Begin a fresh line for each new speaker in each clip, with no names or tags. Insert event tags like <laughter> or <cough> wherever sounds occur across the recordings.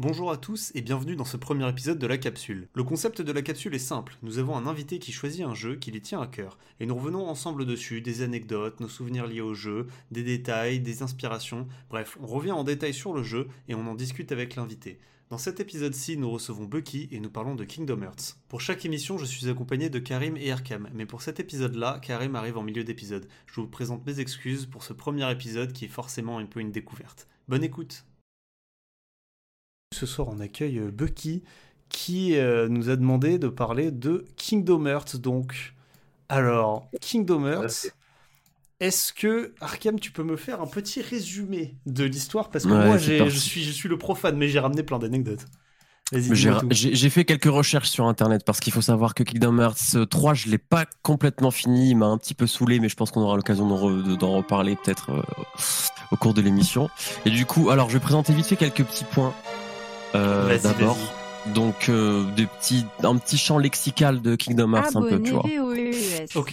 Bonjour à tous et bienvenue dans ce premier épisode de la capsule. Le concept de la capsule est simple, nous avons un invité qui choisit un jeu qui lui tient à cœur, et nous revenons ensemble dessus, des anecdotes, nos souvenirs liés au jeu, des détails, des inspirations, bref, on revient en détail sur le jeu et on en discute avec l'invité. Dans cet épisode-ci, nous recevons Bucky et nous parlons de Kingdom Hearts. Pour chaque émission, je suis accompagné de Karim et Arkam, mais pour cet épisode-là, Karim arrive en milieu d'épisode. Je vous présente mes excuses pour ce premier épisode qui est forcément un peu une découverte. Bonne écoute ce soir, on accueille euh, Bucky qui euh, nous a demandé de parler de Kingdom Hearts. Donc, alors, Kingdom Hearts, est-ce que, Arkham, tu peux me faire un petit résumé de l'histoire? Parce que moi, je suis, je suis le profane, mais j'ai ramené plein d'anecdotes.
J'ai fait quelques recherches sur internet parce qu'il faut savoir que Kingdom Hearts 3, je l'ai pas complètement fini, il m'a un petit peu saulé, mais je pense qu'on aura l'occasion d'en reparler peut-être euh, au cours de l'émission. Et du coup, alors je vais présenter vite fait quelques petits points euh, d'abord. Donc euh, des petits, un petit champ lexical de Kingdom Hearts un peu, tu vois.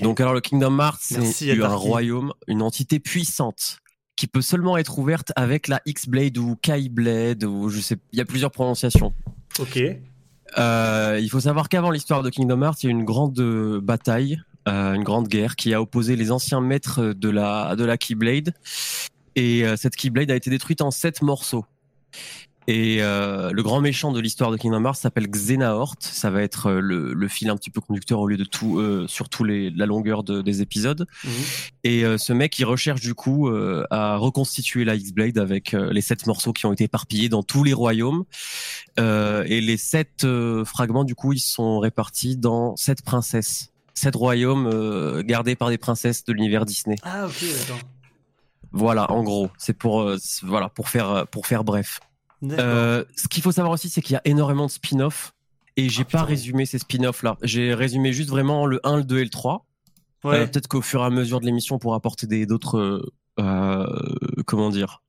Donc alors le Kingdom Hearts, c'est un royaume, une entité puissante qui peut seulement être ouverte avec la X-Blade ou Kai-Blade ou je sais, il y a plusieurs prononciations.
Ok.
Euh, il faut savoir qu'avant l'histoire de Kingdom Hearts, il y a eu une grande bataille, une grande guerre qui a opposé les anciens maîtres de la de la Keyblade et cette Keyblade a été détruite en sept morceaux. Et euh, le grand méchant de l'histoire de Kingdom Hearts s'appelle Xenaort. Ça va être euh, le, le, fil un petit peu conducteur au lieu de tout, euh, sur tout les, la longueur de, des épisodes. Mhm. Et euh, ce mec, il recherche du coup euh, à reconstituer la X-Blade avec les sept morceaux qui ont été éparpillés dans tous les royaumes. et les sept fragments, du coup, ils sont répartis dans sept princesses. Sept royaumes gardés par des princesses de l'univers Disney.
Ah ok, d'accord.
Voilà, en gros, c'est pour voilà pour faire pour faire bref. Euh, ce qu'il faut savoir aussi, c'est qu'il y a énormément de spin-off et j'ai ah, pas résumé ces spin-offs là. J'ai résumé juste vraiment le 1, le 2 et le 3. Euh, peut-être qu'au fur et à mesure de l'émission, on pourra apporter d'autres euh, comment dire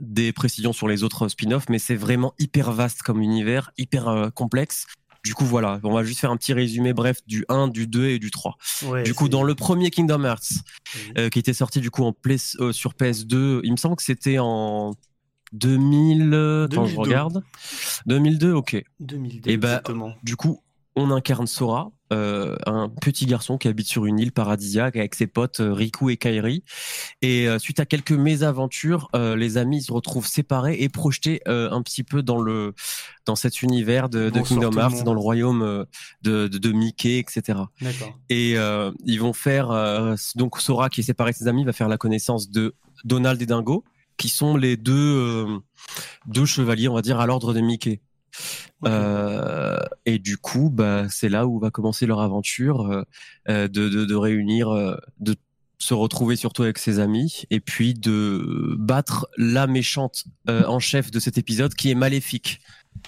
des précisions sur les autres spin-offs, mais c'est vraiment hyper vaste comme univers, hyper complexe. Du coup, voilà, on va juste faire un petit résumé bref du 1, du 2 et du 3. du coup, dans le premier Kingdom Hearts, qui était sorti du coup en sur PS2, il me semble que c'était en 2000. Attends, je regarde. 2002, ok.
2002, Et bah, exactement.
Du coup, on incarne Sora, euh, un petit garçon qui habite sur une île paradisiaque avec ses potes euh, Riku et Kairi. Et euh, suite à quelques mésaventures, les amis se retrouvent séparés et projetés un petit peu dans le dans cet univers de, de Kingdom Hearts, dans le royaume de, de, de Mickey, etc. Et ils vont faire donc Sora qui est séparé de ses amis va faire la connaissance de Donald et Dingo qui sont les deux euh, deux chevaliers, on va dire, à l'ordre de Mickey. Euh, et du coup, bah, c'est là où va commencer leur aventure euh, de, de, de, réunir, de se retrouver surtout avec ses amis, et puis de battre la méchante en chef de cet épisode, qui est Maléfique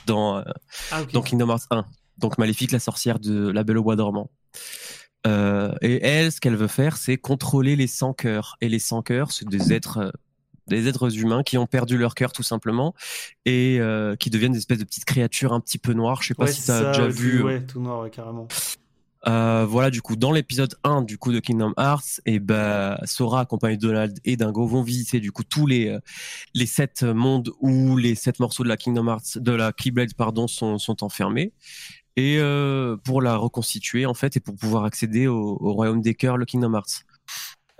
dans, ah, dans Kingdom Hearts 1. Donc Maléfique, la sorcière de La Belle au Bois dormant. et elle, ce qu'elle veut faire, c'est contrôler les 100 cœurs. Et les 100 cœurs, c'est des êtres des êtres humains qui ont perdu leur cœur tout simplement et euh, qui deviennent des espèces de petites créatures un petit peu noires. Je sais pas si tu as déjà vu.
Ouais, tout noir, carrément.
Euh, voilà, du coup, dans l'épisode 1 du coup de Kingdom Hearts, et ben Sora accompagné de Donald et Dingo vont visiter du coup tous les euh, les sept mondes où les sept morceaux de la Kingdom Hearts de la Keyblade pardon sont sont enfermés et euh, pour la reconstituer en fait et pour pouvoir accéder au, au royaume des cœurs, le Kingdom Hearts.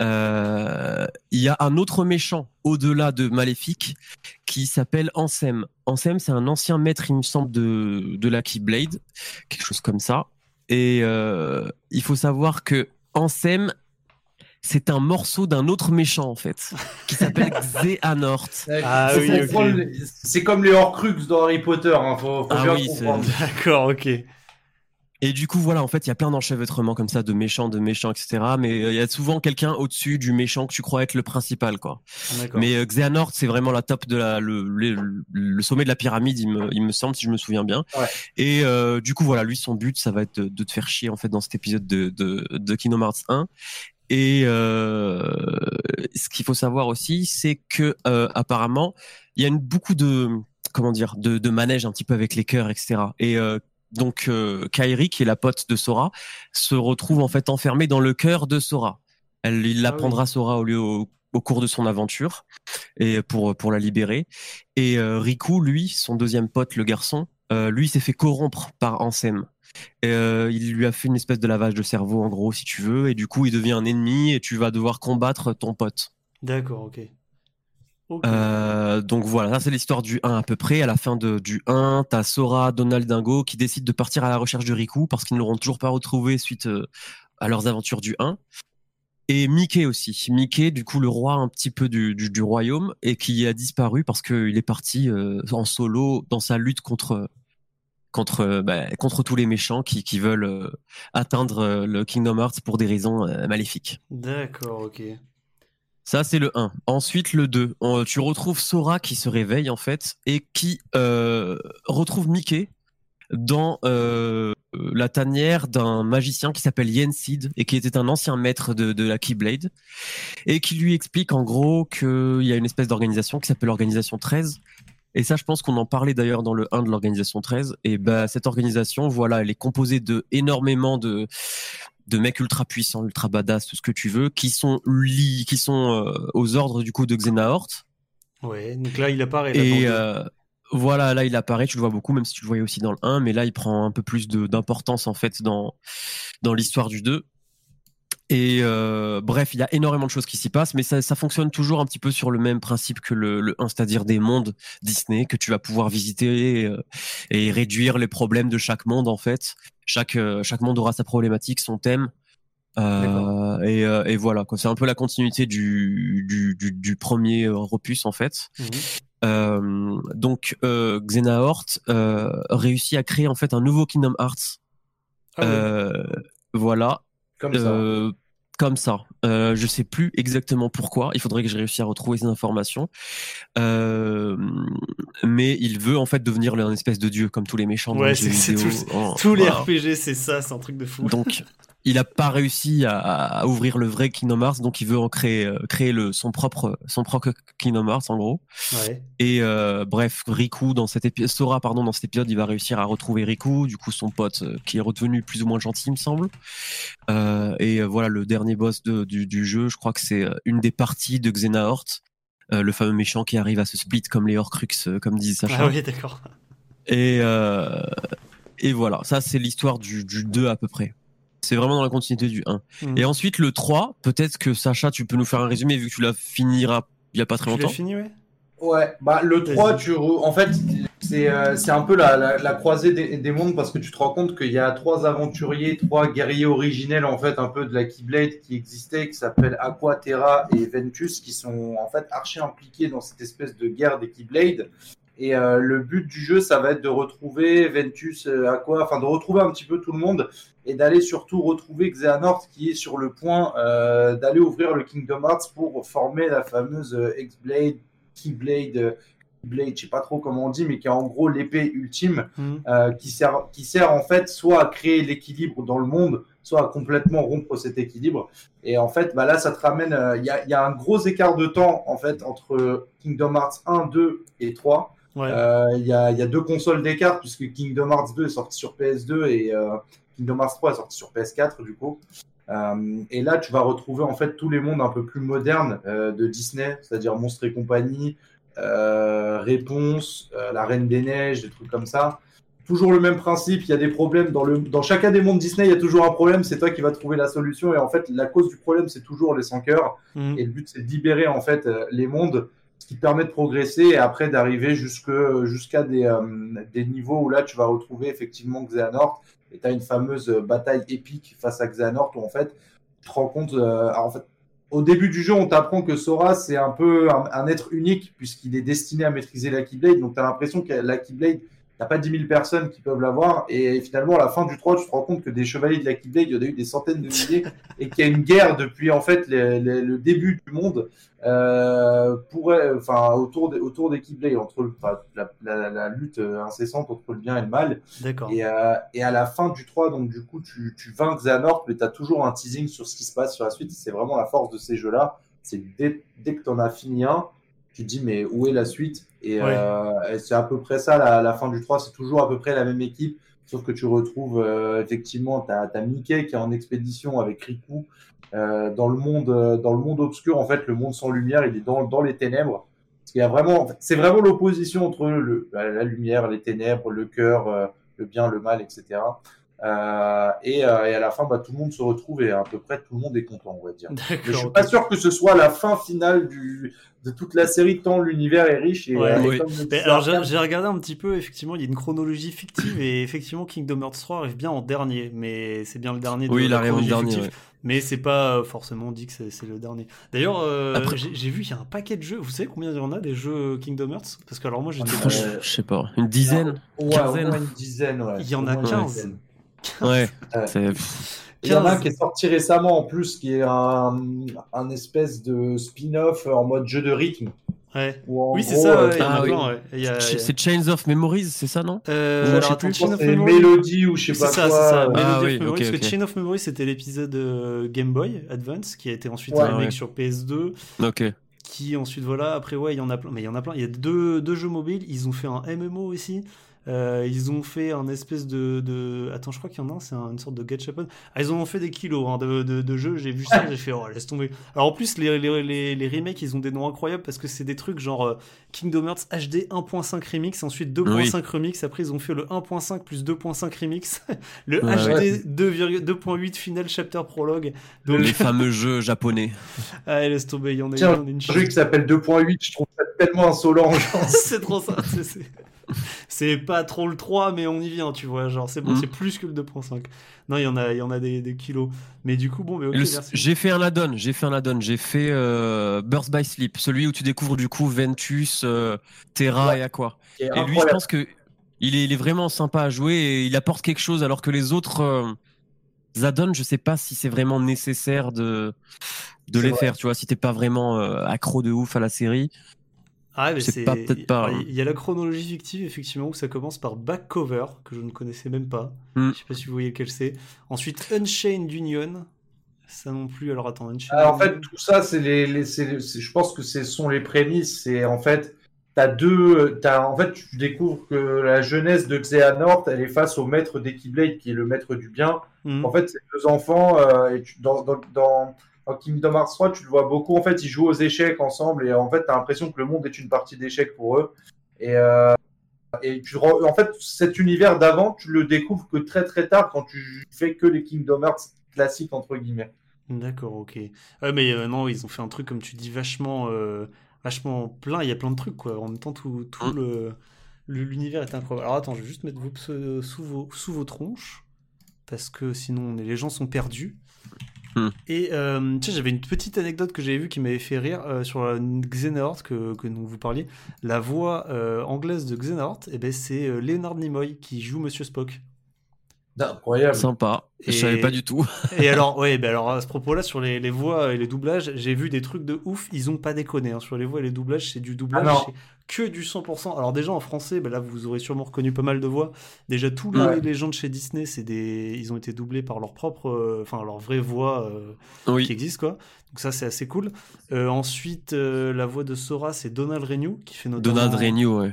Euh, il y a un autre méchant au-delà de Maléfique qui s'appelle Ansem. Ansem, c'est un ancien maître, il me semble, de, de la Keyblade, quelque chose comme ça. Et euh, il faut savoir que Ansem, c'est un morceau d'un autre méchant en fait, qui s'appelle <laughs> Xehanort.
Ah, oui, C'est comme les Horcruxes dans Harry Potter, hein. faut,
ah oui, D'accord, ok.
Et du coup, voilà, en fait, il y a plein d'enchevêtrements comme ça, de méchants, de méchants, etc. Mais euh, il y a souvent quelqu'un au-dessus du méchant que tu crois être le principal, quoi. Mais euh, Xehanort, c'est vraiment la top de la, le, le, sommet de la pyramide, il me, il me semble, si je me souviens bien. Et euh, du coup, voilà, lui, son but, ça va être de, te faire chier, en fait, dans cet épisode de, de, de Kingdom Hearts 1. Et euh, ce qu'il faut savoir aussi, c'est que euh, apparemment, il y a une, beaucoup de comment dire, de, de manège un petit peu avec les cœurs, etc. Et euh, donc euh, Kairi, qui est la pote de Sora, se retrouve en fait enfermée dans le cœur de Sora. Elle, il ah apprendra Sora au lieu au, au cours de son aventure et pour pour la libérer. Et Riku, lui, son deuxième pote, le garçon, lui s'est fait corrompre par Ansem. Et, il lui a fait une espèce de lavage de cerveau en gros, si tu veux, et du coup il devient un ennemi et tu vas devoir combattre ton pote.
D'accord, ok.
Euh, donc voilà, ça c'est l'histoire du 1 à peu près. À la fin de, du 1, t'as Sora, Donald Dingo qui décident de partir à la recherche de Riku parce qu'ils ne l'auront toujours pas retrouvé suite euh, à leurs aventures du 1. Et Mickey aussi. Mickey, du coup, le roi un petit peu du, du, royaume et qui a disparu parce qu'il est parti euh, en solo dans sa lutte contre contre bah, contre tous les méchants qui, qui veulent atteindre le Kingdom Hearts pour des raisons maléfiques.
D'accord, ok.
Ça, c'est le 1. Ensuite, le 2. tu retrouves Sora qui se réveille, en fait, et qui euh, retrouve Mickey dans euh, la tanière d'un magicien qui s'appelle Yensid et qui était un ancien maître de, de, la Keyblade et qui lui explique en gros qu'il y a une espèce d'organisation qui s'appelle l'organisation 13 et ça je pense qu'on en parlait d'ailleurs dans le 1 de l'organisation 13 et bah cette organisation voilà elle est composée de énormément de de mecs ultra puissants, ultra badass, tout ce que tu veux, qui sont li qui sont euh, aux ordres du coup de Xenahort.
Ouais, donc là il apparaît.
et euh, voilà, là il apparaît, tu le vois beaucoup, même si tu le voyais aussi dans le 1, mais là il prend un peu plus d'importance en fait dans dans l'histoire du 2. Et euh, bref, il y a énormément de choses qui s'y passent, mais ça, ça, fonctionne toujours un petit peu sur le même principe que le, le 1, c'est-à-dire des mondes Disney que tu vas pouvoir visiter et, et, réduire les problèmes de chaque monde en fait chaque euh, chaque monde aura sa problématique, son thème. Euh, et, euh, et, voilà, c'est un peu la continuité du, du, du, du premier opus en fait. Mhm. Euh, donc euh, Xenahort euh, réussit à créer en fait un nouveau Kingdom Hearts. Ah voilà.
Comme ça
comme ça. Euh, je sais plus exactement pourquoi. Il faudrait que je réussisse à retrouver ces informations. Euh, mais il veut en fait devenir un espèce de dieu comme tous les méchants.
Ouais, c'est tous les RPG, c'est ça, c'est un truc de fou.
Donc il a pas réussi à, à, ouvrir le vrai Kingdom Hearts, donc il veut en créer, euh, créer le, son propre, son propre Kingdom Hearts en gros.
Ouais.
Et euh, bref, Riku dans cet épisode, Sora pardon dans cet épisode, il va réussir à retrouver Riku, du coup son pote euh, qui est redevenu plus ou moins gentil, il me semble. Euh, et voilà le dernier boss de, du, du, jeu, je crois que c'est une des parties de Xenahort, le fameux méchant qui arrive à se split comme les Horcrux, comme disait Sacha.
Ah oui, d'accord.
Et et voilà, ça c'est l'histoire du, du 2 à peu près. C'est vraiment dans la continuité du 1. Mmh. Et ensuite, le 3, peut-être que Sacha, tu peux nous faire un résumé vu que tu l'as finiras il y a pas très longtemps. Tu
fini, ouais?
Ouais, bah le 3, tu en fait, c'est euh, un peu la, la, la croisée des, des, mondes parce que tu te rends compte qu'il y a trois aventuriers, trois guerriers originels en fait, un peu de la Keyblade qui existaient, qui s'appellent Aqua, Terra et Ventus, qui sont en fait archi impliqués dans cette espèce de guerre des Keyblades. Et euh, le but du jeu, ça va être de retrouver Ventus, euh, Aqua, enfin de retrouver un petit peu tout le monde et d'aller surtout retrouver Xehanort qui est sur le point euh, d'aller ouvrir le Kingdom Hearts pour former la fameuse euh, X-Blade, Keyblade, Blade, je sais pas trop comment on dit, mais qui est en gros l'épée ultime
mmh.
euh, qui, sert, qui sert en fait soit à créer l'équilibre dans le monde, soit à complètement rompre cet équilibre. Et en fait, bah là, ça te ramène, il euh, y, a, y, a, un gros écart de temps en fait entre Kingdom Hearts 1, 2 et 3. Il
ouais.
euh, y, a, y, a, deux consoles d'écart puisque Kingdom Hearts 2 est sorti sur PS2 et Kingdom Hearts 3 est sorti sur PS4 du coup. Euh, et là, tu vas retrouver en fait tous les mondes un peu plus modernes euh, de Disney, c'est-à-dire Monstres et compagnie, euh, Réponse, euh, La Reine des Neiges, des trucs comme ça. Toujours le même principe, il y a des problèmes dans, le, dans chacun des mondes Disney, il y a toujours un problème, c'est toi qui vas trouver la solution. Et en fait, la cause du problème, c'est toujours les 100 cœurs.
Mmh.
Et le but, c'est de libérer en fait les mondes, ce qui te permet de progresser et après d'arriver jusqu'à jusqu des, des niveaux où là, tu vas retrouver effectivement Xehanort et tu as une fameuse bataille épique face à Xehanort où en fait, tu te rends compte, euh, au début du jeu, on t'apprend que Sora, c'est un peu un, un être unique puisqu'il est destiné à maîtriser la Keyblade. Donc, tu as l'impression que la Keyblade, t'as pas 10 000 personnes qui peuvent l'avoir. Et finalement, à la fin du 3, tu te rends compte que des chevaliers de la Keyblade, il y en a eu des centaines de milliers <laughs> et qu'il y a une guerre depuis, en fait, les, les, le début du monde euh, pour, enfin, autour, des, autour des Keyblades, entre enfin, la, la, la, lutte incessante entre le bien et le mal.
D'accord.
Et, euh, et à la fin du 3, donc, du coup, tu, tu vaincres Xehanort, mais tu as toujours un teasing sur ce qui se passe sur la suite. C'est vraiment la force de ces jeux-là. C'est dès, dès que tu en as fini un, tu te dis, mais où est la suite? Et,
Ouais.
euh, et c'est à peu près ça, la, la fin du 3, c'est toujours à peu près la même équipe. Sauf que tu retrouves euh, effectivement, tu as, Mickey qui est en expédition avec Riku euh, dans le monde euh, dans le monde obscur. En fait, le monde sans lumière, il est dans, dans les ténèbres. Il y a vraiment, c'est vraiment l'opposition entre le, la lumière, les ténèbres, le cœur, le bien, le mal, etc. Euh, et, euh, et, à la fin, bah, tout le monde se retrouve et à peu près tout le monde est content, on va dire. Mais je suis pas sûr que ce soit la fin finale du, de toute la série, tant l'univers est riche. Et,
ouais, euh, oui. alors j'ai regardé un petit peu, effectivement, il y a une chronologie fictive et effectivement Kingdom Hearts 3 arrive bien en dernier, mais c'est bien le dernier.
Oui, de il arrive en dernier.
Mais c'est pas forcément dit que c'est le dernier. D'ailleurs, euh, j'ai vu qu'il y a un paquet de jeux. Vous savez combien il y en a des jeux Kingdom Hearts? Parce que alors moi, j'ai.
Euh, je sais pas, une dizaine,
ouais, quinzaine? une dizaine, ouais.
Il y en a 15.
Ouais.
Il y en a un qui est sorti récemment en plus, qui est un, un espèce de spin-off en mode jeu de rythme.
Ouais. Oui, c'est ça.
C'est Chains of Memories, c'est ça, non?
Euh, alors, attends, Chain of Memories. Mélodie ou je sais pas
ça,
quoi.
Ça. Ah, oui, Memories, okay, okay. Chain of Memories, c'était l'épisode euh, Game Boy Advance qui a été ensuite ouais, remake sur PS2.
Ok.
Qui ensuite, voilà, après, ouais, il y en a plein. Mais il y en a plein. Il y a deux, deux jeux mobiles. Ils ont fait un MMO aussi. Euh, ils ont fait un espèce de, de... Attends, je crois qu'il y en a un, c'est une sorte de gachapon. Ah, ils ont fait des kilos hein, de, de, de, jeux, j'ai vu ça, j'ai fait, oh, laisse tomber. Alors en plus, les, les, les, remakes, ils ont des noms incroyables parce que c'est des trucs genre euh, Kingdom Hearts HD 1.5 remix, ensuite 2.5 remix, après ils ont fait le 1.5 plus 2.5 remix, <laughs> le HD 2.8 Final Chapter Prologue.
Donc... Les fameux jeux japonais. <laughs>
ah, laisse tomber, il y en a,
Tiens, une. Un jeu qui s'appelle 2.8, je trouve ça tellement insolent. <laughs>
c'est trop ça, c'est <laughs> c'est pas trop le 3, mais on y vient, tu vois. Genre, c'est bon, mm. c'est plus que le 2.5. Non, il y en a, il y en a des, kilos. Mais du coup, bon, mais
J'ai fait un add-on, j'ai fait un add-on, j'ai fait euh, Burst by Sleep, celui où tu découvres du coup Ventus, euh, Terra et Aqua. Et, lui, je pense que il est, il est, vraiment sympa à jouer et il apporte quelque chose alors que les autres euh, add-ons, je sais pas si c'est vraiment nécessaire de, de les faire, tu vois, si t'es pas vraiment euh, accro de ouf à la série.
Ah, mais c'est peut-être pas. Il y a la chronologie fictive, effectivement, où ça commence par Back Cover, que je ne connaissais même pas. Hmm. Je sais pas si vous voyez lequel c'est. Ensuite, Unchained Union. Ça non plus. Alors attends, Unchained
Alors, en fait, tout ça, c'est les, les je pense que ce sont les prémices. C'est en fait, t'as deux. As, en fait, tu découvres que la jeunesse de Xehanort, elle est face au maître d'Equiblade, qui est le maître du bien. Hmm. En fait, c'est deux enfants. Euh, et tu, dans, dans, dans Kingdom Hearts 3, tu le vois beaucoup. En fait, ils jouent aux échecs ensemble et en fait, tu as l'impression que le monde est une partie d'échecs pour eux. Et, euh, et tu, en fait, cet univers d'avant, tu le découvres que très très tard quand tu fais que les Kingdom Hearts classiques, entre guillemets.
D'accord, ok. mais euh, non, ils ont fait un truc, comme tu dis, vachement, euh, vachement plein. Il y a plein de trucs, quoi. En même temps, tout, tout le l'univers est incroyable. Alors attends, je vais juste mettre vous sous vos, sous vos tronches, parce que sinon les gens sont perdus. Hmm. Et euh, j'avais une petite anecdote que j'avais vue qui m'avait fait rire euh, sur Xehanort que, que vous parliez. La voix euh, anglaise de Xehanort, et eh ben, c'est Leonard Nimoy qui joue Monsieur Spock.
Incroyable.
Sympa. Je savais pas du tout. <laughs>
et alors, ouais, ben alors à ce propos-là, sur les, les, voix et les doublages, j'ai vu des trucs de ouf. Ils ont pas déconné. Hein. Sur les voix et les doublages, c'est du doublage. Ah que du 100%. Alors déjà en français, ben là vous aurez sûrement reconnu pas mal de voix. Déjà tous les, gens de chez Disney, c'est des, ils ont été doublés par leur propre, euh, enfin leur vraie voix euh, qui existe quoi. Donc ça c'est assez cool. Euh, ensuite la voix de Sora, c'est Donald Renew qui fait
notre Donald Renew, ouais.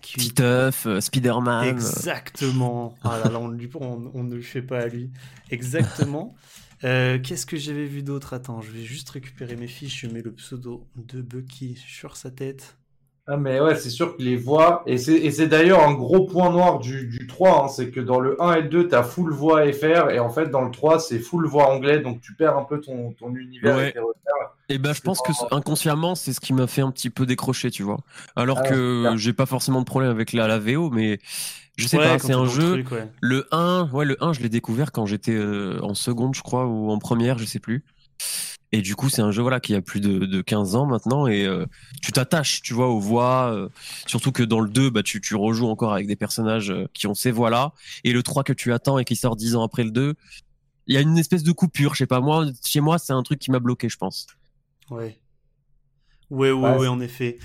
Titeuf, Spider-Man.
Exactement. <laughs> Ah là là, on, on, ne le fait pas à lui. Exactement. <laughs> Qu'est-ce que j'avais vu d'autre? Attends, je vais juste récupérer mes fiches. Je mets le pseudo de Bucky sur sa tête.
Ah mais ouais, c'est sûr que les voix, et c'est d'ailleurs un gros point noir du, du 3, hein, c'est que dans le 1 et le 2, tu as full voix FR, et en fait dans le 3, c'est full voix anglais, donc tu perds un peu ton, ton univers et tes repères.
Et ben je pense que inconsciemment, c'est ce qui m'a fait un petit peu décrocher, tu vois. Alors ah, que j'ai pas forcément de problème avec la, la VO, mais je sais pas, c'est un jeu. Le 1, ouais, le 1, je l'ai découvert quand j'étais euh, en seconde, je crois, ou en première, je sais plus. Et du coup, c'est un jeu voilà qui a plus de, de 15 ans maintenant et euh, tu t'attaches, tu vois, aux voix. Euh, surtout que dans le 2, bah, tu, tu rejoues encore avec des personnages euh, qui ont ces voix-là. Et le 3 que tu attends et qui sort 10 ans après le 2, il y a une espèce de coupure. Je sais pas, moi, chez moi, c'est un truc qui m'a bloqué, je pense.
Ouais. Ouais, ouais, ouais, en effet.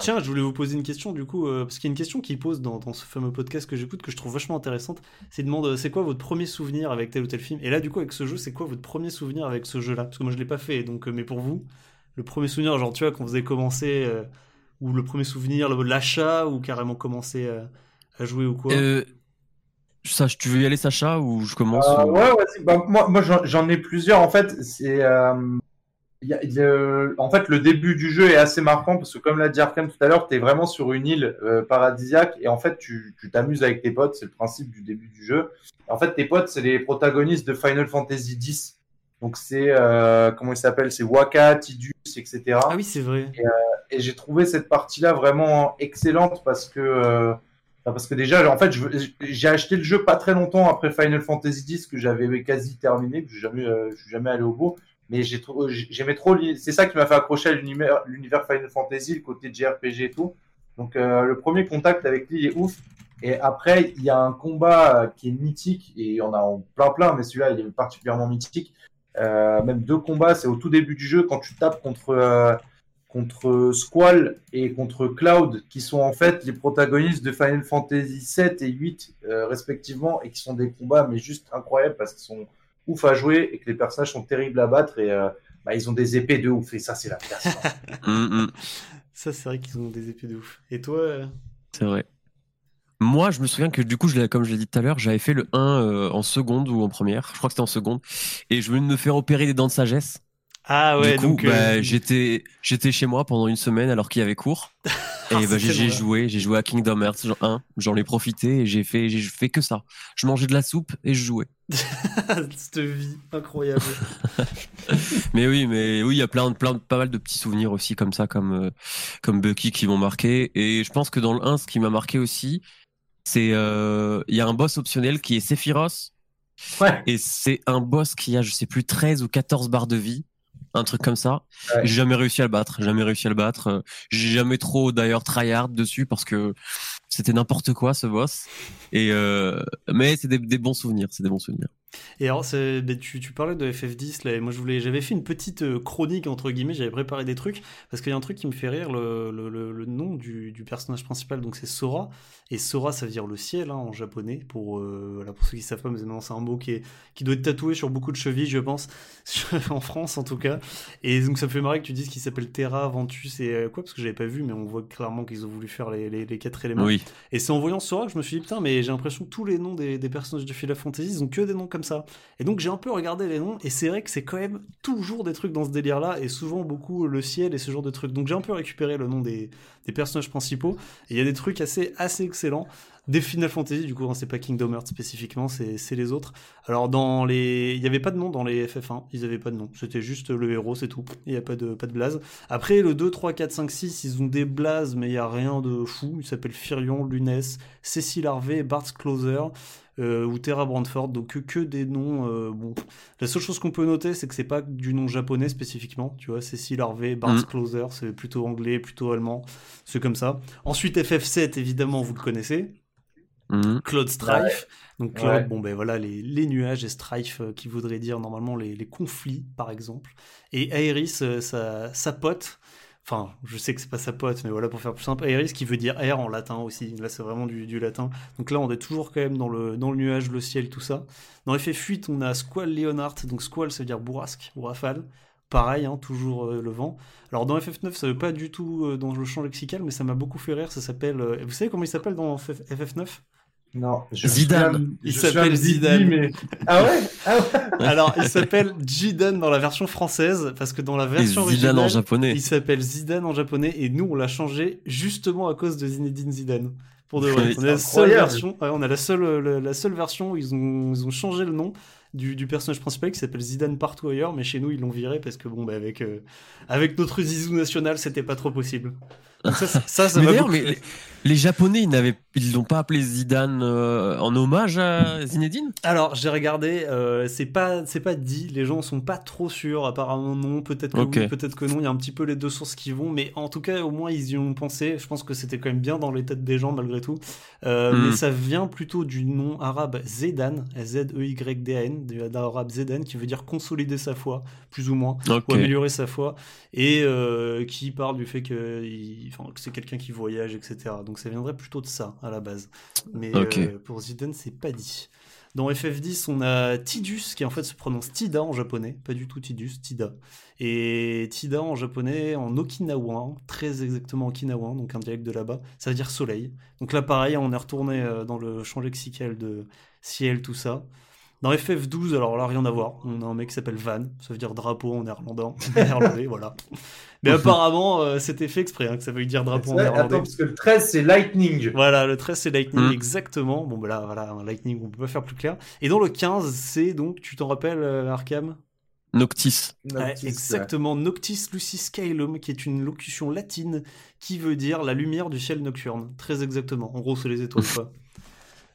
Tiens, je voulais vous poser une question du coup, euh, parce qu'il y a une question qui pose dans, ce fameux podcast que j'écoute que je trouve vachement intéressante. C'est demande euh, c'est quoi votre premier souvenir avec tel ou tel film? Et là, du coup, avec ce jeu, c'est quoi votre premier souvenir avec ce jeu-là? Parce que moi, je l'ai pas fait, donc, euh, mais pour vous, le premier souvenir, genre, tu vois, quand vous avez commencé, ou le premier souvenir, l'achat, ou carrément commencer à jouer ou quoi?
Ça, tu veux y aller, Sacha, ou je commence
Euh,
ou-
ouais, vas-y. Bah, moi, moi j'en- ai plusieurs. En fait, c'est. euh, y a- il y a- en fait, le début du jeu est assez marquant parce que, comme l'a dit Arkham tout à l'heure, tu es vraiment sur une île euh, paradisiaque et en fait, tu t'amuses avec tes potes. C'est le principe du début du jeu. En fait, tes potes, c'est les protagonistes de Final Fantasy X. Donc, c'est. euh, comment il s'appelle? C'est Waka, Tidus, etc.
Ah oui, c'est vrai.
et j'ai trouvé cette partie-là vraiment excellente parce que euh, parce que déjà en fait je j'ai acheté le jeu pas très longtemps après Final Fantasy X que j'avais quasi terminé que j'ai jamais euh, je suis jamais allé au bout mais j'ai trop j'aimais trop c'est ça qui m'a fait accrocher à l'univers Final Fantasy le côté JRPG et tout. Donc euh, le premier contact avec l'île est ouf. Et après il y a un combat euh, qui est mythique et il y en a en plein plein mais celui-là il est particulièrement mythique. Euh, même deux combats c'est au tout début du jeu quand tu tapes contre contre Squall et contre Cloud, qui sont en fait les protagonistes de Final Fantasy 7 et 8 euh, respectivement, et qui sont des combats mais juste incroyables parce qu'ils sont ouf à jouer et que les personnages sont terribles à battre et euh, bah, ils ont des épées de ouf et ça c'est la classe. hein.
Hum, <laughs> hum,
Ça, c'est vrai qu'ils ont des épées de ouf. Et toi euh,
c'est vrai. Moi, je me souviens que du coup, je l'ai- comme je l'ai dit tout à l'heure, j'avais fait le 1 euh, en seconde ou en première. Je crois que c'était en seconde. Et je venais de me faire opérer des dents de sagesse.
Ah ouais,
du coup,
donc. euh,
bah, j'étais, j'étais chez moi pendant une semaine alors qu'il y avait cours. <laughs> Et bah, j'ai, joué, j'ai joué à Kingdom Hearts genre 1. J'en ai profité et j'ai fait, j'ai fait que ça. Je mangeais de la soupe et je jouais. <laughs>
Cette vie incroyable. <laughs>
Mais oui, mais oui, il y a plein, de- plein, de- pas mal de petits souvenirs aussi comme ça, comme, euh, comme Bucky qui m'ont marqué. Et je pense que dans le 1, ce qui m'a marqué aussi, c'est, euh, il y a un boss optionnel qui est Sephiroth.
Ouais.
Et c'est un boss qui a, je sais plus, 13 ou 14 barres de vie. Un truc comme ça.
Ouais.
J'ai jamais réussi à le battre. Jamais réussi à le battre. J'ai jamais trop, d'ailleurs, tryhard dessus parce que c'était n'importe quoi, ce boss. Et, euh, mais c'est des, des bons souvenirs. C'est des bons souvenirs.
Et alors, tu, tu parlais de FF10, là, et moi je voulais, j'avais fait une petite euh, chronique, entre guillemets, j'avais préparé des trucs, parce qu'il y a un truc qui me fait rire, le, le, le- le nom du, du personnage principal, donc c'est Sora, et Sora ça veut dire le ciel hein, en japonais, pour, euh, voilà, pour ceux qui savent pas, mais non, c'est un mot qui, est, qui doit être tatoué sur beaucoup de chevilles, je pense, <laughs> en France en tout cas, et donc ça me fait marrer que tu dises qu'il s'appelle Terra, Ventus et quoi, parce que j'avais pas vu, mais on voit clairement qu'ils ont voulu faire les, les, les quatre éléments.
Oui.
Et c'est en voyant Sora que je me suis dit, putain, mais j'ai l'impression que tous les noms des, personnages de Final Fantasy, ils ont que des noms comme ça. Et donc j'ai un peu regardé les noms, et c'est vrai que c'est quand même toujours des trucs dans ce délire-là, et souvent beaucoup le ciel et ce genre de trucs. Donc j'ai un peu récupéré le nom des, des personnages principaux, et il y a des trucs assez, assez excellents. Des Final Fantasy, du coup, hein, c'est pas Kingdom Hearts spécifiquement, c'est les autres. Alors dans les, il y avait pas de nom dans les FF1, ils avaient pas de nom, c'était juste le héros, c'est tout. Il y a pas de pas de blase. Après le 2, 3, 4, 5, 6, ils ont des blazes, mais il y a rien de fou. Ils s'appellent Firion, Lunes, Cécile Harvey, Bart Closer. euh, ou Terra Brandford, donc que, que des noms. euh, bon, la seule chose qu'on peut noter, c'est que c'est pas du nom japonais spécifiquement. Tu vois, Cécile Harvey, Bart
Mm.
Closer, c'est plutôt anglais, plutôt allemand, c'est comme ça. Ensuite, FF7, évidemment, vous le connaissez.
Mhm.
Cloud Strife. Donc Cloud,
Ouais.
bon ben voilà, les, les nuages et Strife euh, qui voudrait dire normalement les, les conflits, par exemple. Et Aeris, euh, sa, sa pote, enfin je sais que c'est pas sa pote, mais voilà pour faire plus simple, Aeris qui veut dire air en latin aussi, là c'est vraiment du, du latin. Donc là on est toujours quand même dans le, dans le nuage, le ciel, tout ça. Dans FF8 on a Squall Leonhardt, donc Squall ça veut dire bourrasque ou rafale. Pareil, hein, toujours euh, le vent. Alors dans FF9, ça veut pas du tout euh, dans le champ lexical, mais ça m'a beaucoup fait rire. Ça s'appelle. euh, vous savez comment il s'appelle dans FF- FF9
Non, je
Zidane.
Il s'appelle Zidane.
mais- Ah ouais, ah ouais.
Alors, il s'appelle Jidan dans la version française, parce que dans la version
Zidane en
originale,
japonais.
il s'appelle Zidane en japonais, et nous, on l'a changé justement à cause de Zinedine Zidane. Pour de vrai. On a la seule version, ouais, on a la seule, la, la seule version où ils ont, ils ont changé le nom du, du personnage principal qui s'appelle Zidane partout ailleurs, mais chez nous, ils l'ont viré parce que bon, bah, avec, euh, avec notre zizou national, c'était pas trop possible. Donc ça, ça, ça,
Mais d'ailleurs, mais les, les Japonais, ils n'avaient, ils l'ont pas appelé Zidane euh, en hommage à Zinedine?
Alors, j'ai regardé, euh, c'est pas, c'est pas dit, les gens sont pas trop sûrs, apparemment non, peut-être que oui, peut-être que non, il y a un petit peu les deux sources qui vont, mais en tout cas, au moins, ils y ont pensé, je pense que c'était quand même bien dans les têtes des gens, malgré tout, Euh,
Mm.
mais ça vient plutôt du nom arabe Zedan, Z-E-Y-D-A-N, d'arabe Zedan, qui veut dire consolider sa foi, plus ou moins, ou améliorer sa foi, et qui parle du fait que, il- que c'est quelqu'un qui voyage, etc. Donc ça viendrait plutôt de ça, à la base. Mais euh, pour Zidane, c'est pas dit. Dans FF10, on a Tidus, qui en fait se prononce Tida en japonais, pas du tout Tidus, Tida. Et Tida en japonais, en okinawan, très exactement okinawan, donc un dialecte de là-bas, ça veut dire soleil. Donc là, pareil, on est retourné euh, dans le champ lexical de ciel, tout ça. Dans FF12, alors là, rien à voir. On a un mec qui s'appelle Van, ça veut dire drapeau en néerlandais, <laughs> néerlandais voilà. Mais apparemment, euh, c'était fait exprès, hein, que ça veut dire drapeau en néerlandais.
Attends, parce que le 13, c'est Lightning.
Voilà, le 13, c'est Lightning,
Mm.
exactement. Bon, bah là, voilà, un Lightning, on peut pas faire plus clair. Et dans le 15, c'est donc, tu t'en rappelles, euh, Arkham?
Noctis.
Ouais,
Noctis,
exactement, Noctis Lucis Caelum, qui est une locution latine qui veut dire la lumière du ciel nocturne. Très exactement. En gros, c'est les étoiles, quoi. <laughs>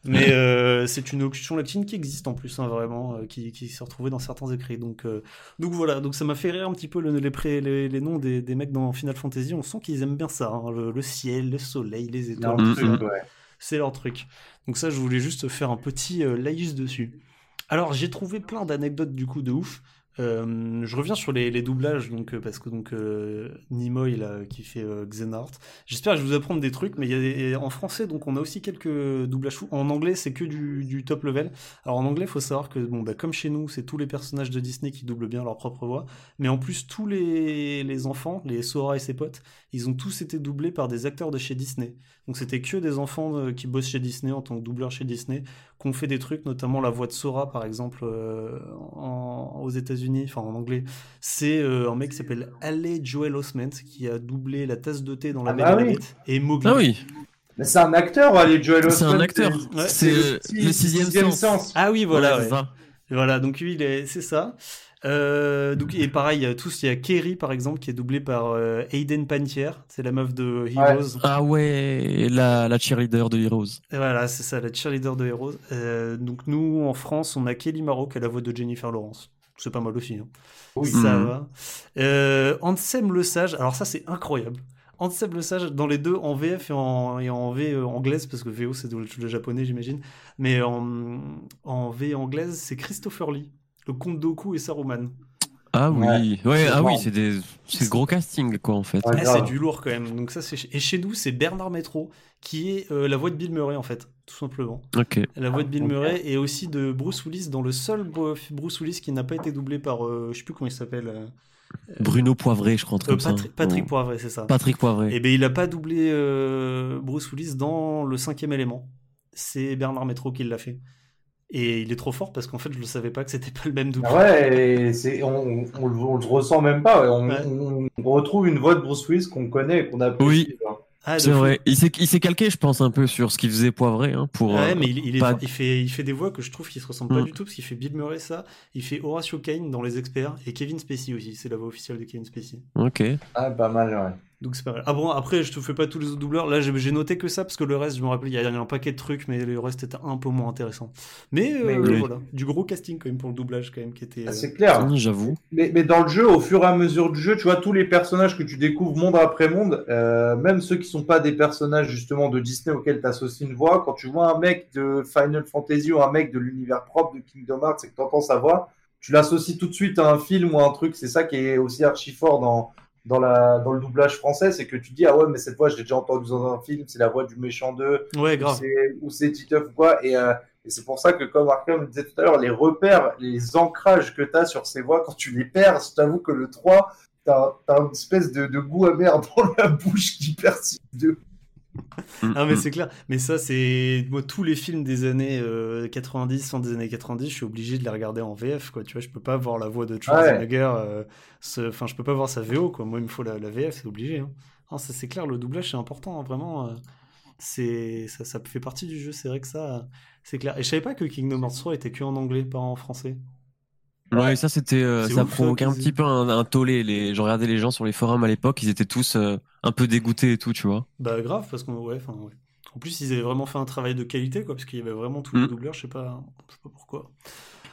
Mais <laughs> euh, c'est une locution latine qui existe en plus, hein, vraiment, euh, qui, qui s'est retrouvée dans certains écrits. Donc, euh, donc voilà, donc ça m'a fait rire un petit peu le- les, pré- les, les noms des, des mecs dans Final Fantasy. On sent qu'ils aiment bien ça, hein, le, le ciel, le soleil, les étoiles.
Ouais.
C'est leur truc. Donc ça, je voulais juste faire un petit euh, laïus dessus. Alors, j'ai trouvé plein d'anecdotes du coup de ouf. Euh, je reviens sur les, les doublages, donc, euh, parce que donc euh, Nimoy là, qui fait euh, Xenart. J'espère que je vais vous apprendre des trucs, mais y a des- en français, donc on a aussi quelques doublages fous. En anglais, c'est que du, du top level. Alors en anglais, il faut savoir que bon, bah, comme chez nous, c'est tous les personnages de Disney qui doublent bien leur propre voix, mais en plus tous les, les enfants, les Sora et ses potes, ils ont tous été doublés par des acteurs de chez Disney. Donc c'était que des enfants euh, qui bossent chez Disney en tant que doubleurs chez Disney, qui ont fait des trucs, notamment la voix de Sora par exemple euh, en- aux États-Unis, enfin en anglais. C'est euh, un mec qui s'appelle Ale Joel Osment qui a doublé la tasse de thé dans la
Ah bah
et
oui.
Mowgli.
Ah oui,
Mais c'est un acteur, allez, Joel
c'est un
Osment,
acteur.
Ouais,
c'est
le
le, le sixième, sens.
Ah oui, voilà.
Ouais,
ouais. Voilà, donc lui, il est, c'est ça. Euh, donc, et pareil, il y a tous, il y a Kerry par exemple qui est doublé par euh, Hayden Pantier, c'est la meuf de Heroes.
Ah ouais, la, la cheerleader de Heroes.
Et Voilà, c'est ça, la cheerleader de Heroes. Euh, donc nous, en France, on a Kelly Maro qui a la voix de Jennifer Lawrence. C'est pas mal aussi. hein.
Oui.
Ça
Mhm.
va. Euh, Ansem le Sage, alors ça c'est incroyable. Ansem le Sage, dans les deux, en VF et en, et en V anglaise, parce que VO c'est le, le japonais j'imagine, mais en, en V anglaise, c'est Christopher Lee, le comte Doku et Saruman.
Ah oui,
Ouais,
ah oui, c'est des, c'est gros casting quoi en fait.
Ouais.
Ah, c'est du lourd quand même. Donc ça, c'est... Et chez nous, c'est Bernard Métro, qui est euh, la voix de Bill Murray en fait, tout simplement.
Ok.
La voix de Bill
ok.
Murray et aussi de Bruce Willis dans le seul Bru- Bruce Willis qui n'a pas été doublé par, euh, je sais plus comment il s'appelle, euh,
Bruno Poivré, je crois,
euh,
comme ça.
Patrick. Poivret, c'est ça.
Patrick Poivré.
Et ben il a pas doublé euh, Bruce Willis dans le cinquième élément. C'est Bernard Métro qui l'a fait. Et il est trop fort parce qu'en fait je le savais pas que c'était pas le même doubleur.
Ah ouais, et c'est, on, on, on le- ressent même pas. On,
Ouais.
on retrouve une voix de Bruce Willis qu'on connaît et qu'on apprécie.
Oui.
Ah,
C'est vrai. Il s'est, il s'est calqué, je pense, un peu sur ce qu'il faisait Poivré hein, pour.
Ouais,
euh,
mais il, il est
pas-
fort. il, fait, il fait des voix que je trouve qui se ressemblent pas
Mm.
du tout parce qu'il fait Bill Murray ça, il fait Horatio Kane dans Les Experts et Kevin Spacey aussi, c'est la voix officielle de Kevin Spacey.
Ok.
Ah, pas mal, ouais.
Donc c'est pas mal. Ah bon, après je te fais pas tous les autres doubleurs, là j'ai noté que ça parce que le reste, je me rappelle, il y a un paquet de trucs, mais le reste était un peu moins intéressant. Mais, euh,
Mais
oui.
voilà, du gros casting quand même pour le doublage quand même qui était.
Ah,
euh,
c'est clair.
J'avoue.
Mais, mais dans le jeu, au fur et à mesure du jeu, tu vois, tous les personnages que tu découvres monde après monde, euh, même ceux qui sont pas des personnages justement de Disney auxquels tu associes une voix, quand tu vois un mec de Final Fantasy ou un mec de l'univers propre de Kingdom Hearts et que tu entends sa voix, tu l'associes tout de suite à un film ou à un truc. C'est ça qui est aussi archi fort dans, dans, la, dans le doublage français, c'est que tu dis, ah ouais, mais cette voix, je l'ai déjà entendue dans un film, c'est la voix du méchant 2,
Ouais,
ou
grave.
c'est- ou c'est Titeuf ou quoi. Et, euh, et c'est pour ça que, comme Arkham disait tout à l'heure, les repères, les ancrages que tu as sur ces voix, quand tu les perds, je t'avoue que le 3, tu as, une espèce de, de goût amer dans la bouche qui persiste de.
Ah mais
Mmh.
c'est clair, mais ça c'est moi tous les films des années euh, 90, fin des années 90, je suis obligé de les regarder en VF quoi, tu vois, je peux pas voir la voix de
Ouais.
Schwarzenegger euh, ce- enfin je peux pas voir sa VO quoi, moi il me faut la, la VF, c'est obligé hein. Ah, ça c'est clair, le doublage c'est important hein, vraiment euh, c'est ça, ça fait partie du jeu, c'est vrai que ça euh, c'est clair. Et je savais pas que Kingdom Hearts 3 était que en anglais, pas en français.
Ouais, ça c'était, euh, ça provoquait un petit peu un, un tollé. Les, je regardais les gens sur les forums à l'époque, ils étaient tous euh, un peu dégoûtés et tout, tu vois.
Bah grave parce qu'on ouais, enfin ouais. En plus, ils avaient vraiment fait un travail de qualité quoi parce qu'il y avait vraiment tous les
Mm.
doubleurs, je sais pas je sais pas pourquoi.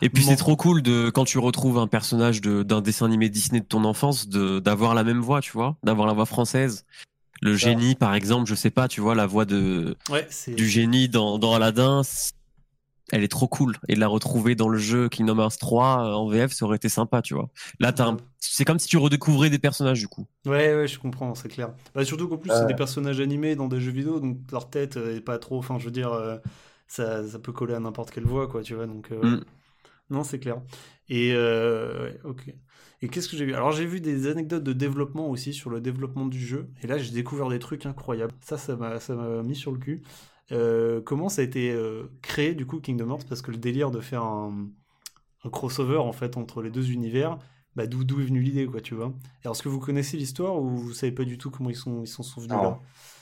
Et puis
Bon.
c'est trop cool de quand tu retrouves un personnage de d'un dessin animé Disney de ton enfance, d'avoir la même voix, tu vois, d'avoir la voix française. Le génie, par exemple, je sais pas, tu vois, la voix de
Ouais,
du génie dans, dans Aladdin, elle est trop cool. Et de la retrouver dans le jeu Kingdom Hearts 3 euh, en VF, ça aurait été sympa, tu vois. Là, un- c'est comme si tu redécouvrais des personnages, du coup.
Ouais, ouais, je comprends, c'est clair. Bah, surtout qu'en plus, c'est des personnages animés dans des jeux vidéo, donc leur tête euh, est pas trop. Enfin, je veux dire. euh, ça, ça peut coller à n'importe quelle voix, quoi, tu vois. Donc, euh,
Mm.
non, c'est clair. Et, euh, ouais, ok. Et qu'est-ce que j'ai vu? Alors, j'ai vu des anecdotes de développement aussi sur le développement du jeu. Et là, j'ai découvert des trucs incroyables. Ça, ça m'a, ça m'a mis sur le cul. Euh, comment ça a été euh, créé, du coup, Kingdom Hearts? Parce que le délire de faire un, un crossover, en fait, entre les deux univers, bah, d'où, est venue l'idée, quoi, tu vois. Alors, est-ce que vous connaissez l'histoire ou vous savez pas du tout comment ils sont, ils s'en sont venus
Non.
là?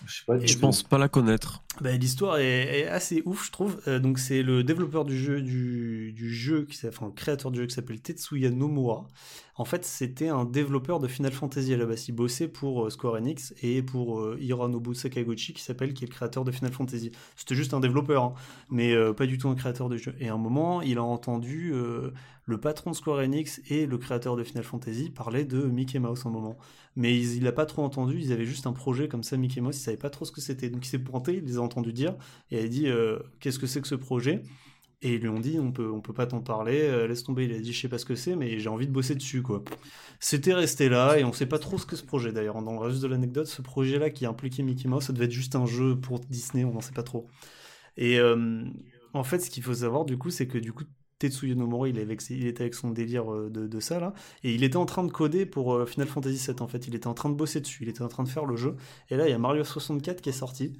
Je sais pas du
Je
tout.
pense pas la connaître.
Bah, l'histoire est, est assez ouf, je trouve. Euh, donc, c'est le développeur du jeu, du, du jeu qui s'appelle- enfin, le créateur du jeu qui s'appelle Tetsuya Nomura. En fait, c'était un développeur de Final Fantasy à la base. Il bossait pour euh, Square Enix et pour euh, Hironobu Sakaguchi, qui s'appelle, qui est le créateur de Final Fantasy. C'était juste un développeur, hein, mais euh, pas du tout un créateur de jeu. Et à un moment, il a entendu euh, le patron de Square Enix et le créateur de Final Fantasy parler de Mickey Mouse un moment. Mais il l'a pas trop entendu, ils avaient juste un projet comme ça, Mickey Mouse, ils savaient pas trop ce que c'était. Donc il s'est pointé, il les a entendus dire, et il a dit euh, Qu'est-ce que c'est que ce projet? Et ils lui ont dit On peut, on peut pas t'en parler, euh, laisse tomber. Il a dit Je sais pas ce que c'est, mais j'ai envie de bosser dessus, quoi. C'était resté là, et on sait pas trop ce que ce projet d'ailleurs. Dans le reste de l'anecdote, ce projet-là qui impliquait Mickey Mouse, ça devait être juste un jeu pour Disney, on n'en sait pas trop. Et euh, en fait, ce qu'il faut savoir, du coup, c'est que du coup, Tetsuya avec, il était avec son délire euh, de, de ça, là, et il était en train de coder pour euh, Final Fantasy VII, en fait. Il était en train de bosser dessus, il était en train de faire le jeu. Et là, il y a Mario 64 qui est sorti,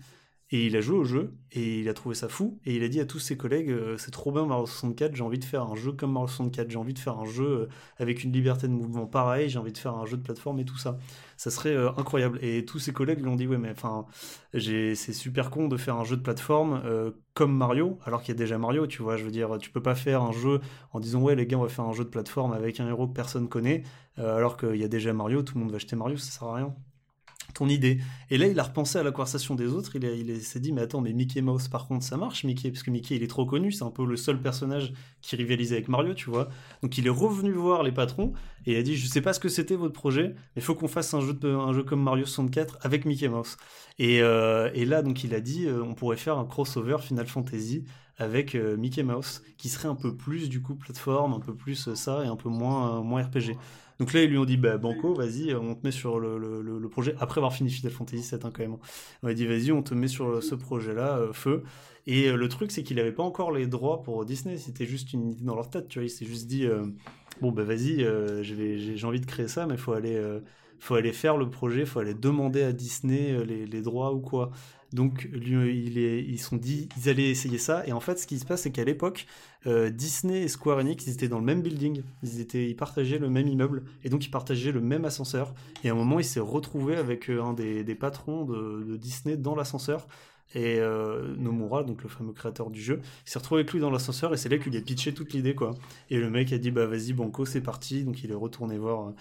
et il a joué au jeu, et il a trouvé ça fou, et il a dit à tous ses collègues, euh, c'est trop bien Mario 64, j'ai envie de faire un jeu comme Mario 64, j'ai envie de faire un jeu euh, avec une liberté de mouvement pareil, j'ai envie de faire un jeu de plateforme et tout ça. Ça serait euh, incroyable. Et tous ses collègues lui ont dit, ouais, mais enfin, c'est super con de faire un jeu de plateforme comme Mario, alors qu'il y a déjà Mario, tu vois. Je veux dire, tu peux pas faire un jeu en disant, ouais, les gars, on va faire un jeu de plateforme avec un héros que personne connaît, alors qu'il y a déjà Mario, tout le monde va acheter Mario, ça sert à rien. Ton idée. Et là, il a repensé à la conversation des autres, il, s'est dit, mais attends, mais Mickey Mouse, par contre, ça marche, Mickey, parce que Mickey, il est trop connu, c'est un peu le seul personnage qui rivalisait avec Mario, tu vois. Donc il est revenu voir les patrons, et il a dit, je sais pas ce que c'était votre projet, mais il faut qu'on fasse un jeu, de- un jeu comme Mario 64 avec Mickey Mouse. Et, euh, et là, donc, il a dit, euh, on pourrait faire un crossover Final Fantasy avec euh, Mickey Mouse, qui serait un peu plus, du coup, plateforme, un peu plus ça, et un peu moins, moins RPG. Donc là, ils lui ont dit, bah, Banco, vas-y, euh, on te met sur le, le- le- le projet, après avoir fini Final Fantasy 7, quand même. On a dit, vas-y, on te met sur euh, ce projet-là, euh, feu. Et le truc, c'est qu'il n'avait pas encore les droits pour Disney, c'était juste une idée dans leur tête, tu vois. Il s'est juste dit, euh, bon, bah, vas-y, euh, j'ai envie de créer ça, mais il faut aller. Euh, faut aller faire le projet, faut aller demander à Disney euh, les, droits ou quoi. Donc lui, est, ils sont dit, ils allaient essayer ça. Et en fait, ce qui se passe, c'est qu'à l'époque, euh, Disney et Square Enix, ils étaient dans le même building, ils étaient, ils partageaient le même immeuble, et donc ils partageaient le même ascenseur. Et à un moment, il s'est retrouvé avec euh, un des, des patrons de Disney dans l'ascenseur. Et euh, Nomura, donc le fameux créateur du jeu, il s'est retrouvé avec lui dans l'ascenseur et c'est là qu'il lui a pitché toute l'idée quoi. Et le mec a dit bah vas-y Banco c'est parti, donc il est retourné voir euh,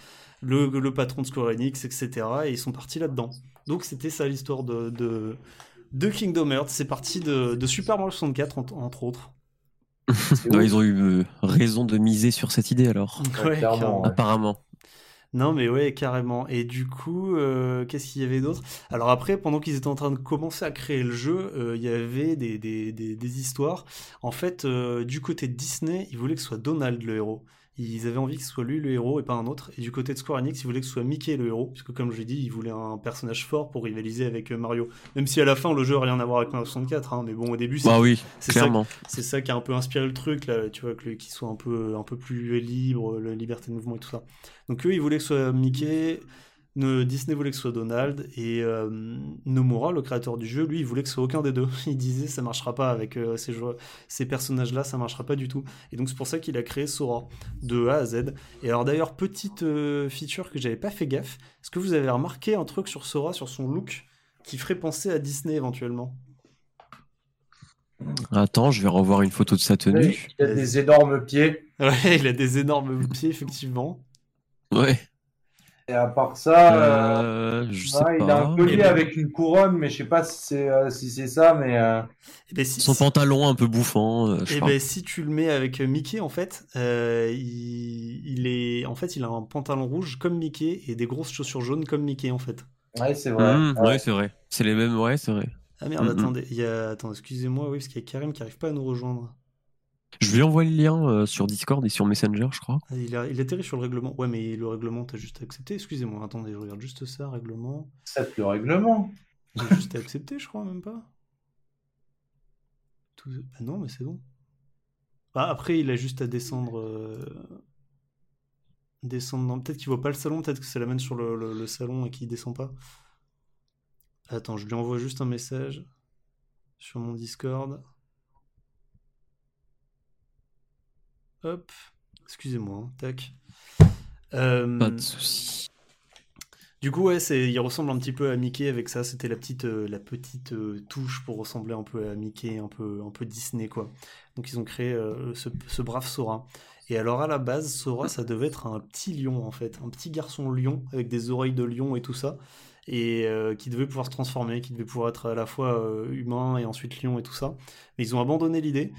le, le patron de Square Enix, etc. Et ils sont partis là-dedans. Donc c'était ça l'histoire de, de, de Kingdom Hearts. C'est parti de, de Super Mario 64 entre, entre autres. <laughs>
Ils ont eu euh, raison de miser sur cette idée alors.
Ouais, clairement, ouais.
Apparemment.
Non, mais ouais, carrément. Et du coup, euh, qu'est-ce qu'il y avait d'autre? Alors après, pendant qu'ils étaient en train de commencer à créer le jeu, euh, il y avait des, histoires. En fait, euh, du côté de Disney, ils voulaient que ce soit Donald le héros. Ils avaient envie que ce soit lui le héros et pas un autre. Et du côté de Square Enix, ils voulaient que ce soit Mickey le héros. Parce que comme je l'ai dit, ils voulaient un personnage fort pour rivaliser avec euh, Mario. Même si à la fin, le jeu n'a rien à voir avec Mario 64. Hein, mais bon, au début, c'est
Bah oui,
c'est ça ça qui a un peu inspiré le truc là tu vois qu'il soit un peu un peu plus libre la liberté de mouvement et tout ça donc eux ils voulaient que ce soit Mickey Disney voulait que ce soit Donald et euh, Nomura le créateur du jeu lui il voulait que ce soit aucun des deux <laughs> il disait ça marchera pas avec euh, ces, joueurs- ces personnages là ça marchera pas du tout et donc c'est pour ça qu'il a créé Sora de A à Z et alors d'ailleurs petite euh, feature que j'avais pas fait gaffe est-ce que vous avez remarqué un truc sur Sora sur son look qui ferait penser à Disney éventuellement?
Attends, je vais revoir une photo de sa tenue.
Il a des énormes pieds.
Ouais, il a des énormes pieds, effectivement.
Ouais.
Et à part ça, euh,
Euh, je sais
ouais, il a
pas.
un collier
Mais bon.
avec une couronne, mais je sais pas si c'est euh, si c'est ça, mais euh,
Et ben, si,
Son
si-
pantalon un peu bouffant, euh, je
eh ben, si tu le mets avec Mickey, en fait, euh, il, il est, en fait, il a un pantalon rouge comme Mickey et des grosses chaussures jaunes comme Mickey, en fait.
ouais, c'est vrai.
Mmh,
Ouais.
ouais, c'est vrai. C'est les mêmes, ouais, c'est vrai.
Ah merde,
Mhm.
attendez, il y a, attends, excusez-moi, oui, parce qu'il y a Karim qui arrive pas à nous rejoindre.
Je lui envoie le lien euh, sur Discord et sur Messenger, je crois.
Ah, Il, a, il atterrit sur le règlement. Ouais, mais le règlement, t'as juste accepté. Excusez-moi, attendez, je regarde juste ça, règlement.
C'est le règlement.
J'ai juste accepté, je crois, même pas. Tout... Bah non, mais c'est bon. Bah, après, il a juste à descendre. euh, Descendre. dans- Peut-être qu'il voit pas le salon, peut-être que ça l'amène sur le, le- le salon et qu'il descend pas. Attends, je lui envoie juste un message sur mon Discord. Hop. Excusez-moi, tac. Euh,
Pas de souci.
du coup, ouais, c'est, il ressemble un petit peu à Mickey avec ça. C'était la petite, euh, la petite euh, touche pour ressembler un peu à Mickey, un peu, un peu Disney, quoi. Donc, ils ont créé euh, ce, ce brave Sora. Et alors, à la base, Sora, ça devait être un petit lion, en fait. Un petit garçon lion, avec des oreilles de lion et tout ça. Et euh, qui devait pouvoir se transformer, qui devait pouvoir être à la fois euh, humain et ensuite lion et tout ça. Mais ils ont abandonné l'idée.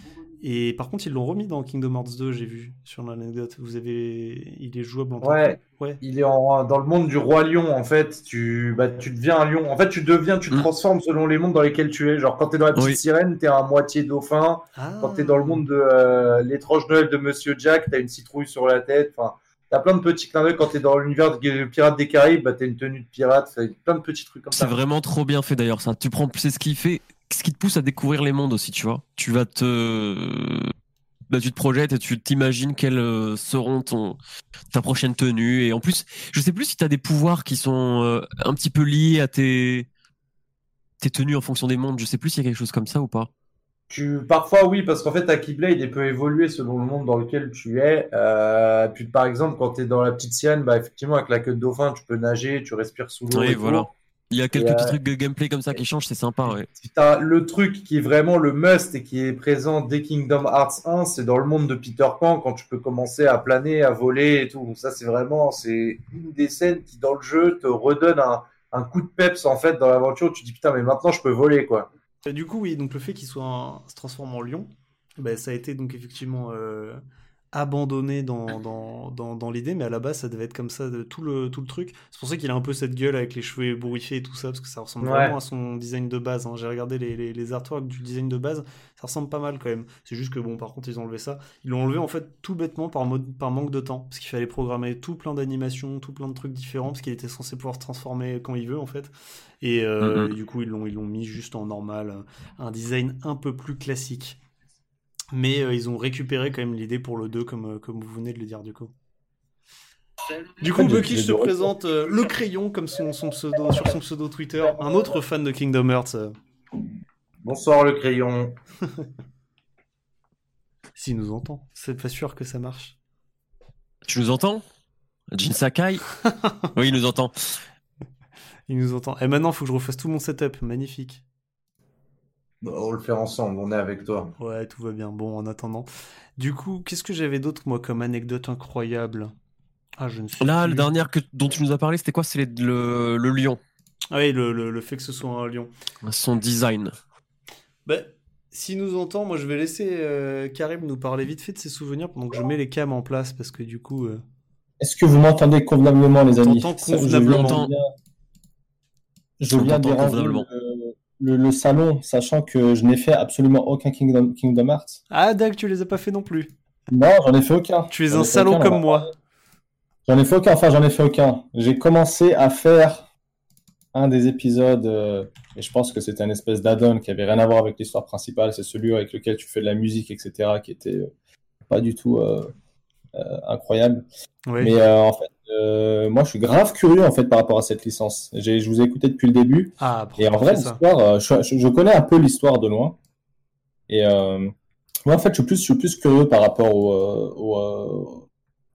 Et par contre, ils l'ont remis dans Kingdom Hearts 2, j'ai vu sur l'anecdote. Vous avez, il est jouable en
Ouais.
ouais.
Il est en- dans le monde du roi lion, en fait. Tu, bah, tu deviens un lion. En fait, tu deviens, tu te
Mm.
transformes selon les mondes dans lesquels tu es. Genre, quand t'es dans la petite
Oui.
sirène, t'es un moitié dauphin.
Ah.
Quand t'es dans le monde de euh, l'étrange Noël de Monsieur Jack, t'as une citrouille sur la tête. Enfin, t'as plein de petits clins d'œil. Quand t'es dans l'univers de Pirates des Caraïbes, bah, t'as une tenue de pirate. Plein de petits trucs comme
C'est
ça.
vraiment trop bien fait d'ailleurs ça. Tu prends, c'est ce qui fait, ce qui te pousse à découvrir les mondes aussi, tu vois? Tu vas te, bah, tu te projettes et tu t'imagines quelles euh, seront ton ta prochaine tenue et en plus, je sais plus si t'as des pouvoirs qui sont euh, un petit peu liés à tes tes tenues en fonction des mondes. Je sais plus s'il y a quelque chose comme ça ou pas.
Tu, parfois, oui, parce qu'en fait, ta Keyblade, elle peut évoluer selon le monde dans lequel tu es. Euh, puis, par exemple, quand tu es dans la petite sirène, bah, effectivement, avec la queue de dauphin, tu peux nager, tu respires sous l'eau.
Oui,
et tout.
Il y a quelques
Et,
petits
euh,
trucs de gameplay comme ça qui changent, c'est sympa, ouais.
Le truc qui est vraiment le must et qui est présent dès Kingdom Hearts 1, c'est dans le monde de Peter Pan quand tu peux commencer à planer, à voler et tout. Ça, c'est vraiment, c'est une des scènes qui, dans le jeu, te redonne un, un coup de peps, en fait, dans l'aventure. Tu te dis, putain, mais maintenant, je peux voler, quoi.
Et Du coup, oui, donc le fait qu'il soit un- se transforme en lion, ben, ça a été donc effectivement euh, abandonné dans, dans, dans, dans l'idée, mais à la base, ça devait être comme ça de tout le, tout le truc. C'est pour ça qu'il a un peu cette gueule avec les cheveux ébouriffés et tout ça, parce que ça ressemble
Ouais.
vraiment à son design de base. hein. J'ai regardé les, les, les artworks du design de base, ça ressemble pas mal quand même. C'est juste que, bon, par contre, ils ont enlevé ça. Ils l'ont enlevé en fait tout bêtement par, mode, par manque de temps, parce qu'il fallait programmer tout plein d'animations, tout plein de trucs différents, parce qu'il était censé pouvoir se transformer quand il veut en fait. Et euh,
Mhm.
du coup, ils l'ont mis juste en normal, un design un peu plus classique. Mais euh, ils ont récupéré quand même l'idée pour le 2, comme, euh, comme vous venez de le dire du coup. Du coup, Bucky se présente euh, le crayon comme son, son pseudo, sur son pseudo Twitter, un autre fan de Kingdom Hearts. euh,
Bonsoir, le crayon. <laughs>
S'il nous entend, c'est pas sûr que ça marche.
Tu nous entends? Jin Sakai? <laughs> Oui, il nous entend.
Il nous entend. Et maintenant, il faut que je refasse tout mon setup. Magnifique.
On le fait ensemble, on est avec toi.
Ouais, tout va bien. Bon, en attendant. Du coup, qu'est-ce que j'avais d'autre, moi, comme anecdote incroyable? Ah, je ne sais
Là,
plus.
le dernier que, dont tu nous as parlé, c'était quoi? C'est le, le lion,
Ah oui, le, le- le fait que ce soit un lion.
son design.
Ben, s'il nous entend, moi, je vais laisser euh, Karim nous parler vite fait de ses souvenirs pendant que je mets les cams en place, parce que du coup... euh,
Est-ce que vous m'entendez convenablement, les amis?
T'entend
Ça, je
convenablement.
viens- Je viens
convenablement.
Le, salon, sachant que je n'ai fait absolument aucun Kingdom, Kingdom Hearts.
Ah, Dag, tu les as pas fait non plus.
Non, j'en ai fait aucun.
Tu es un
ai fait
salaud
aucun, on
comme moi.
J'en ai fait aucun, enfin j'en ai fait aucun. J'ai commencé à faire un des épisodes, euh, et je pense que c'était un espèce d'add-on qui avait rien à voir avec l'histoire principale, c'est celui avec lequel tu fais de la musique, etc., qui était euh, pas du tout euh, incroyable.
Oui.
Mais euh, en fait, euh, moi je suis grave curieux en fait par rapport à cette licence. J'ai- Je vous ai écouté depuis le début,
Ah,
et en vrai, l'histoire, euh, je, connais un peu l'histoire de loin. Et euh, moi, en fait, je suis plus, je suis plus curieux par rapport au, euh, au, euh,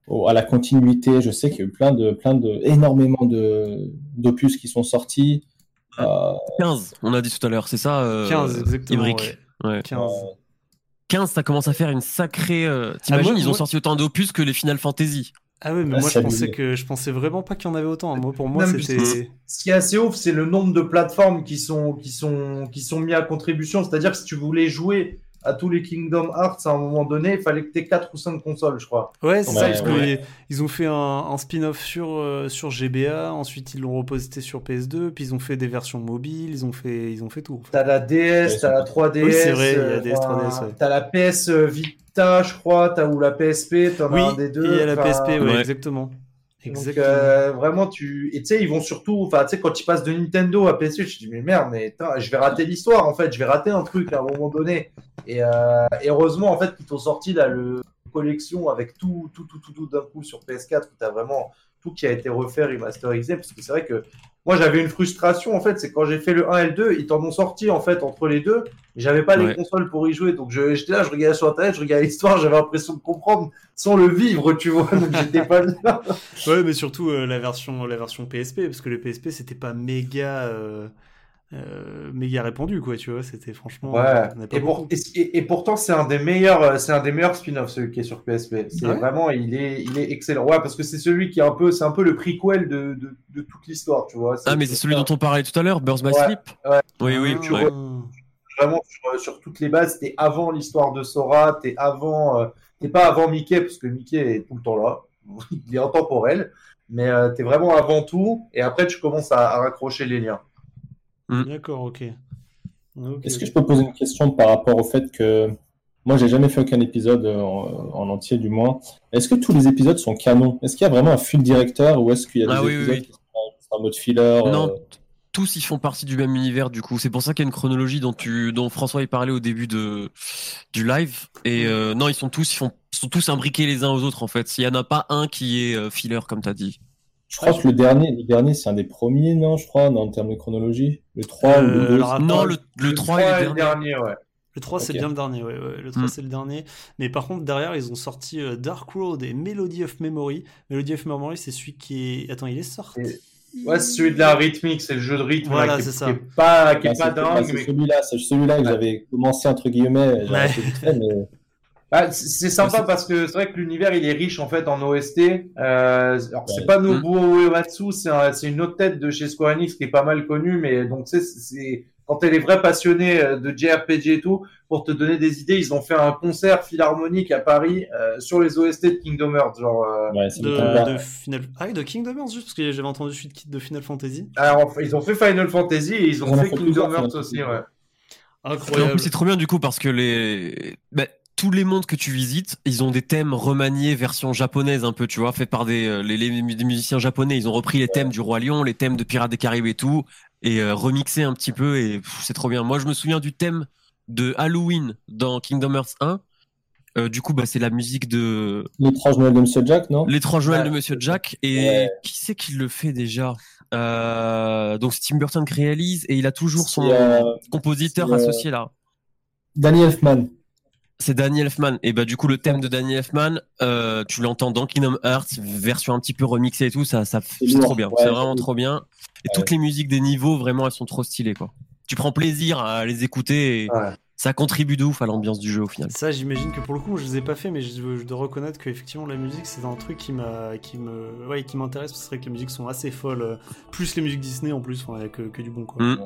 au- à la continuité. Je sais qu'il y a eu plein de, plein de, énormément de d'opus qui sont sortis. Euh,
15, on a dit tout à l'heure, c'est ça euh,
15, exactement.
Ibrick.
ouais.
Ouais.
15.
15, ça commence à faire une sacrée. euh, T'imagines,
Ah, moi-
ils ont
moi-
sorti autant d'opus que les Final Fantasy.
Ah ouais, mais
Ah,
moi je pensais que je pensais vraiment pas qu'il y en avait autant. Moi pour moi c'était
Ce qui est assez ouf, c'est le nombre de plateformes qui sont, qui sont, qui sont mis à contribution. C'est-à-dire que si tu voulais jouer à tous les Kingdom Hearts à un moment donné, il fallait que tu aies 4 ou 5 consoles, je crois.
Ouais, c'est
Ouais,
ça parce que
ouais.
ils ont fait un, un spin-off sur euh, sur GBA, ensuite ils l'ont reposté sur PS2, puis ils ont fait des versions mobiles, ils ont fait ils ont fait tout. en fait.
T'as la DS, t'as la
c'est
3DS,
Oui, c'est vrai, il y a
euh,
DS,
enfin,
3DS, ouais.
t'as la PS Vita, je crois, t'as ou la PSP, t'en
Oui,
as un des deux.
et il y a la PSP, ouais,
Ouais.
Exactement.
Donc euh, vraiment, tu et tu sais, ils vont surtout, enfin, tu sais, quand ils passent de Nintendo à PS8, je dis mais merde, mais je vais rater l'histoire en fait, je vais rater un truc à un moment donné. Et, euh, et heureusement en fait qu'ils t'ont sorti là le collection avec tout, tout, tout, tout, tout d'un coup sur PS4 où t'as vraiment tout qui a été refait, remasterisé, parce que c'est vrai que moi j'avais une frustration en fait, c'est quand j'ai fait le 1 et le 2, ils t'en ont sorti en fait entre les deux, et j'avais pas les consoles pour y jouer, donc je- j'étais là, je regardais sur internet, je regardais l'histoire, j'avais l'impression de comprendre sans le vivre, tu vois, donc j'étais pas bien.
Ouais, mais surtout euh, la version la version PSP parce que le PSP c'était pas méga euh, euh, méga répandu quoi, tu vois, c'était franchement
Ouais.
euh, on avait pas
Et, pour-
beaucoup.
et, et- et pourtant, c'est un des meilleurs, euh, c'est un des meilleurs spin-offs celui qui est sur PSP. C'est
Ah ouais
vraiment, il est, il est excellent. Ouais, parce que c'est celui qui est un peu, c'est un peu le prequel de, de, de toute l'histoire, tu vois.
Ah, mais c'est celui dont on parlait tout à l'heure, Burst by
Ouais,
Sleep?
ouais.
Oui, oui.
Ah.
tu
ouais.
vraiment sur, sur toutes les bases. T'es avant l'histoire de Sora, t'es avant, euh, t'es pas avant Mickey parce que Mickey est tout le temps là. <laughs> il est intemporel, mais euh, t'es vraiment avant tout. Et après, tu commences à, à raccrocher les liens.
D'accord, OK.
Est-ce que je peux poser une question par rapport au fait que moi, j'ai jamais fait aucun épisode euh, en, en entier, du moins. Est-ce que tous les épisodes sont canons? Est-ce qu'il y a vraiment un fil directeur ou est-ce qu'il y a des
Ah oui, oui,
épisodes
oui.
qui sont qui sont en mode filler
Non,
euh,
tous ils font partie du même univers du coup. C'est pour ça qu'il y a une chronologie dont tu, dont François y parlait au début de du live. Et euh, non, ils sont tous, ils font, sont tous imbriqués les uns aux autres en fait. Il y en a pas un qui est filler comme t'as dit.
Je crois que le dernier, le dernier, c'est un des premiers, non, je crois, en termes de chronologie. Le 3 ou
Euh,
le 2.
alors, attends,
non, le, le 3 il est
le
dernier.
dernier, ouais.
Le 3 c'est bien le dernier, ouais, ouais. Le 3
Mm.
c'est le dernier. Mais par contre derrière ils ont sorti euh, Dark Road et Melody of Memory. Melody of Memory c'est celui qui est attends, il est sorti.
Et- Ouais, c'est celui de la rythmique, c'est le jeu de rythme
Voilà,
là, qui,
c'est
est,
ça.
qui est pas, qui est pas
c'est-
dingue,
c'est
mais
celui-là, c'est celui-là que j'avais commencé entre guillemets, fait, mais
Ah, c- c'est sympa parce que c'est vrai que l'univers il est riche en fait en OST. Euh, alors c'est
Ouais.
pas Nobuo Uematsu, c'est un- c'est une autre tête de chez Square Enix qui est pas mal connue, mais donc c'est- c'est quand elle est vraie passionnée euh, de JRPG et tout, pour te donner des idées, ils ont fait un concert philharmonique à Paris euh, sur les OST de Kingdom Hearts, genre. euh,
ouais, c'est
De, de Final Ah, oui, de Kingdom Hearts juste parce que j'avais entendu suite de Final Fantasy.
Alors ils ont fait Final Fantasy et ils ont fait
fait
Kingdom Hearts aussi, ouais.
Et en
Incroyable.
plus, c'est trop bien du coup parce que les, bah, tous les mondes que tu visites, ils ont des thèmes remaniés version japonaise un peu, tu vois, fait par des, euh, les, musiciens japonais. Ils ont repris les thèmes du Roi Lion, les thèmes de Pirates des Caraïbes et tout, et euh, remixé un petit peu et c'est trop bien. Moi, je me souviens du thème de Halloween dans Kingdom Hearts 1. Euh, du coup, bah, c'est la musique de
L'étrange Noël de Monsieur Jack, non?
L'étrange Noël
Ouais.
de Monsieur Jack. Et
Ouais.
qui c'est qui le fait déjà? Euh, Donc, c'est Tim Burton qui réalise et il a toujours son compositeur associé là.
Danny Elfman.
C'est Daniel Elfman. Et bah du coup le thème de Daniel Elfman, euh, tu l'entends dans Kingdom Hearts, version un petit peu remixée et tout, ça, ça
C'est
trop bien.
Ouais,
c'est vraiment trop bien. Et
Ouais.
toutes les musiques des niveaux, vraiment, elles sont trop stylées quoi. Tu prends plaisir à les écouter et
Ouais.
ça contribue de ouf à l'ambiance du jeu au final.
Ça, j'imagine que pour le coup, je les ai pas fait, mais je, je dois reconnaître que effectivement la musique, c'est un truc qui m'a, qui me, ouais, qui m'intéresse. parce que C'est vrai que les musiques sont assez folles, euh, plus les musiques Disney en plus, enfin, il y a que, que du bon quoi.
Mm.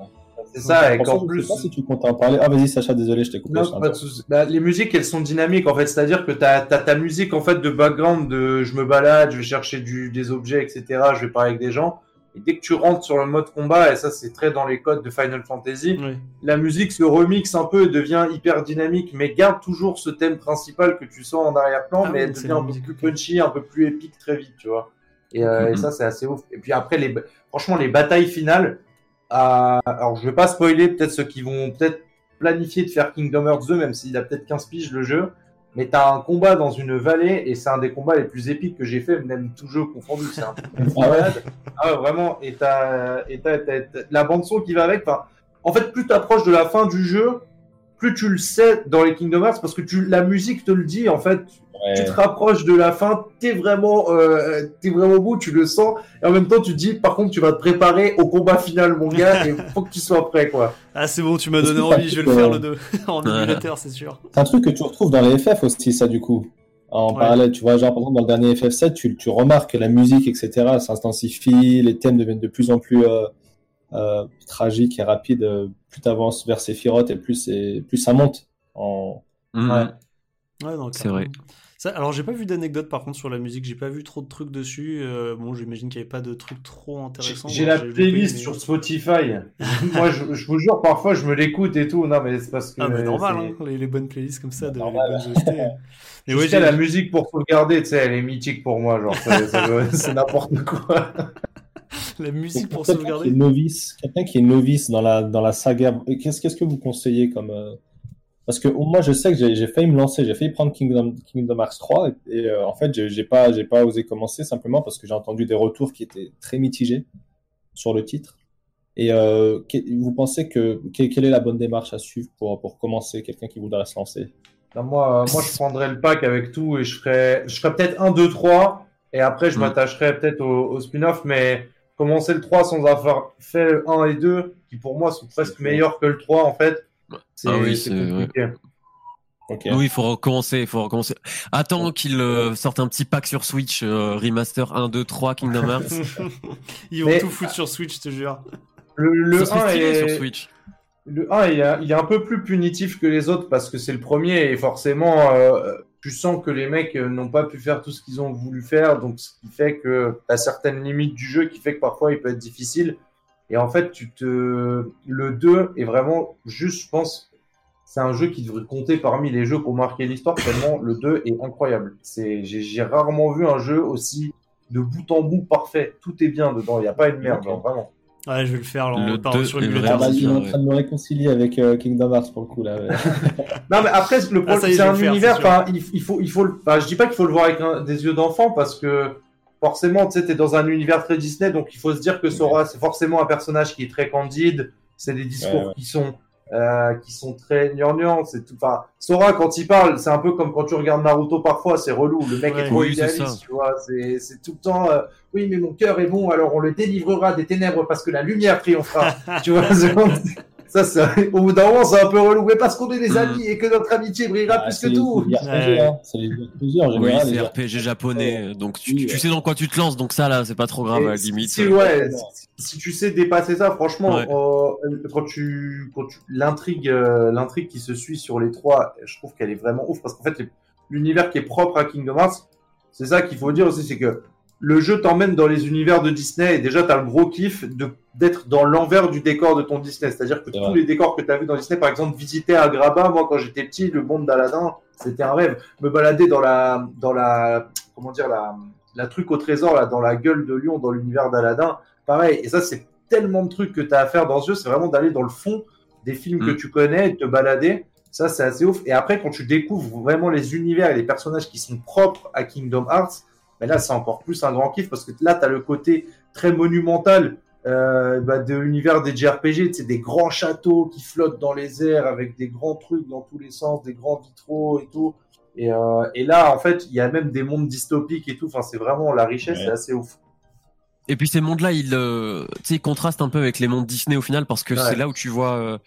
C'est ça, et qu'en
je
plus.
sais pas si tu comptes en parler. Ah, vas-y, Sacha, désolé, je t'ai coupé.
Non,
je
pas de. Bah, les musiques, elles sont dynamiques en fait, c'est-à-dire que tu as, ta musique en fait de background de je me balade, je vais chercher du, des objets, etc. Je vais parler avec des gens. Et dès que tu rentres sur le mode combat, et ça c'est très dans les codes de Final Fantasy, la musique se remixe un peu et devient hyper dynamique, mais garde toujours ce thème principal que tu sens en arrière-plan,
Ah
mais
oui,
elle devient un peu plus punchy, un peu plus épique très vite, tu vois. Et, euh,
Mhm.
et ça c'est assez ouf. Et puis après, les, franchement, les batailles finales, à- alors je vais pas spoiler peut-être ceux qui vont peut-être planifier de faire Kingdom Hearts 2, même s'il a peut-être 15 piges le jeu. Mais t'as un combat dans une vallée et c'est un des combats les plus épiques que j'ai fait, même tout jeu confondu. C'est un <laughs>
Ah
malade. Ah ouais, vraiment. Et t'as, et t'as, t'as- t'as- la bande son qui va avec. Enfin, en fait, plus t'approches de la fin du jeu, plus tu le sais dans les Kingdom Hearts parce que tu, la musique te le dit. En fait, tu te rapproches de la fin, t'es vraiment, euh, t'es vraiment au bout, tu le sens. Et en même temps, tu te dis, par contre, tu vas te préparer au combat final, mon gars, et <laughs> faut que tu sois prêt, quoi.
Ah, c'est bon, tu m'as donné envie, je vais le faire
euh,
le 2 <laughs> en émulateur, c'est sûr.
C'est un truc que tu retrouves dans les FF aussi, ça, du coup. En
Ouais.
parallèle, tu vois, genre, par exemple, dans le dernier FF7, tu, tu remarques que la musique, etc., s'intensifie, les thèmes deviennent de plus en plus euh, euh, tragiques et rapides. euh, Plus tu avances vers Sephiroth et plus, c'est- plus ça monte. En...
Ouais.
Ouais, donc,
C'est vrai.
Ça, alors j'ai pas vu d'anecdotes par contre sur la musique, j'ai pas vu trop de trucs dessus. Euh, bon, j'imagine qu'il y avait pas de trucs trop intéressants.
J'ai la playlist
mais-
sur Spotify. <laughs> Moi, je, je vous jure, parfois, je me l'écoute et tout. Non, mais c'est parce que.
Ah mais normal,
c'est-
hein, les, les bonnes playlists comme ça, de, les
Normal.
bonnes OST. <laughs> Mais ouais,
Jusqu'à
j'ai-
la musique pour sauvegarder, tu sais, elle est mythique pour moi. Genre, <laughs> c'est n'importe quoi.
la musique pour
quelqu'un qui
sauvegarder.
est novice, quelqu'un qui est novice dans la, dans la saga, qu'est-ce qu'est-ce que vous conseillez comme. euh, Parce que moi, je sais que j'ai failli me lancer, j'ai failli prendre Kingdom, Kingdom Hearts 3, et, et, euh, en fait, j'ai pas, pas osé commencer simplement parce que j'ai entendu des retours qui étaient très mitigés sur le titre. Et euh, vous pensez que, que- quelle est la bonne démarche à suivre pour, pour commencer, quelqu'un qui voudrait se lancer?
Non, moi, moi, je prendrais le pack avec tout et je ferais, je ferais peut-être 1, 2, 3. Et après, je
Mm.
m'attacherais peut-être au, au spin-off. Mais commencer le 3 sans avoir fait le 1 et 2, qui pour moi sont presque meilleurs que le 3, en fait, c'est
Ah oui. Oui, il faut recommencer, il faut recommencer. Attends qu'il euh, sorte un petit pack sur Switch, euh, remaster 1, 2, 3, Kingdom <laughs> Hearts. <laughs>
Ils vont
Mais-
tout foutre sur Switch, je te jure.
Le, le
Ce serait
1
stylé
est,
sur Switch.
Le 1, il, est- il est un peu plus punitif que les autres parce que c'est le premier et forcément, euh, tu sens que les mecs euh, n'ont pas pu faire tout ce qu'ils ont voulu faire. Donc, ce qui fait que tu as certaines limites du jeu qui fait que parfois il peut être difficile. Et en fait, tu te... le 2 est vraiment juste, je pense, c'est un jeu qui devrait compter parmi les jeux qui ont marqué l'histoire tellement le 2 est incroyable. C'est, j'ai, j'ai rarement vu un jeu aussi de bout en bout parfait. Tout est bien dedans. Il n'y a pas une merde,
Ok.
genre, vraiment.
Ouais, je vais le faire là,
Le
sur
est
l'émulateur.
Ah bah, il est en train de me réconcilier avec euh, Kingdom Hearts pour le coup là. ouais. <laughs> <laughs>
Non, mais après, le
Ah,
problème, c'est un
le faire,
univers. il, il faut, il faut. le- Enfin, je dis pas qu'il faut le voir avec un- des yeux d'enfant parce que forcément, tu sais, t'es dans un univers très Disney, donc il faut se dire que Sora, c'est forcément un personnage qui est très candide. C'est des discours
Ouais, ouais.
qui sont euh, qui sont très gnangnans. C'est tout. Enfin, Sora quand il parle, c'est un peu comme quand tu regardes Naruto parfois, c'est relou. Le mec
Ouais.
est trop
Oui, c'est
idéaliste, tu vois. C'est c'est tout le temps. euh, oui, mais mon cœur est bon, alors on le délivrera des ténèbres parce que la lumière triomphera. <laughs> tu vois. Ça, c'est- au bout d'un moment, c'est un peu relou. Mais parce qu'on est des
Mhm.
amis et que notre amitié brillera
Ah,
plus que tout.
hein. C'est en
Oui, c'est
les
RPG japonais, donc tu,
Oui,
tu
ouais.
sais dans quoi tu te lances, donc ça là, c'est pas trop grave à la limite.
Si, ouais, si, si tu sais dépasser ça, franchement,
Ouais.
euh, quand tu, quand tu, l'intrigue, euh, l'intrigue qui se suit sur les trois, je trouve qu'elle est vraiment ouf parce qu'en fait, l'univers qui est propre à Kingdom Hearts, c'est ça qu'il faut dire aussi, c'est que le jeu t'emmène dans les univers de Disney et déjà, tu as le gros kiff de, d'être dans l'envers du décor de ton Disney. C'est-à-dire que tous les décors que tu as vu dans Disney, par exemple, visiter Agrabah, moi, quand j'étais petit, le monde d'Aladin, c'était un rêve. Me balader dans la, dans la, comment dire, la, la truc au trésor, là, dans la gueule de lion, dans l'univers d'Aladin, pareil. Et ça, c'est tellement de trucs que tu as à faire dans ce jeu, c'est vraiment d'aller dans le fond des films que
Mm.
tu connais et te balader. Ça, c'est assez ouf. Et après, quand tu découvres vraiment les univers et les personnages qui sont propres à Kingdom Hearts, ben là, c'est encore plus un grand kiff parce que là, tu as le côté très monumental euh, bah, de l'univers des JRPG, c'est des grands châteaux qui flottent dans les airs avec des grands trucs dans tous les sens, des grands vitraux et tout. Et, euh, et là, en fait, il y a même des mondes dystopiques et tout. Enfin, c'est vraiment la richesse,
Ouais.
c'est assez ouf.
Et puis ces mondes-là, ils, euh, tu sais, ils contrastent un peu avec les mondes Disney au final parce que
Ouais.
c'est là où tu vois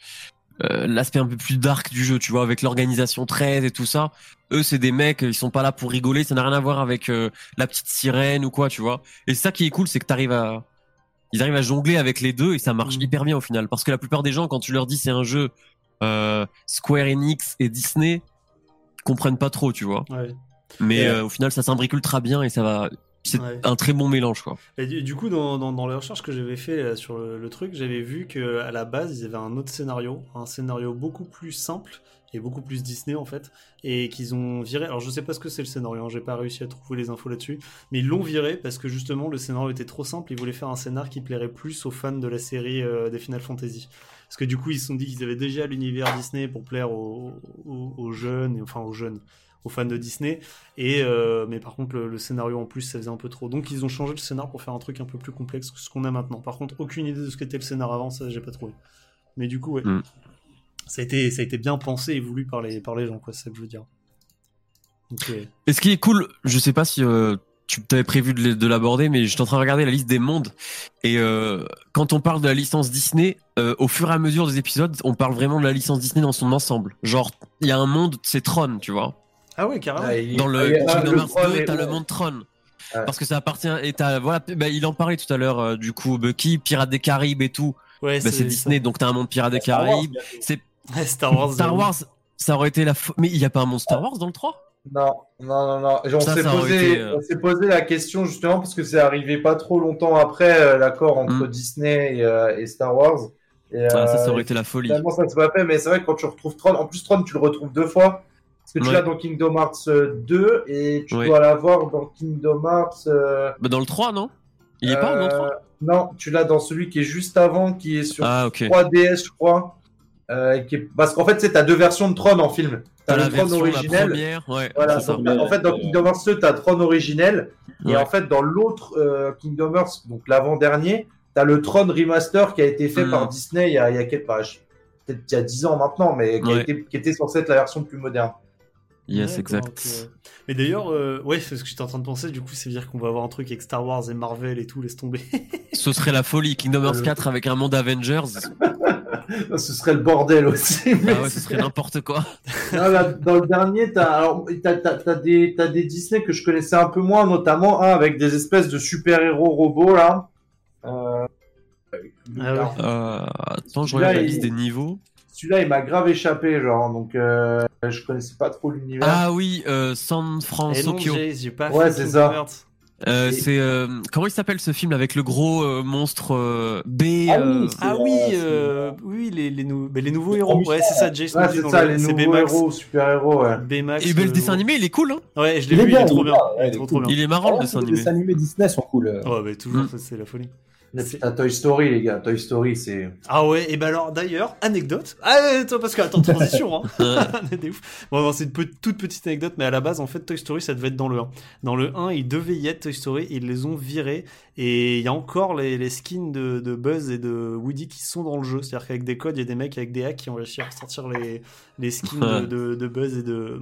euh, l'aspect un peu plus dark du jeu, tu vois, avec l'organisation 13 et tout ça. Eux, c'est des mecs, ils sont pas là pour rigoler, ça n'a rien à voir avec euh, la petite sirène ou quoi, tu vois. Et ça qui est cool, c'est que t'arrives à, ils arrivent à jongler avec les deux et ça marche
Mhm.
hyper bien au final. Parce que la plupart des gens, quand tu leur dis c'est un jeu euh, Square Enix et Disney, ils comprennent pas trop, tu vois.
Ouais.
Mais euh, au final, ça s'imbrique ultra bien et ça va. C'est
Ouais.
un très bon mélange, quoi.
Et du, du coup, dans, dans, dans les recherches que j'avais fait là, sur le, le truc, j'avais vu que à la base, ils avaient un autre scénario, un scénario beaucoup plus simple et beaucoup plus Disney en fait, et qu'ils ont viré. Alors, je sais pas ce que c'est le scénario, hein, j'ai pas réussi à trouver les infos là-dessus, mais ils l'ont viré parce que justement le scénario était trop simple. Ils voulaient faire un scénar qui plairait plus aux fans de la série euh, des Final Fantasy. Parce que du coup, ils se sont dit qu'ils avaient déjà l'univers Disney pour plaire aux, aux- aux jeunes, et, enfin aux jeunes, aux fans de Disney. Et euh, mais par contre, le, le scénario en plus, ça faisait un peu trop. Donc ils ont changé le scénar pour faire un truc un peu plus complexe que ce qu'on a maintenant. Par contre, aucune idée de ce qu'était le scénar avant, ça j'ai pas trouvé. Mais du coup, ouais.
Mm.
Ça a, été, ça a été bien pensé et voulu par les, par les gens, quoi, c'est ça que je veux dire. Euh,
Et ce qui est cool, je sais pas si euh, tu t'avais prévu de, l'aborder, mais j'étais en train de regarder la liste des mondes. Et euh, quand on parle de la licence Disney, euh, au fur et à mesure des épisodes, on parle vraiment de la licence Disney dans son ensemble. Genre, il y a un monde, c'est Tron, tu vois.
Ah ouais, carrément.
Ah, il-
Dans le
ah,
Kingdom Hearts
trône
2,
est-
t'as le monde Tron.
Ouais.
Parce que ça appartient et t'as voilà bah, il en parlait tout à l'heure euh, du coup Bucky Pirates des Caraïbes et tout
Ouais,
bah, c'est Disney donc t'as un monde Pirates des Caraïbes
bientôt.
c'est <laughs>
Ouais, Star Wars.
Star. Wars ça aurait été la mais il y a pas un monde Star Wars dans le 3
Non, non, non, non. On
Ça,
s'est
ça aurait
posé,
été, euh,
on s'est posé la question justement parce que c'est arrivé pas trop longtemps après euh, l'accord entre
Mm.
Disney et, euh, et Star Wars. Et,
Ah, ça, ça aurait été la folie.
Finalement, ça s'est pas fait, mais c'est vrai que quand tu retrouves Tron, en plus Tron, tu le retrouves deux fois. Parce que tu
Ouais.
l'as dans Kingdom Hearts euh, 2 et tu
Ouais.
dois l'avoir dans Kingdom Hearts. euh,
Bah, dans le 3, non? Il est pas dans le 3
euh, Non, tu l'as dans celui qui est juste avant, qui est sur
Ah, ok.
3DS, je crois. Euh, qui est- Parce qu'en fait, c'est t'as deux versions de Tron en film. T'as
T'as la
le Tron
version la
originel.
première, ouais,
Voilà,
c'est ça.
donc, en fait, dans Kingdom Hearts 2, t'as Tron originel. Et en fait, dans l'autre euh, Kingdom Hearts, donc l'avant-dernier, t'as le Tron Remaster qui a été fait
Mm.
par Disney il y a, il y a quel- bah, peut-être il y a 10 ans maintenant, mais qui, a été, qui était censé être la version plus moderne.
Yes, exact.
Mais d'ailleurs, euh, ouais, c'est ce que j'étais en train de penser. Du coup, veut dire qu'on va avoir un truc avec Star Wars et Marvel et tout, laisse tomber. <laughs>
Ce serait la folie. Kingdom Hearts
Euh.
4 avec un monde Avengers. <laughs>
Ce serait le bordel aussi. mais
Ah ouais, ce serait n'importe quoi. <laughs>
Non, là, dans le dernier, t'as des, Disney que je connaissais un peu moins, notamment avec des espèces de super-héros robots, là. Euh...
Ah ouais.
Euh, attends, je regarde la
il-
liste des niveaux.
Celui-là, il m'a grave échappé, genre, donc euh, je connaissais pas trop l'univers.
Ah oui, euh, San
Et non,
Francisco.
j'ai pas
Ouais,
fait
c'est ça.
Euh, c'est euh, comment il s'appelle ce film avec le gros euh, monstre euh, B
Ah oui,
Ah oui, euh, les, les, nou- les nouveaux
Les
héros. Ouais, c'est ça, Jason.
Ouais, c'est ça,
le-
les nouveaux
Baymax.
héros, super-héros, ouais.
Baymax.
Et ben, le dessin animé, il est cool. Hein
Ouais, je l'ai vu, il
bien,
est trop
il est
bien.
bien,
Il est
ouais, il
trop
est
trop
cool.
bien.
il est marrant le dessin
les
animé.
dessins animés Disney sont cool. euh.
Ouais, mais toujours,
Mm.
c'est la folie.
T'as Toy Story, les gars. Toy Story, c'est.
Ah ouais, et ben alors, d'ailleurs, anecdote. Ah, toi, parce que, attends, transition, hein. <laughs> <laughs> Des ouf. Bon, c'est une toute petite anecdote, mais à la base, en fait, Toy Story, ça devait être dans le 1. Dans le 1, il devait y être Toy Story, ils les ont virés, et il y a encore les, les skins de, de Buzz et de Woody qui sont dans le jeu. C'est-à-dire qu'avec des codes, il y a des mecs avec des hacks qui ont réussi à ressortir les, les skins de, de- de Buzz et de,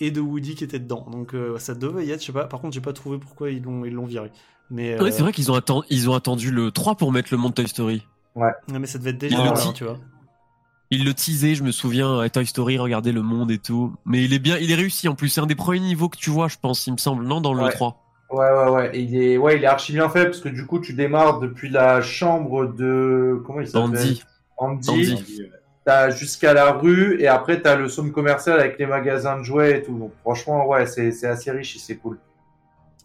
et de Woody qui étaient dedans. Donc, euh, ça devait y être, je sais pas. Par contre, j'ai pas trouvé pourquoi ils l'ont, ils l'ont viré. Mais, euh,
Ouais, c'est vrai qu'ils ont, atten- ils ont attendu le 3 pour mettre le monde Toy Story.
non, mais ça devait être déjà
Il
le
là, tu vois.
Ils le teasaient, je me souviens, à Toy Story, regarder le monde et tout. Mais il est bien, il est réussi en plus. C'est un des premiers niveaux que tu vois, je pense, il me semble, non, dans le
Ouais.
3.
Ouais, ouais, ouais. Et il est, ouais, il est archi bien fait parce que du coup, tu démarres depuis la chambre de. Comment il s'appelle?
Andy.
Andy.
Andy.
T'as jusqu'à la rue et après, t'as le somme commercial avec les magasins de jouets et tout. Donc, franchement, ouais, c'est c'est assez riche et c'est cool.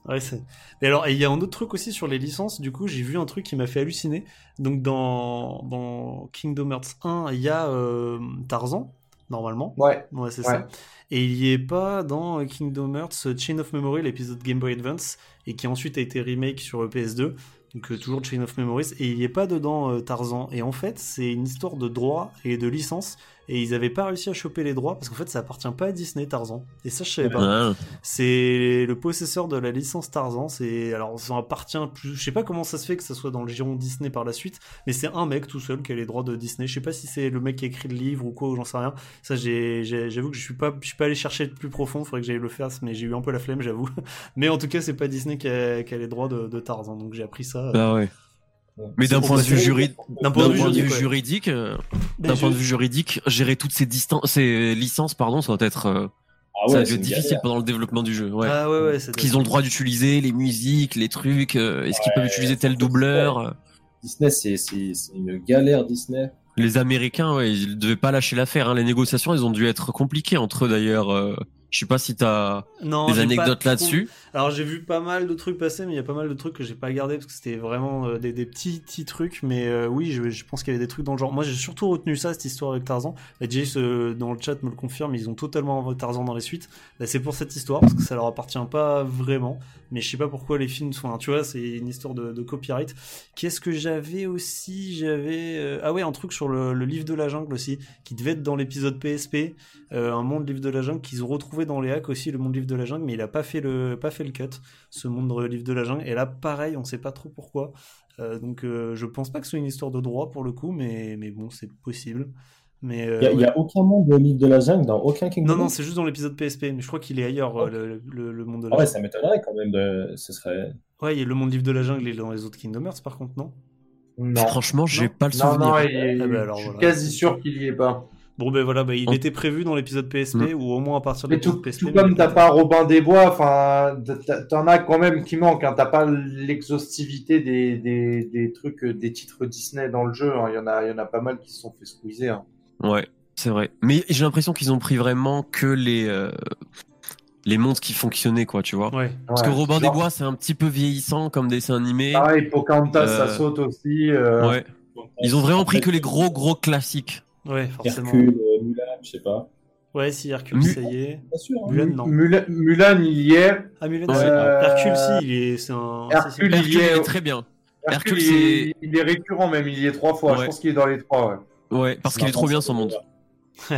Ouais, c'est. Et alors, il y a un autre truc aussi sur les licences. Du coup, j'ai vu un truc qui m'a fait halluciner. Donc, dans, dans Kingdom Hearts 1, il y a euh, Tarzan, normalement.
Ouais.
Ouais, c'est
Ouais.
ça. Et il y est pas dans Kingdom Hearts Chain of Memory, l'épisode Game Boy Advance, et qui ensuite a été remake sur le PS2. Donc, euh, toujours Chain of Memories. Et il y est pas dedans euh, Tarzan. Et en fait, c'est une histoire de droit et de licence. Et ils avaient pas réussi à choper les droits parce qu'en fait, ça appartient pas à Disney, Tarzan. Et ça, je savais pas.
Ah.
C'est le possesseur de la licence Tarzan. C'est alors ça appartient plus. Je sais pas comment ça se fait que ça soit dans le giron Disney par la suite, mais c'est un mec tout seul qui a les droits de Disney. Je sais pas si c'est le mec qui a écrit le livre ou quoi, ou j'en sais rien. Ça, j'avoue que je suis pas, je suis pas allé chercher de plus profond. Faudrait que j'aille le faire, mais j'ai eu un peu la flemme, j'avoue. <laughs> Mais en tout cas, c'est pas Disney qui a, qui a les droits de, de Tarzan, donc j'ai appris ça.
Bah ouais. Mais d'un point de vue juridique,
D'un point de vue
point de vue
juridique, ouais.
juridique, euh, d'un
je-
point de vue juridique, gérer toutes ces distances, ces licences, pardon, ça doit être, euh,
Ah ouais,
être difficile
galère.
pendant le développement du jeu. Ouais.
Ah ouais, ouais,
Qu'ils ont le droit d'utiliser les musiques, les trucs. euh, Est-ce qu'ils peuvent utiliser tel doubleur euh,
Disney, c'est une galère, Disney.
Les Américains, ouais, ils devaient pas lâcher l'affaire. Hein. Les négociations, elles ont dû être compliquées entre eux d'ailleurs. Je sais pas si t'as
Non,
des anecdotes
trop-
là-dessus.
Alors j'ai vu pas mal de trucs passer, mais il y a pas mal de trucs que j'ai pas gardé parce que c'était vraiment euh, des, des petits petits trucs. Mais euh, oui, je, je pense qu'il y avait des trucs dans le genre. Moi j'ai surtout retenu ça, cette histoire avec Tarzan. Bah, Jace euh, dans le chat me le confirme, ils ont totalement Tarzan dans les suites. Bah, c'est pour cette histoire parce que ça leur appartient pas vraiment. Mais je sais pas pourquoi les films sont. Tu vois, c'est une histoire de, de copyright. Qu'est-ce que j'avais aussi? J'avais euh, ah ouais un truc sur le, le livre de la jungle aussi qui devait être dans l'épisode PSP. Un monde livre de la jungle qu'ils ont retrouvé dans les hacks aussi le monde livre de la jungle mais il a pas fait le pas fait le cut ce monde livre de la jungle et là pareil on sait pas trop pourquoi Euh, donc euh, je pense pas que ce soit une histoire de droit pour le coup mais mais bon c'est possible mais euh,
Il n'y a,
ouais.
aucun monde de livre de la jungle dans aucun Kingdom
non non c'est juste dans l'épisode PSP mais je crois qu'il est ailleurs euh, le, le- le monde de la
Ah ouais,
jungle
ça m'étonnerait quand même. De... Ce serait.
ouais il y a le monde livre de la jungle est dans les autres Kingdom Hearts par contre non?
Non.
Franchement, j'ai pas le souvenir.
non, il
Ah bah alors,
je suis
voilà.
quasi sûr qu'il y est pas.
Bon ben voilà bah, il était prévu dans l'épisode PSP ou au moins à partir de
Mais tout,
l'épisode PSP
tout
mais
comme t'as pas Robin des Bois, enfin, t'en as quand même qui manquent. Hein. T'as pas l'exhaustivité des, des, des trucs, euh, des titres Disney dans le jeu. hein. Il y en a, il y en a pas mal qui se sont fait squeezer. hein.
Ouais, c'est vrai. Mais j'ai l'impression qu'ils ont pris vraiment que les euh, les mondes qui fonctionnaient, quoi, tu vois.
Ouais.
Parce que. Robin des Bois, c'est un petit peu vieillissant comme dessin animé.
Pareil, Pocahontas, ça
Euh,
saute aussi. euh,
Ouais. Ils ont vraiment pris que les gros, gros classiques.
Ouais, forcément.
Hercule, euh, Mulan, je sais pas.
Ouais, si Hercule, ça y est.
Pas sûr. hein.
Mulan, non.
Mulan, Mulan, il y est.
Ah, Mulan, c'est-
Euh,
Hercule, si, il est. C'est un.
Hercule, il
Hercule,
y est.
il est très bien.
Hercule,
Hercule,
il, est, il est récurrent même, il y est trois fois. Je pense qu'il est dans les trois, ouais.
Ouais, parce qu'il est trop bien son monde. <laughs>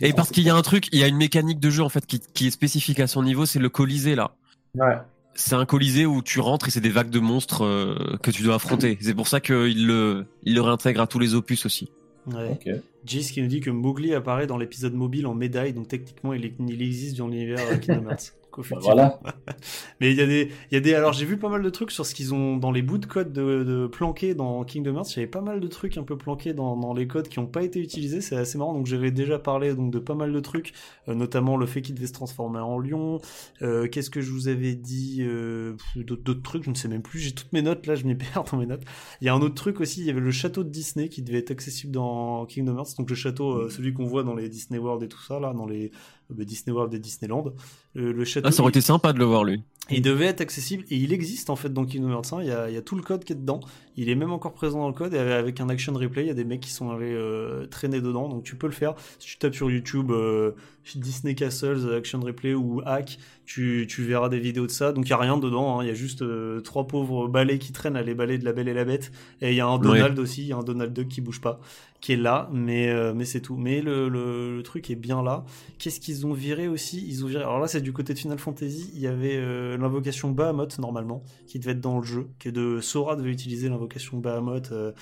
Et parce qu'il y a un truc, il y a une mécanique de jeu en fait qui, qui est spécifique à son niveau, c'est le Colisée là.
Ouais.
C'est un Colisée où tu rentres et c'est des vagues de monstres euh, que tu dois affronter. C'est pour ça qu'il le, il le réintègre à tous les opus aussi.
Ouais. Qui nous dit que Mowgli apparaît dans l'épisode mobile en médaille, donc techniquement il, existe dans l'univers euh, Kingdom Hearts. <laughs>
Bah, voilà. <laughs>
Mais il y a des, il y a des, alors j'ai vu pas mal de trucs sur ce qu'ils ont dans les bouts de code de, de planqués dans Kingdom Hearts. Il y avait pas mal de trucs un peu planqués dans, dans les codes qui n'ont pas été utilisés. C'est assez marrant. Donc j'avais déjà parlé donc de pas mal de trucs, euh, notamment le fait qu'il devait se transformer en lion. Euh, Qu'est-ce que je vous avais dit euh, D'autres d'autres trucs, je ne sais même plus. J'ai toutes mes notes là, je m'y <laughs> perds dans mes notes. Il y a un autre truc aussi. Il y avait le château de Disney qui devait être accessible dans Kingdom Hearts. Donc le château, euh, celui qu'on voit dans les Disney World et tout ça là, dans les Disney World et Disneyland. Euh, le château.
Ah, ça aurait
il-
été sympa de le voir lui.
il devait être accessible et il existe en fait dans Kingdom Hearts 1. Il y a, il y a tout le code qui est dedans. Il est même encore présent dans le code et avec un action replay, il y a des mecs qui sont allés euh, traîner dedans. Donc tu peux le faire. Si tu tapes sur YouTube euh, Disney Castles action replay ou hack, tu, tu verras des vidéos de ça. Donc il y a rien dedans. hein. Il y a juste euh, trois pauvres balais qui traînent à les balais de la Belle et la Bête. Et il y a un Donald aussi. Il y a un Donald Duck qui bouge pas, qui est là. Mais euh, mais c'est tout. Mais le, le, le truc est bien là. Qu'est-ce qu'ils ont viré aussi? Ils ont viré. Alors là, c'est du côté de Final Fantasy. Il y avait euh, l'invocation Bahamut normalement, qui devait être dans le jeu, qui est de Sora devait utiliser l'invocation Bahamut euh,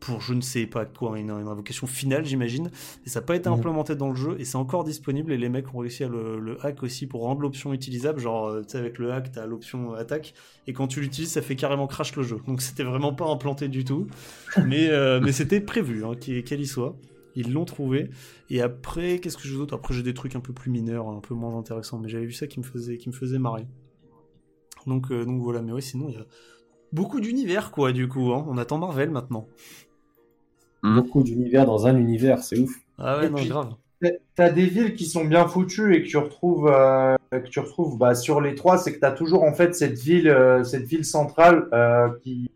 pour je ne sais pas quoi, une, une invocation finale, j'imagine. Et ça n'a pas été implémenté dans le jeu et c'est encore disponible. Et les mecs ont réussi à le, le hack aussi pour rendre l'option utilisable. Genre, euh, tu sais, avec le hack, t'as l'option attaque et quand tu l'utilises, ça fait carrément crash le jeu. Donc c'était vraiment pas implanté du tout, mais euh, mais c'était prévu hein, qu'elle y soit. Ils l'ont trouvé. Et après, qu'est-ce que j'ai d'autre? Après, j'ai des trucs un peu plus mineurs, un peu moins intéressants. Mais j'avais vu ça qui me faisait, qui me faisait marrer. Donc, euh, donc voilà. Mais ouais, sinon, il y a beaucoup d'univers, quoi, du coup. Hein. On attend Marvel maintenant.
Beaucoup d'univers dans un univers, c'est ouf.
Ah ouais,
Et
non,
puis-
grave.
T'as- des villes qui sont bien foutues et que tu retrouves, euh, que tu retrouves bah, sur les trois, c'est que t'as toujours en fait cette ville, euh, cette ville centrale euh, qui,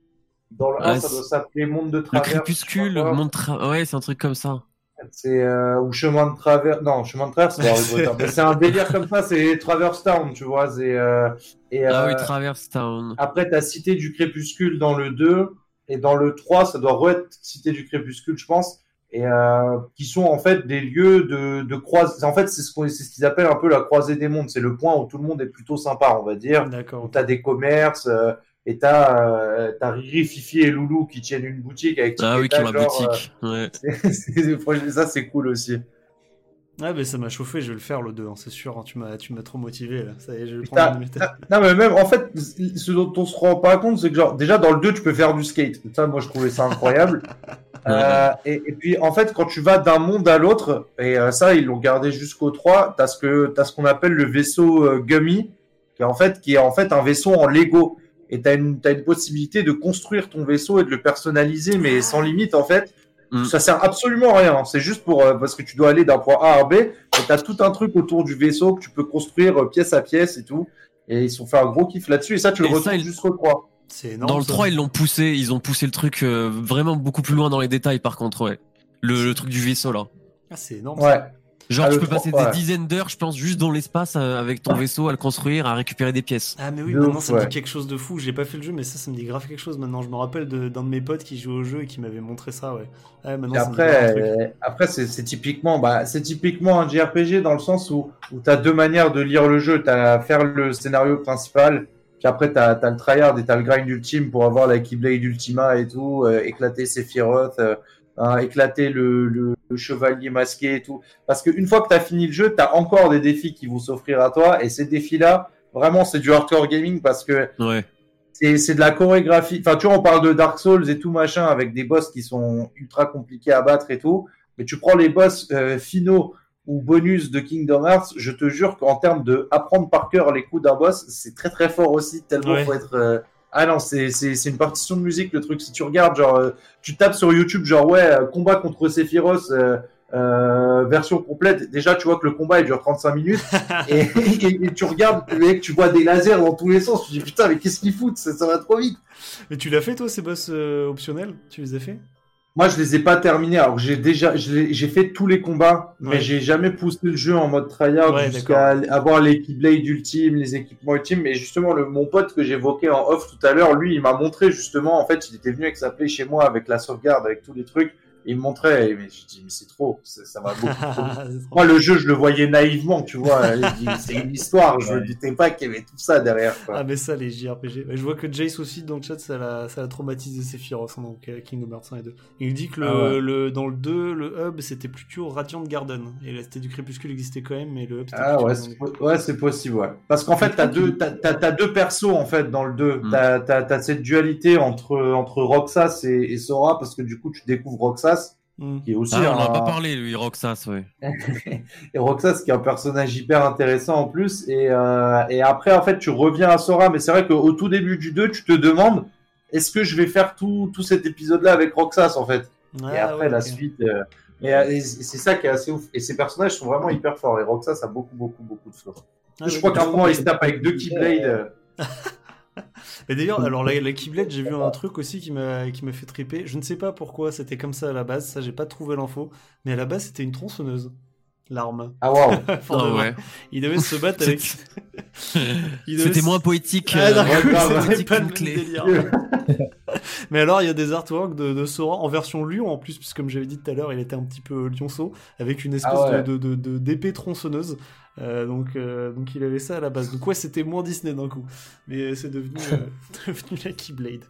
dans le 1,
Ouais,
ça doit s'appeler Monde de
Le
Travers.
crépuscule,
sais pas quoi.
montre, ouais, c'est un truc comme ça.
C'est euh, ou chemin de travers. Non, chemin de travers, c'est <laughs> un délire comme ça. C'est Traverse Town, tu vois. C'est euh, et
Ah
euh,
oui, Traverse Town.
après t'as Cité du Crépuscule dans le 2 et dans le 3, ça doit re-être Cité du Crépuscule, je pense. Et euh, qui sont en fait des lieux de, de croise. En fait, c'est ce qu'on, c'est ce qu'ils appellent un peu la croisée des mondes. C'est le point où tout le monde est plutôt sympa, on va dire. Où
D'accord.
t'as des commerces euh, et t'as euh, t'as Riri, Fifi et Loulou qui tiennent une boutique avec
Ah oui, qui ont la boutique. Ouais.
euh, <laughs> c'est- c'est- ça c'est cool aussi.
Ah, mais ça m'a chauffé, je vais le faire le 2, hein, c'est sûr. hein, tu m'as tu m'as trop motivé là. Ça y est, je vais prendre. une.
Non, mais même, en fait, ce dont on se rend pas compte, c'est que, genre, déjà, dans le 2, tu peux faire du skate. Ça, moi, je trouvais ça incroyable. <laughs> Euh, et, et puis, en fait, quand tu vas d'un monde à l'autre, et euh, ça, ils l'ont gardé jusqu'au 3, t'as ce que, t'as ce qu'on appelle le vaisseau euh, Gummy, qui est en fait, qui est en fait un vaisseau en Lego. Et t'as une, t'as une possibilité de construire ton vaisseau et de le personnaliser, mais sans limite, en fait.
Mm.
Ça sert absolument à rien. C'est juste pour, euh, parce que tu dois aller d'un point A à B, et t'as tout un truc autour du vaisseau que tu peux construire euh, pièce à pièce et tout. Et ils se sont fait un gros kiff là-dessus. Et ça, tu le
Et ça,
retrouves
ils-
jusqu'au 3.
C'est énorme.
Dans le
ça.
3, ils l'ont poussé, ils ont poussé le truc euh, vraiment beaucoup plus loin dans les détails par contre, ouais. Le, le truc du vaisseau là.
Ah, c'est énorme.
Ouais.
ça.
Genre,
Ah,
tu
le
peux
3,
passer
ouais.
des dizaines d'heures, je pense, juste dans l'espace euh, avec ton vaisseau à le construire, à récupérer des pièces.
Ah, mais oui,
De
maintenant
ouf,
ça me
ouais.
dit quelque chose de fou. J'ai pas fait le jeu, mais ça, ça me dit grave quelque chose maintenant. Je me rappelle de- d'un de, mes potes qui joue au jeu et qui m'avait montré ça, ouais. Maintenant me
après,
truc.
après c'est typiquement, bah, c'est typiquement un JRPG dans le sens où, où tu as deux manières de lire le jeu. Tu as faire le scénario principal, puis après tu as, le tryhard et tu as le grind ultime pour avoir la Keyblade Ultima et tout, euh, éclater Sephiroth, euh, hein, éclater le, le, le chevalier masqué et tout. Parce qu'une fois que tu as fini le jeu, tu as encore des défis qui vont s'offrir à toi et ces défis-là, vraiment, c'est du hardcore gaming parce que
Ouais.
c'est c'est de la chorégraphie. Enfin, tu vois, on parle de Dark Souls et tout machin avec des boss qui sont ultra compliqués à battre et tout. Mais tu prends les boss euh, finaux ou bonus de Kingdom Hearts, je te jure qu'en termes de apprendre par cœur les coups d'un boss, c'est très très fort aussi. Tellement
Ouais.
faut être. euh, Ah non, c'est c'est c'est une partition de musique le truc. Si tu regardes, genre, euh, tu tapes sur YouTube, genre ouais, euh, combat contre Sephiroth. euh, euh, version complète, déjà tu vois que le combat il dure 35 minutes <laughs> et, et- et tu regardes, mec, tu vois des lasers dans tous les sens. Tu te dis putain, mais qu'est-ce qu'ils foutent? Ça, ça va trop vite.
Mais tu l'as fait toi ces boss euh, optionnels? Tu les as fait?
Moi, je les ai pas terminés. Alors j'ai déjà, j'ai fait tous les combats, mais
Ouais.
j'ai jamais poussé le jeu en mode tryhard
Ouais,
jusqu'à avoir les Keyblade ultimes, les équipements ultimes. Mais justement, le, mon pote que j'évoquais en off tout à l'heure, lui, il m'a montré justement. En fait, il était venu avec sa play chez moi avec la sauvegarde, avec tous les trucs. Il me montrait, mais j'ai dit, mais c'est trop, ça ça va beaucoup trop vite. <laughs> Moi, le jeu, je le voyais naïvement, tu vois. <laughs> Je dis, C'est une histoire, je ne me doutais pas qu'il y avait tout ça derrière. Quoi.
Ah mais ça les JRPG. Ouais, Je vois que Jace aussi dans le chat ça l'a ça l'a traumatisé Sephiroth hein, donc euh, Kingdom Hearts 1 et 2. Il dit que le,
Ah ouais.
le dans le 2 le hub c'était plutôt Radiant Garden et là c'était du crépuscule existait quand même mais le hub c'était
Ah ouais, c'est po- ouais, c'est possible, ouais. Parce qu'en fait, t'as deux, t'as, t'as- t'as deux persos en fait dans le 2.
Mm.
T'as, t'as, t'as cette dualité entre entre Roxas et, et Sora parce que du coup, tu découvres Roxas
Hmm.
qui est aussi
Ah, on en
un,
a pas parlé, lui, Roxas, ouais. <laughs>
et Roxas qui est un personnage hyper intéressant en plus. Et euh, et après, en fait, tu reviens à Sora, mais c'est vrai qu'au tout début du 2, tu te demandes est-ce que je vais faire tout tout cet épisode-là avec Roxas en fait? Et
Ah,
après
ouais,
la suite. euh, et, euh, et c'est ça qui est assez ouf. Et ces personnages sont vraiment hyper forts. Et Roxas a beaucoup, beaucoup, beaucoup de flow.
Ah,
je crois qu'à un moment, il se tape avec deux Keyblades. <laughs> <laughs>
Et d'ailleurs, alors la, la <laughs> Keyblade, j'ai vu un truc aussi qui m'a qui m'a fait triper. Je ne sais pas pourquoi c'était comme ça à la base, ça j'ai pas trouvé l'info, mais à la base c'était une tronçonneuse. L'arme.
Ah
Ah
vrai. <laughs>
ouais.
Il devait se battre avec.
C'était
se-
moins poétique.
Ah,
euh,
ouais,
c'était pas le délire. Mais alors, il y a des artworks de, de Sora en version lion en plus, puisque comme j'avais dit tout à l'heure, il était un petit peu lionceau, avec une espèce
Ah ouais.
de, de, de- d'épée tronçonneuse. Euh, donc, euh, donc il avait ça à la base. Donc ouais, c'était moins Disney d'un coup. Mais c'est devenu, euh, <laughs> <laughs> devenu la Keyblade.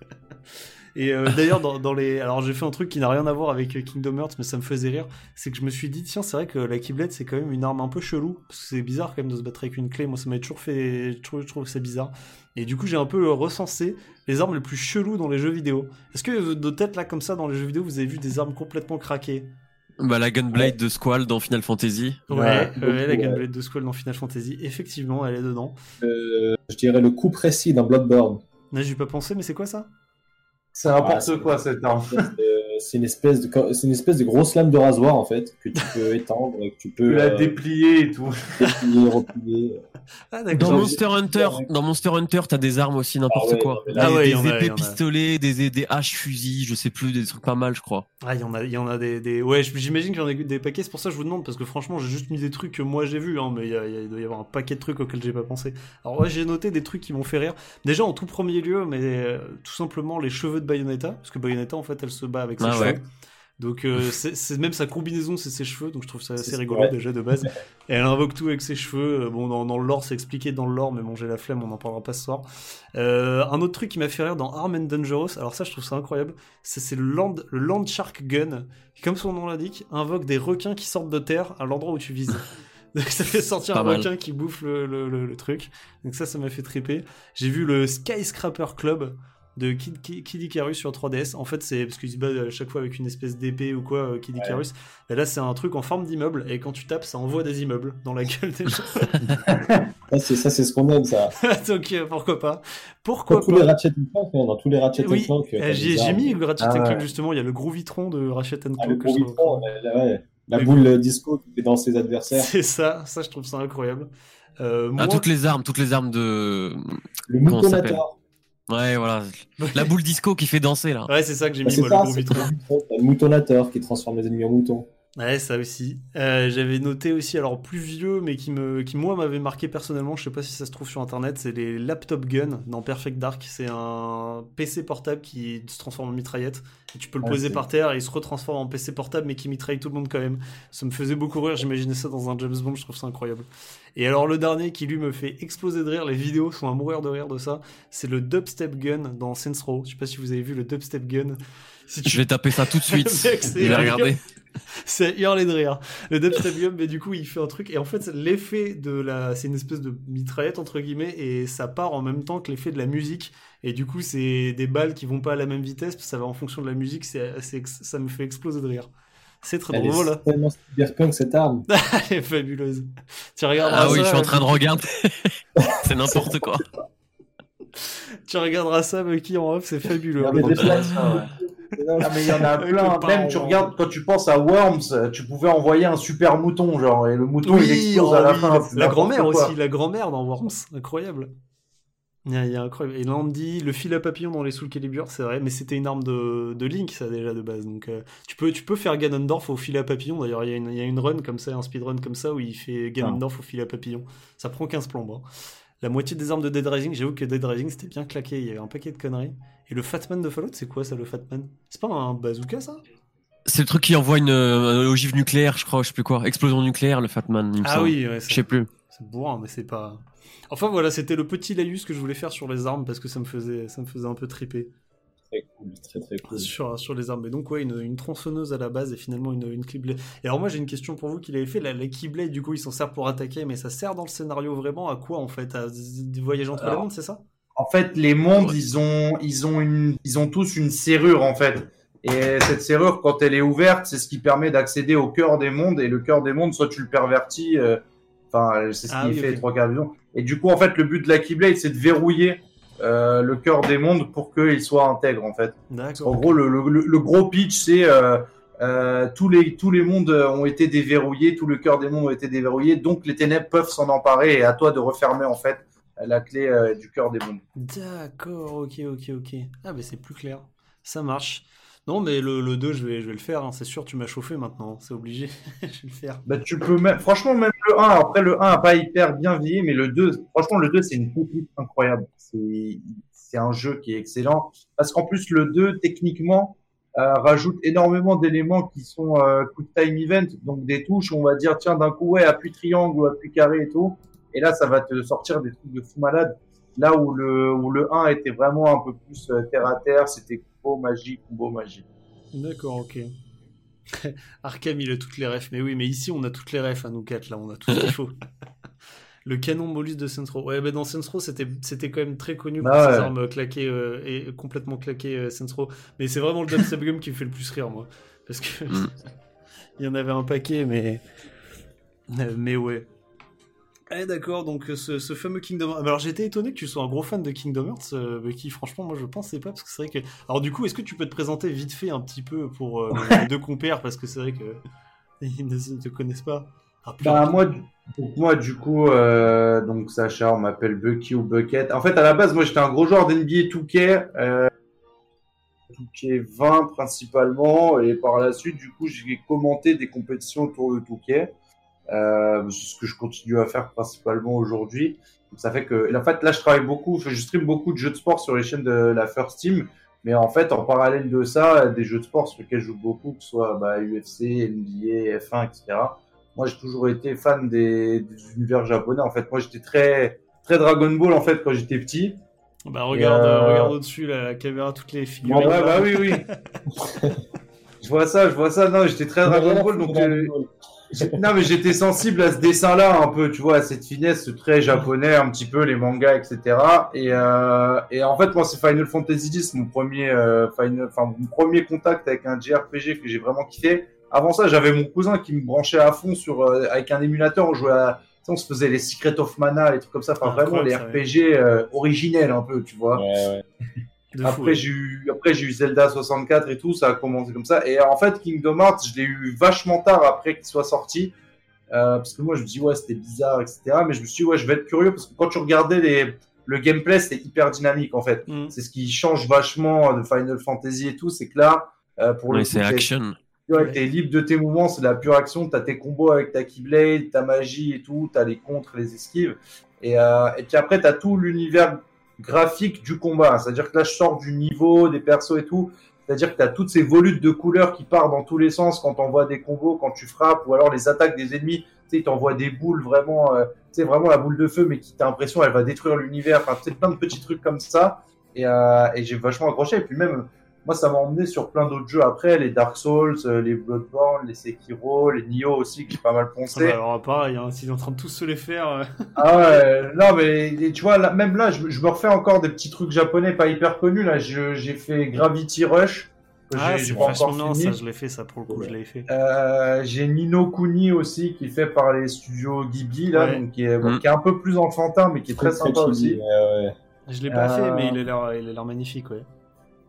Et euh, d'ailleurs, dans, dans les. Alors, j'ai fait un truc qui n'a rien à voir avec Kingdom Hearts, mais ça me faisait rire. C'est que je me suis dit, tiens, c'est vrai que la Keyblade, c'est quand même une arme un peu chelou. Parce que c'est bizarre quand même de se battre avec une clé. Moi, ça m'a toujours fait. Je trouve, je trouve que c'est bizarre. Et du coup, j'ai un peu recensé les armes les plus cheloues dans les jeux vidéo. Est-ce que de tête là, comme ça, dans les jeux vidéo, vous avez vu des armes complètement craquées?
Bah, la Gunblade de Squall dans Final Fantasy.
Ouais,
Ouais,
la
ouais.
Gunblade de Squall dans Final Fantasy. Effectivement, elle est dedans.
Euh, je dirais le coup précis dans Bloodborne.
Là, j'ai pas pensé, mais c'est quoi ça?
C'est n'importe
Ah,
quoi cette arme?
C'est une espèce de c'est une espèce de grosse lame de rasoir en fait que tu peux <laughs> étendre et que tu peux
l'as
euh,
déplié et tout.
déplier, replier.
Ah,
Dans. Monster Hunter, dans Monster Hunter, t'as des armes aussi, n'importe
Ah ouais,
quoi.
là,
Ah ouais,
des épées
a.
pistolets, des, des haches fusils, je sais plus, des trucs pas mal, je crois.
Ah, il y en a, il y en a des, des... Ouais, j'imagine qu'il y en a des paquets, c'est pour ça que je vous demande, parce que franchement, j'ai juste mis des trucs que moi j'ai vus, hein, mais il, y a- il y a- il doit y avoir un paquet de trucs auxquels j'ai pas pensé. Alors, ouais, j'ai noté des trucs qui m'ont fait rire. Déjà, en tout premier lieu, mais euh, tout simplement les cheveux de Bayonetta, parce que Bayonetta, en fait, elle se bat avec ses
Ah
cheveux.
ouais.
Donc, euh, c'est même sa combinaison, c'est ses cheveux, donc je trouve ça assez rigolo déjà de base. Et <laughs> elle invoque tout avec ses cheveux. Euh, Bon, dans, dans le lore, c'est expliqué dans le lore, mais bon, j'ai la flemme, on en parlera pas ce soir. Euh, un autre truc qui m'a fait rire dans Arm and Dangerous, alors ça je trouve ça incroyable, c'est c'est le land, le land Shark Gun, qui comme son nom l'indique, invoque des requins qui sortent de terre à l'endroit où tu vises. <laughs> Donc ça fait sortir un
mal.
requin qui bouffe le, le- le- le truc. Donc ça, ça m'a fait triper. J'ai vu le Skyscraper Club de Kid, Kid, Kid Icarus sur 3DS. En fait, c'est parce qu'il se bat à chaque fois avec une espèce d'épée ou quoi, euh, Kid Icarus. Et là, c'est un truc en forme d'immeuble, et quand tu tapes, ça envoie des immeubles dans la gueule des gens. <laughs>
Ça c'est ça c'est ce qu'on aime ça. <laughs>
Donc euh, pourquoi pas?
Dans
Pourquoi
tous
pas?
les Ratchet Clank, hein, dans tous les Ratchet
Oui,
Clank.
euh,
t'as
J'ai mis le Ratchet
Ah
Clank
ouais.
justement, il y a le gros vitron de Ratchet
Ah,
Clank.
le
que
gros vitron, la, boule disco qui fait danser ses adversaires.
C'est ça, ça je trouve ça incroyable. Euh,
Ah,
moi-
toutes les armes, toutes les armes de.
Le.
Ouais, voilà. <laughs> La boule disco qui fait danser, là.
Ouais, c'est ça que j'ai mis, moi,
ça,
le gros
c'est
vitron.
le mouton. T'as le moutonator qui transforme les ennemis en moutons.
Ouais, ça aussi. Euh, J'avais noté aussi, alors plus vieux, mais qui, me, qui moi m'avait marqué personnellement, je sais pas si ça se trouve sur internet, c'est les Laptop Gun dans Perfect Dark. C'est un PC portable qui se transforme en mitraillette. Et tu peux le
Ah,
poser par terre et il se retransforme en PC portable, mais qui mitraille tout le monde quand même. Ça me faisait beaucoup rire, j'imaginais ça dans un James Bond, je trouve ça incroyable. Et alors le dernier qui lui me fait exploser de rire, les vidéos sont à mourir de rire de ça, c'est le Dubstep Gun dans Saints Row. Je sais pas si vous avez vu le Dubstep Gun. Si tu
Je vais taper ça tout de suite. <laughs>
C'est
Je vais regarder.
c'est hurler de rire. Le dubstep gun, mais du coup, il fait un truc. Et en fait, l'effet de la. C'est une espèce de mitraillette, entre guillemets, et ça part en même temps que l'effet de la musique. Et du coup, c'est des balles qui vont pas à la même vitesse, ça va en fonction de la musique. C'est, c'est ça me fait exploser de rire. C'est très
Elle
drôle.
est
Voilà.
tellement cyberpunk cette arme. <laughs>
Elle est fabuleuse. Tu regardes
Ah oui,
ça,
je suis en train de regarder. <laughs> C'est n'importe quoi.
Tu regarderas ça, Bucky, en off, c'est fabuleux.
Ça, ouais. Ah, mais il y en a plein. Même tu regardes, quand tu penses à Worms, tu pouvais envoyer un super mouton, genre, et le mouton il explose
oh
à la
oui,
fin.
la grand-mère aussi, la grand-mère dans Worms, incroyable. Il y a, il y a incroyable. Et Landy, le fil à papillon dans les Soul Calibur, c'est vrai, mais c'était une arme de, de Link, ça déjà de base. Donc euh, tu, peux, tu peux faire Ganondorf au fil à papillon. D'ailleurs, il y, a une- il y a une run comme ça, un speedrun comme ça, où il fait Ganondorf au fil à papillon. Ça prend 15 plombes. hein. La moitié des armes de Dead Rising, j'avoue que Dead Rising c'était bien claqué, il y avait un paquet de conneries. Et le Fatman de Fallout, c'est quoi ça, le Fatman? C'est pas un bazooka ça?
C'est le truc qui envoie une euh, ogive nucléaire, je crois, je sais plus quoi. Explosion nucléaire, le Fatman.
Ah
semble.
oui, ouais,
Je sais plus.
C'est bourrin, mais c'est pas. Enfin voilà, c'était le petit laïus que je voulais faire sur les armes parce que ça me faisait, ça me faisait un peu triper
Très cool, très très cool.
sur, sur les armes. Et donc ouais, une, une tronçonneuse à la base et finalement une, une Keyblade. Et alors moi j'ai une question pour vous qu'il avait fait. La, la Keyblade, du coup, ils s'en servent pour attaquer, mais ça sert dans le scénario vraiment à quoi en fait? À voyager entre les mondes, c'est ça?
En fait, les mondes, ils ont, ils ont une, ils ont tous une serrure en fait. Et cette serrure, quand elle est ouverte, c'est ce qui permet d'accéder au cœur des mondes. Et le cœur des mondes, soit tu le pervertis, euh, enfin, c'est ce
Ah
qui
oui,
fait les trois quarts. Et du coup, en fait, le but de la Keyblade, c'est de verrouiller euh, le cœur des mondes pour qu'il soit intègre en fait. En gros, le, le- gros pitch, c'est euh, euh, tous les tous les mondes ont été déverrouillés, tout le cœur des mondes ont été déverrouillés, donc les ténèbres peuvent s'en emparer et à toi de refermer en fait la clé euh, du cœur des mondes.
D'accord, ok, ok, ok. Ah mais c'est plus clair. Ça marche. Non mais le, le 2, je vais, je vais le faire, hein. c'est sûr, tu m'as chauffé maintenant, c'est obligé, <laughs> je vais le faire.
Bah, tu peux même, franchement, même le 1, après le 1 a pas hyper bien vieilli, mais le 2, franchement, le 2, c'est une pépite incroyable. C'est, un jeu qui est excellent. Parce qu'en plus, le 2, techniquement, euh, rajoute énormément d'éléments qui sont euh, quick time event, donc des touches, on va dire, tiens, d'un coup, ouais, appuie triangle ou appuie carré et tout. Et là, ça va te sortir des trucs de fou malade. Là où le, où le 1 était vraiment un peu plus euh, terre à terre, c'était combo magie, combo magie.
D'accord, ok. <laughs> Arkham, il a toutes les refs. Mais oui, mais ici, on a toutes les refs à nous quatre, là, on a tout ce qu'il faut. <laughs> Le canon mollusque de Saints Row. Ouais, mais dans Saints Row, c'était, c'était quand même très connu pour
Bah
ses armes claquées euh, et complètement claquées euh, Saints Row. Mais c'est vraiment le Dubstep Gum qui me fait le plus rire, moi. Parce que
Mm. <laughs>
il y en avait un paquet, mais. Euh, Mais ouais. Eh d'accord, donc euh, ce, ce fameux Kingdom Hearts. Alors j'étais étonné que tu sois un gros fan de Kingdom Hearts, euh, Bucky. Franchement, moi je pensais pas, parce que c'est vrai que. Alors du coup, est-ce que tu peux te présenter vite fait un petit peu pour euh, <laughs> les deux compères, parce que c'est vrai que <laughs> ils ne te connaissent pas. Ah,
Bah, moi, du- donc, moi, du coup, euh, donc Sacha, on m'appelle Bucky ou Bucket. En fait, à la base, moi, j'étais un gros joueur d'NBA 2K, euh, 2K 20 principalement, et par la suite, du coup, j'ai commenté des compétitions autour de 2K, euh, c'est ce que je continue à faire principalement aujourd'hui. Ça fait que, en fait, là, je travaille beaucoup, je stream beaucoup de jeux de sport sur les chaînes de la First Team. Mais en fait, en parallèle de ça, des jeux de sport sur lesquels je joue beaucoup, que ce soit bah, UFC, NBA, F1, etc. Moi, j'ai toujours été fan des, des univers japonais. En fait, moi, j'étais très très Dragon Ball en fait quand j'étais petit.
Bah regarde,
euh,
regarde au-dessus la, la caméra, toutes les figures.
Bon, bah oui, oui. <laughs> je vois ça, je vois ça. Non, j'étais très Dragon Ball, donc non, mais j'étais sensible à ce dessin-là un peu, tu vois, à cette finesse très japonais, un petit peu les mangas, etc. Et euh, et en fait, moi, c'est Final Fantasy X, mon premier euh, Final, enfin mon premier contact avec un JRPG que j'ai vraiment kiffé. Avant ça, j'avais mon cousin qui me branchait à fond sur euh, avec un émulateur, on jouait à tu sais, on se faisait les Secret of Mana, les trucs comme ça, enfin
Ah,
vraiment les
incroyable,
RPG euh, originels un peu, tu vois.
Ouais, ouais.
De
Après j'ai eu après j'ai eu Zelda 64 et tout, ça a commencé comme ça. Et en fait Kingdom Hearts, je l'ai eu vachement tard après qu'il soit sorti, euh, parce que moi je me dis ouais c'était bizarre etc. Mais je me suis dit ouais je vais être curieux parce que quand tu regardais les le gameplay c'était hyper dynamique en fait.
Mm.
C'est ce qui change vachement de Final Fantasy et tout, c'est que là euh, pour le
c'est action.
Ouais,
Ouais.
t'es libre de tes mouvements, c'est la pure action. T'as tes combos avec ta Keyblade, ta magie et tout, t'as les contres, les esquives. Et, euh, et puis après, t'as tout l'univers graphique du combat. C'est-à-dire que là, je sors du niveau, des persos et tout. C'est-à-dire que t'as toutes ces volutes de couleurs qui partent dans tous les sens quand t'envoies des combos, quand tu frappes, ou alors les attaques des ennemis. Tu sais, ils t'envoient des boules vraiment, euh, tu sais, vraiment la boule de feu, mais qui t'as l'impression elle va détruire l'univers. Enfin, tu sais, plein de petits trucs comme ça. Et, euh, et j'ai vachement accroché. Et puis même, moi, ça m'a emmené sur plein d'autres jeux après, les Dark Souls, euh, les Bloodborne, les Sekiro, les Nioh aussi, que j'ai pas mal
Ah
poncé.
bah, alors pareil, hein, s'ils sont en train de tous se les faire. euh, <laughs>
Ah ouais, non, mais et tu vois, là, même là, je, me- je me refais encore des petits trucs japonais pas hyper connus. Là, Je- j'ai fait Gravity Rush, que
Ah,
j'ai-
c'est
j'ai pas
vachement
encore
bien
fini.
ça, je l'ai fait ça pour le coup,
Ouais.
je l'avais fait.
Euh, j'ai Nino Kuni aussi, qui est fait par les studios Ghibli, là,
Ouais.
donc qui est, bon,
Mm.
qui est un peu plus enfantin, mais qui est très, sympa aussi.
ouais, ouais.
Je l'ai pas
Euh,
fait, mais il a l'air, il a l'air magnifique, ouais.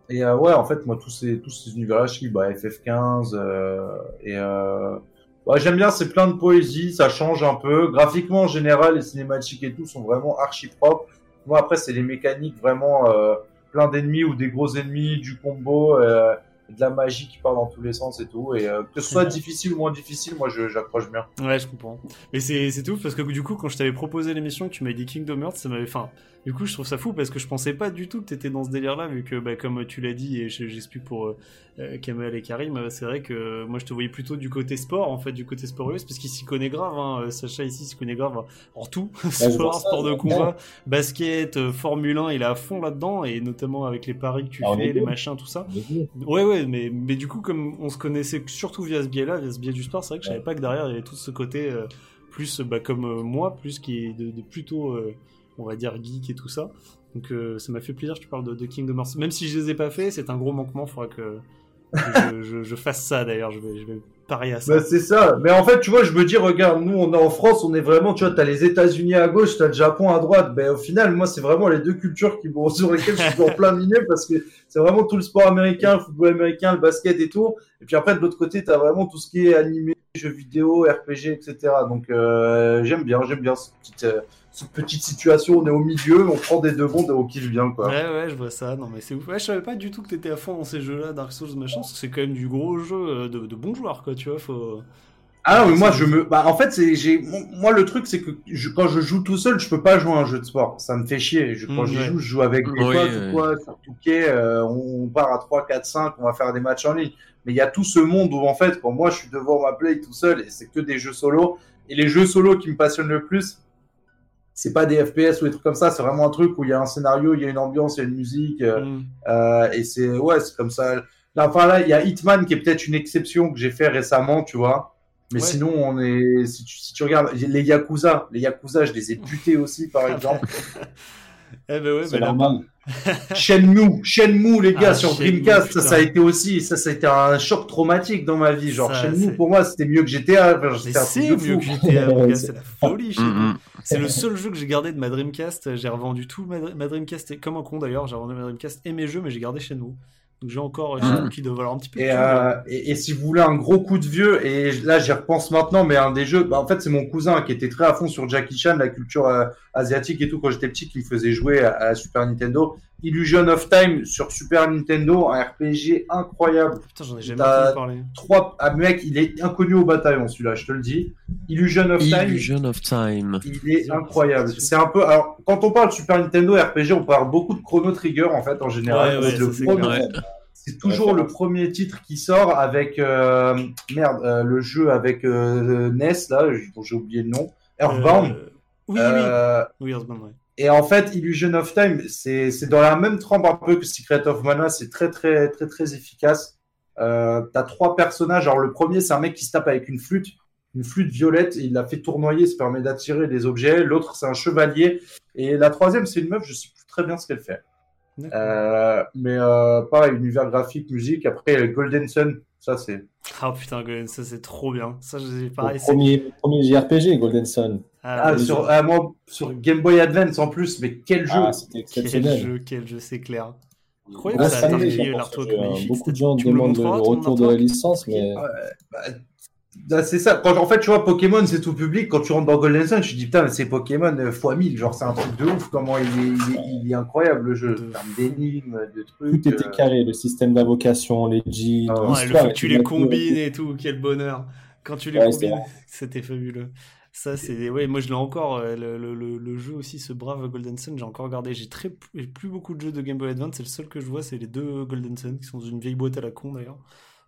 Et euh, ouais, en fait, moi, tous ces, tous ces univers-là, je kiffe, bah, FF15, euh, et euh, ouais, j'aime bien, c'est plein de poésie, ça change un peu. Graphiquement, en général, les cinématiques et tout sont vraiment archi propres. Moi, après, c'est les mécaniques vraiment euh, plein d'ennemis ou des gros ennemis, du combo, euh, de la magie qui part dans tous les sens et tout. Et euh, que ce soit difficile ou moins difficile, moi, j'accroche bien.
Ouais, je comprends. Mais c'est c'est tout parce que du coup, quand je t'avais proposé l'émission, tu m'avais dit Kingdom Hearts, ça m'avait. Enfin, du coup, je trouve ça fou parce que je pensais pas du tout que t'étais dans ce délire-là, vu que, bah, comme tu l'as dit, et je- j'explique pour euh, euh, Kamel et Karim, euh, c'est vrai que euh, moi je te voyais plutôt du côté sport, en fait, du côté sport US, parce qu'il s'y connaît grave. Hein, Sacha ici s'y connaît grave en tout <laughs> sport,
ça,
sport de
ouais.
combat, basket, Formule 1, il est à fond là-dedans, et notamment avec les paris que tu fais, les machins, tout ça. Ouais, ouais, mais, mais du coup, comme on se connaissait surtout via ce biais-là, via ce biais du sport, c'est vrai que je savais pas que derrière il y avait tout ce côté euh, plus bah, comme euh, moi, plus qui est de, de plutôt, euh, on va dire, geek et tout ça. Donc euh, ça m'a fait plaisir que tu parles de, de Kingdom Hearts. Même si je les ai pas fait, c'est un gros manquement, faudra que, que je, <laughs> je- je fasse ça d'ailleurs, je vais, je vais parier à ça.
Bah, c'est ça. Mais en fait, tu vois, je me dis, regarde, nous, on est en France, on est vraiment, tu vois, t'as les États-Unis à gauche, t'as le Japon à droite. Ben, au final, moi, c'est vraiment les deux cultures qui vont, <laughs> sur lesquelles je suis en plein milieu parce que c'est vraiment tout le sport américain, le football américain, le basket et tout. Et puis après, de l'autre côté, t'as vraiment tout ce qui est animé, jeux vidéo, RPG, etc. Donc, euh, j'aime bien, j'aime bien cette petite, euh, cette petite situation. On est au milieu, on prend des deux mondes et on kiffe bien, quoi.
Ouais, ouais, je vois ça. Non, mais c'est ouf. Ouais, je savais pas du tout que t'étais à fond dans ces jeux-là, Dark Souls, machin, parce que c'est quand même du gros jeu euh, de, de bons joueurs, quoi, tu vois. Faut.
Ah non, mais moi je me bah en fait c'est j'ai moi le truc c'est que je- quand je joue tout seul, je peux pas jouer à un jeu de sport, ça me fait chier. Je, quand
Mm,
j'y
ouais.
joue, je joue avec des
Oui,
potes
ouais.
ou quoi, sur Touquet, euh, on, on part à 3 4 5, on va faire des matchs en ligne. Mais il y a tout ce monde où en fait quand moi je suis devant ma play tout seul et c'est que des jeux solo et les jeux solo qui me passionnent le plus c'est pas des FPS ou des trucs comme ça, c'est vraiment un truc où il y a un scénario, il y a une ambiance, il y a une musique euh,
Mm.
euh, et c'est ouais, c'est comme ça. Là, enfin là, il y a Hitman qui est peut-être une exception que j'ai fait récemment, tu vois. Mais
Ouais.
sinon, on est si tu, si tu regardes les Yakuza, les Yakuza, je les ai butés aussi par <laughs> exemple. <laughs>
Eh ben ouais,
C'est
là-
normal. <laughs>
Shenmue, Shenmue les gars
Ah,
sur
Shenmue,
Dreamcast, ça,
putain.
ça a été aussi, ça, ça a été un choc traumatique dans ma vie. Genre
Ça,
Shenmue
c'est-
pour moi c'était mieux que GTA. Enfin,
c'est mieux
fou.
que GTA, <laughs>
C'est-
la folie.
Mm, mm.
C'est le seul jeu que j'ai gardé de ma Dreamcast. J'ai revendu tout ma, ma Dreamcast, et comme un con d'ailleurs, j'ai revendu ma Dreamcast et mes jeux, mais j'ai gardé chez nous. Donc j'ai encore nous qui doit valoir un petit peu.
Et,
plus,
euh, et, et si vous voulez un gros coup de vieux, et là j'y repense maintenant, mais un des jeux, bah, en fait c'est mon cousin qui était très à fond sur Jackie Chan, la culture euh, asiatique et tout quand j'étais petit, qui me faisait jouer à, Super Nintendo. Illusion of Time sur Super Nintendo, un RPG incroyable.
Putain, j'en ai jamais entendu parler.
Trois, ah, mec, il est inconnu au bataillon celui-là, je te le dis. Illusion of Time,
Illusion of Time.
il est incroyable. C'est un peu, alors quand on parle Super Nintendo RPG, on parle beaucoup de Chrono Trigger en fait en général.
Ouais, ouais,
C'est le
ça, c'est
premier-
clair.
Ouais.
c'est toujours le premier titre qui sort avec euh, merde euh, le jeu avec euh, NES là dont j'ai oublié le nom Earthbound
Euh, Oui, oui, oui. Earthbound, ouais.
Et en fait Illusion of Time c'est dans la même trempe un peu que Secret of Mana c'est très très très très efficace euh, t'as trois personnages alors le premier c'est un mec qui se tape avec une flûte une flûte violette et il la fait tournoyer ça permet d'attirer des objets l'autre c'est un chevalier et la troisième c'est une meuf je sais plus très bien ce qu'elle fait euh, mais euh, pareil, univers graphique, musique. Après, Golden Sun, ça c'est.
Ah putain, Golden, ça c'est trop bien. Ça, j'ai
Au
pareil. c'est-
premier, premier JRPG, Golden Sun.
Ah,
Ah, sur, ah, moi, sur Game Boy Advance en plus, mais quel jeu!
Ah, c'était
Quel
exceptionnel.
jeu, quel jeu, c'est clair. Incroyable, ça a
hein.
magnifique,
Beaucoup de gens demandent le retour de la licence, mais
Ouais, bah, bah, c'est ça. Quand, en fait, tu vois, Pokémon, c'est tout public. Quand tu rentres dans Golden Sun, tu te dis, putain, mais c'est Pokémon euh, fois 1000. Genre, c'est un truc de ouf. Comment il est, il est, il est incroyable, le jeu.
De
En termes d'énigmes, de trucs.
tout était
euh,
carré. Le système d'invocation, les G,
Ah
le fait que tu les combines et tout, quel bonheur. Quand tu les combines, c'était fabuleux. Ça, c'est. Ouais, moi je l'ai encore. euh, Le, le, le, le jeu aussi, ce brave Golden Sun, j'ai encore gardé. J'ai très plus beaucoup de jeux de Game Boy Advance. C'est le seul que je vois, c'est les deux Golden Sun qui sont dans une vieille boîte à la con d'ailleurs.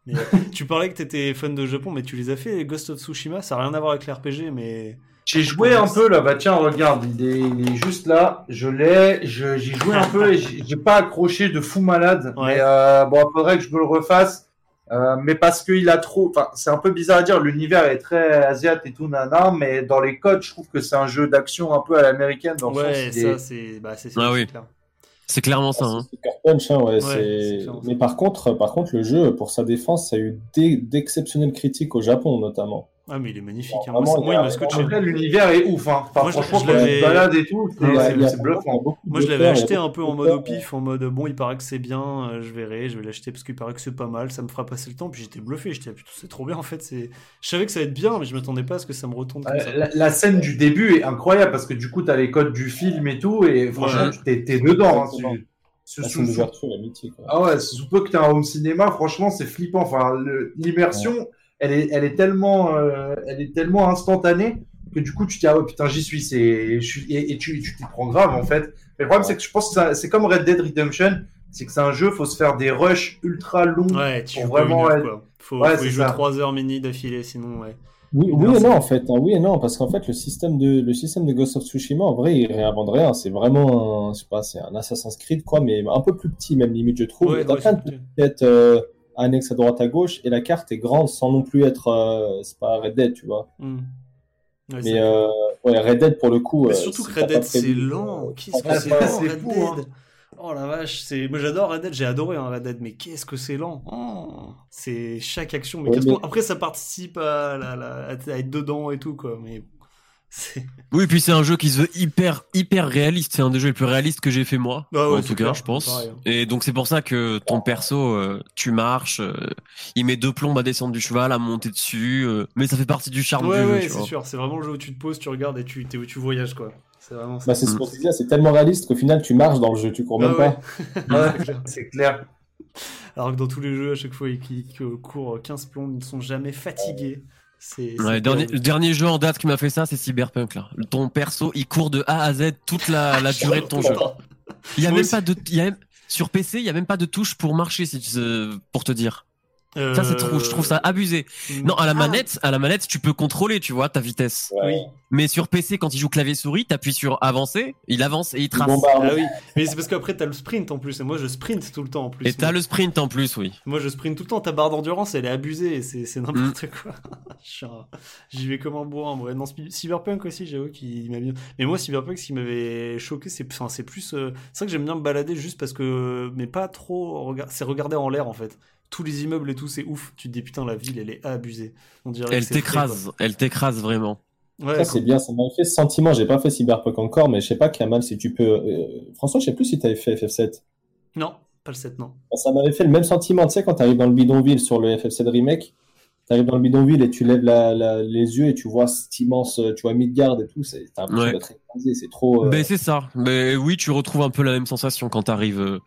Mais euh, <laughs> tu parlais que t'étais fan de Japon, mais tu les as fait, les Ghost of Tsushima? Ça n'a rien à voir avec l'RPG, mais.
J'ai joué un peu là, bah tiens, regarde, il est, il est juste là. Je l'ai, je- j'ai joué un peu et j'ai j'ai pas accroché de fou malade.
Ouais.
Mais euh, bon, il faudrait que je me le refasse. Euh, mais parce qu'il a trop, enfin, c'est un peu bizarre à dire. L'univers est très asiate et tout nana, mais dans les codes, je trouve que c'est un jeu d'action un peu à l'américaine. Dans le
Ouais,
sens,
ça, c'est. Bah, c'est
Ah oui.
clair.
C'est clairement ça.
Ah,
Hein.
punch, hein, ouais,
c'est
c'est-
clair.
Mais par contre, par contre, le jeu, pour sa défense, ça a eu d'e- d'exceptionnelles critiques au Japon, notamment.
Ah, mais il est magnifique. hein.
Vraiment,
Moi,
il
m'a scotché.
Après, l'univers est ouf. Hein. Enfin,
Moi, je-
franchement,
je
quand tu
l'avais-
te balades et tout, c'est bluffant.
Moi, je l'avais acheté
a
un peu en mode au pif, en mode bon, il paraît que c'est bien, euh, je verrai, je vais l'acheter parce qu'il paraît que c'est pas mal, ça me fera passer le temps. Puis j'étais bluffé, j'étais ah, putain, c'est trop bien en fait. c'est- Je savais que ça allait être bien, mais je m'attendais pas à ce que ça me retourne comme ça.
Euh, La, la scène du début est incroyable parce que du coup, tu as les codes du film et tout, et franchement,
Ouais.
tu t'es dedans. hein,
Exactement.
tu- sous-. Ah ouais, sous peu que tu as un home cinéma, franchement, c'est flippant. Enfin, le- l'immersion, elle, est, elle, est tellement, euh, elle est tellement instantanée que du coup, tu te dis, ah ouais, putain, j'y suis. c'est- je suis- Et, et tu tu t'y prends grave, en fait. Mais le problème, c'est que je pense que c'est comme Red Dead Redemption, c'est que c'est un jeu, faut se faire des rushs ultra longs.
Ouais, tu
Pour vraiment
heure,
être-
quoi. Faut,
Ouais,
faut y jouer
ça.
3 heures mini d'affilée, sinon, ouais.
Oui, oui
Non,
et non, en fait. hein, oui et non, parce qu'en fait, le système de, le système de Ghost of Tsushima, en vrai, il réinvente rien. C'est vraiment, un, je sais pas, c'est un Assassin's Creed, quoi, mais un peu plus petit, même limite, je trouve.
Ouais,
Et t'as
ouais,
plein de petites euh, annexes à droite à gauche, et la carte est grande sans non plus être, euh, c'est pas Red Dead, tu vois.
Hmm. Ouais,
Mais euh, ouais, Red Dead, pour le coup.
Mais
euh,
surtout que Red Dead, c'est lent. Qu'est-ce que c'est lent, Red
fou,
Dead?
Hein.
Oh la vache, c'est moi j'adore Red Dead, j'ai adoré un Red Dead, mais qu'est-ce que c'est lent. Oh, c'est chaque action, mais
Ouais, mais-
après ça participe à, la, la- à être dedans et tout quoi, mais
Oui, puis c'est un jeu qui se veut hyper, hyper réaliste. C'est un des jeux les plus réalistes que j'ai fait moi,
Ah ouais,
en tout
clair,
cas, je pense.
pareil, hein.
Et donc c'est pour ça que ton perso, euh, tu marches, euh, il met deux plombes à descendre du cheval, à monter dessus, euh, mais ça fait partie du charme
Ouais
du
ouais,
jeu.
c'est sûr, c'est vraiment le jeu où tu te poses, tu regardes et tu t'es- tu voyages quoi. C'est vraiment ça.
Bah, c'est ce qu'on se disait, c'est tellement réaliste qu'au final, tu marches dans le jeu, tu cours même
Ah ouais.
pas. <laughs>
C'est clair. Alors que dans tous les jeux, à chaque fois qui, qui courent 15 plombes, ils ne sont jamais fatigués. C'est
Ouais,
c'est
dernier,
terrible.
le dernier jeu en date qui m'a fait ça, c'est Cyberpunk là. Ton perso, il court de A à Z toute la, la durée de ton jeu. <laughs> Il y a même pas de, il y a même- sur PC, il y a même pas de touche pour marcher, si tu, pour te dire. Ça c'est trop, je trouve ça abusé. Non, à la
Ah,
manette, à la manette, tu peux contrôler, tu vois, ta vitesse.
Ouais.
Oui.
Mais sur PC, quand il joue clavier souris, t'appuies sur avancer, il avance et il trace.
Ah oui, mais c'est parce qu'après t'as le sprint en plus, et moi je sprint tout le temps en plus.
Et t'as le sprint en plus, oui.
Moi je sprint tout le temps, ta barre d'endurance elle est abusée, c'est c'est
Mm.
n'importe quoi. <laughs> J'y vais comme un bourrin. Ouais, non, Cyberpunk aussi, j'avoue qu'il m'a bien. Mais moi, Cyberpunk, ce qui m'avait choqué, c'est enfin, c'est plus. euh, C'est vrai que j'aime bien me balader juste parce que. Mais pas trop. C'est regarder en l'air en fait. Tous les immeubles et tout, c'est ouf. Tu te dis putain, la ville elle est abusée. On dirait que
Elle t'écrase, elle t'écrase vraiment.
Ouais,
Ça, c'est bien, ça m'a fait ce sentiment. J'ai pas fait Cyberpunk encore, mais je sais pas, Kamal, si tu peux. euh, François, je sais plus si t'avais fait FF7.
Non, pas le 7, non.
Ça m'avait fait le même sentiment, tu sais, quand t'arrives dans le bidonville sur le FF7 Remake. T'arrives dans le bidonville et tu lèves la, la- les yeux et tu vois cet immense, tu vois Midgard et tout, c'est t'as l'impression
Ouais.
c'est trop. euh,
Ben c'est ça. Mais oui, tu retrouves un peu la même sensation quand t'arrives euh,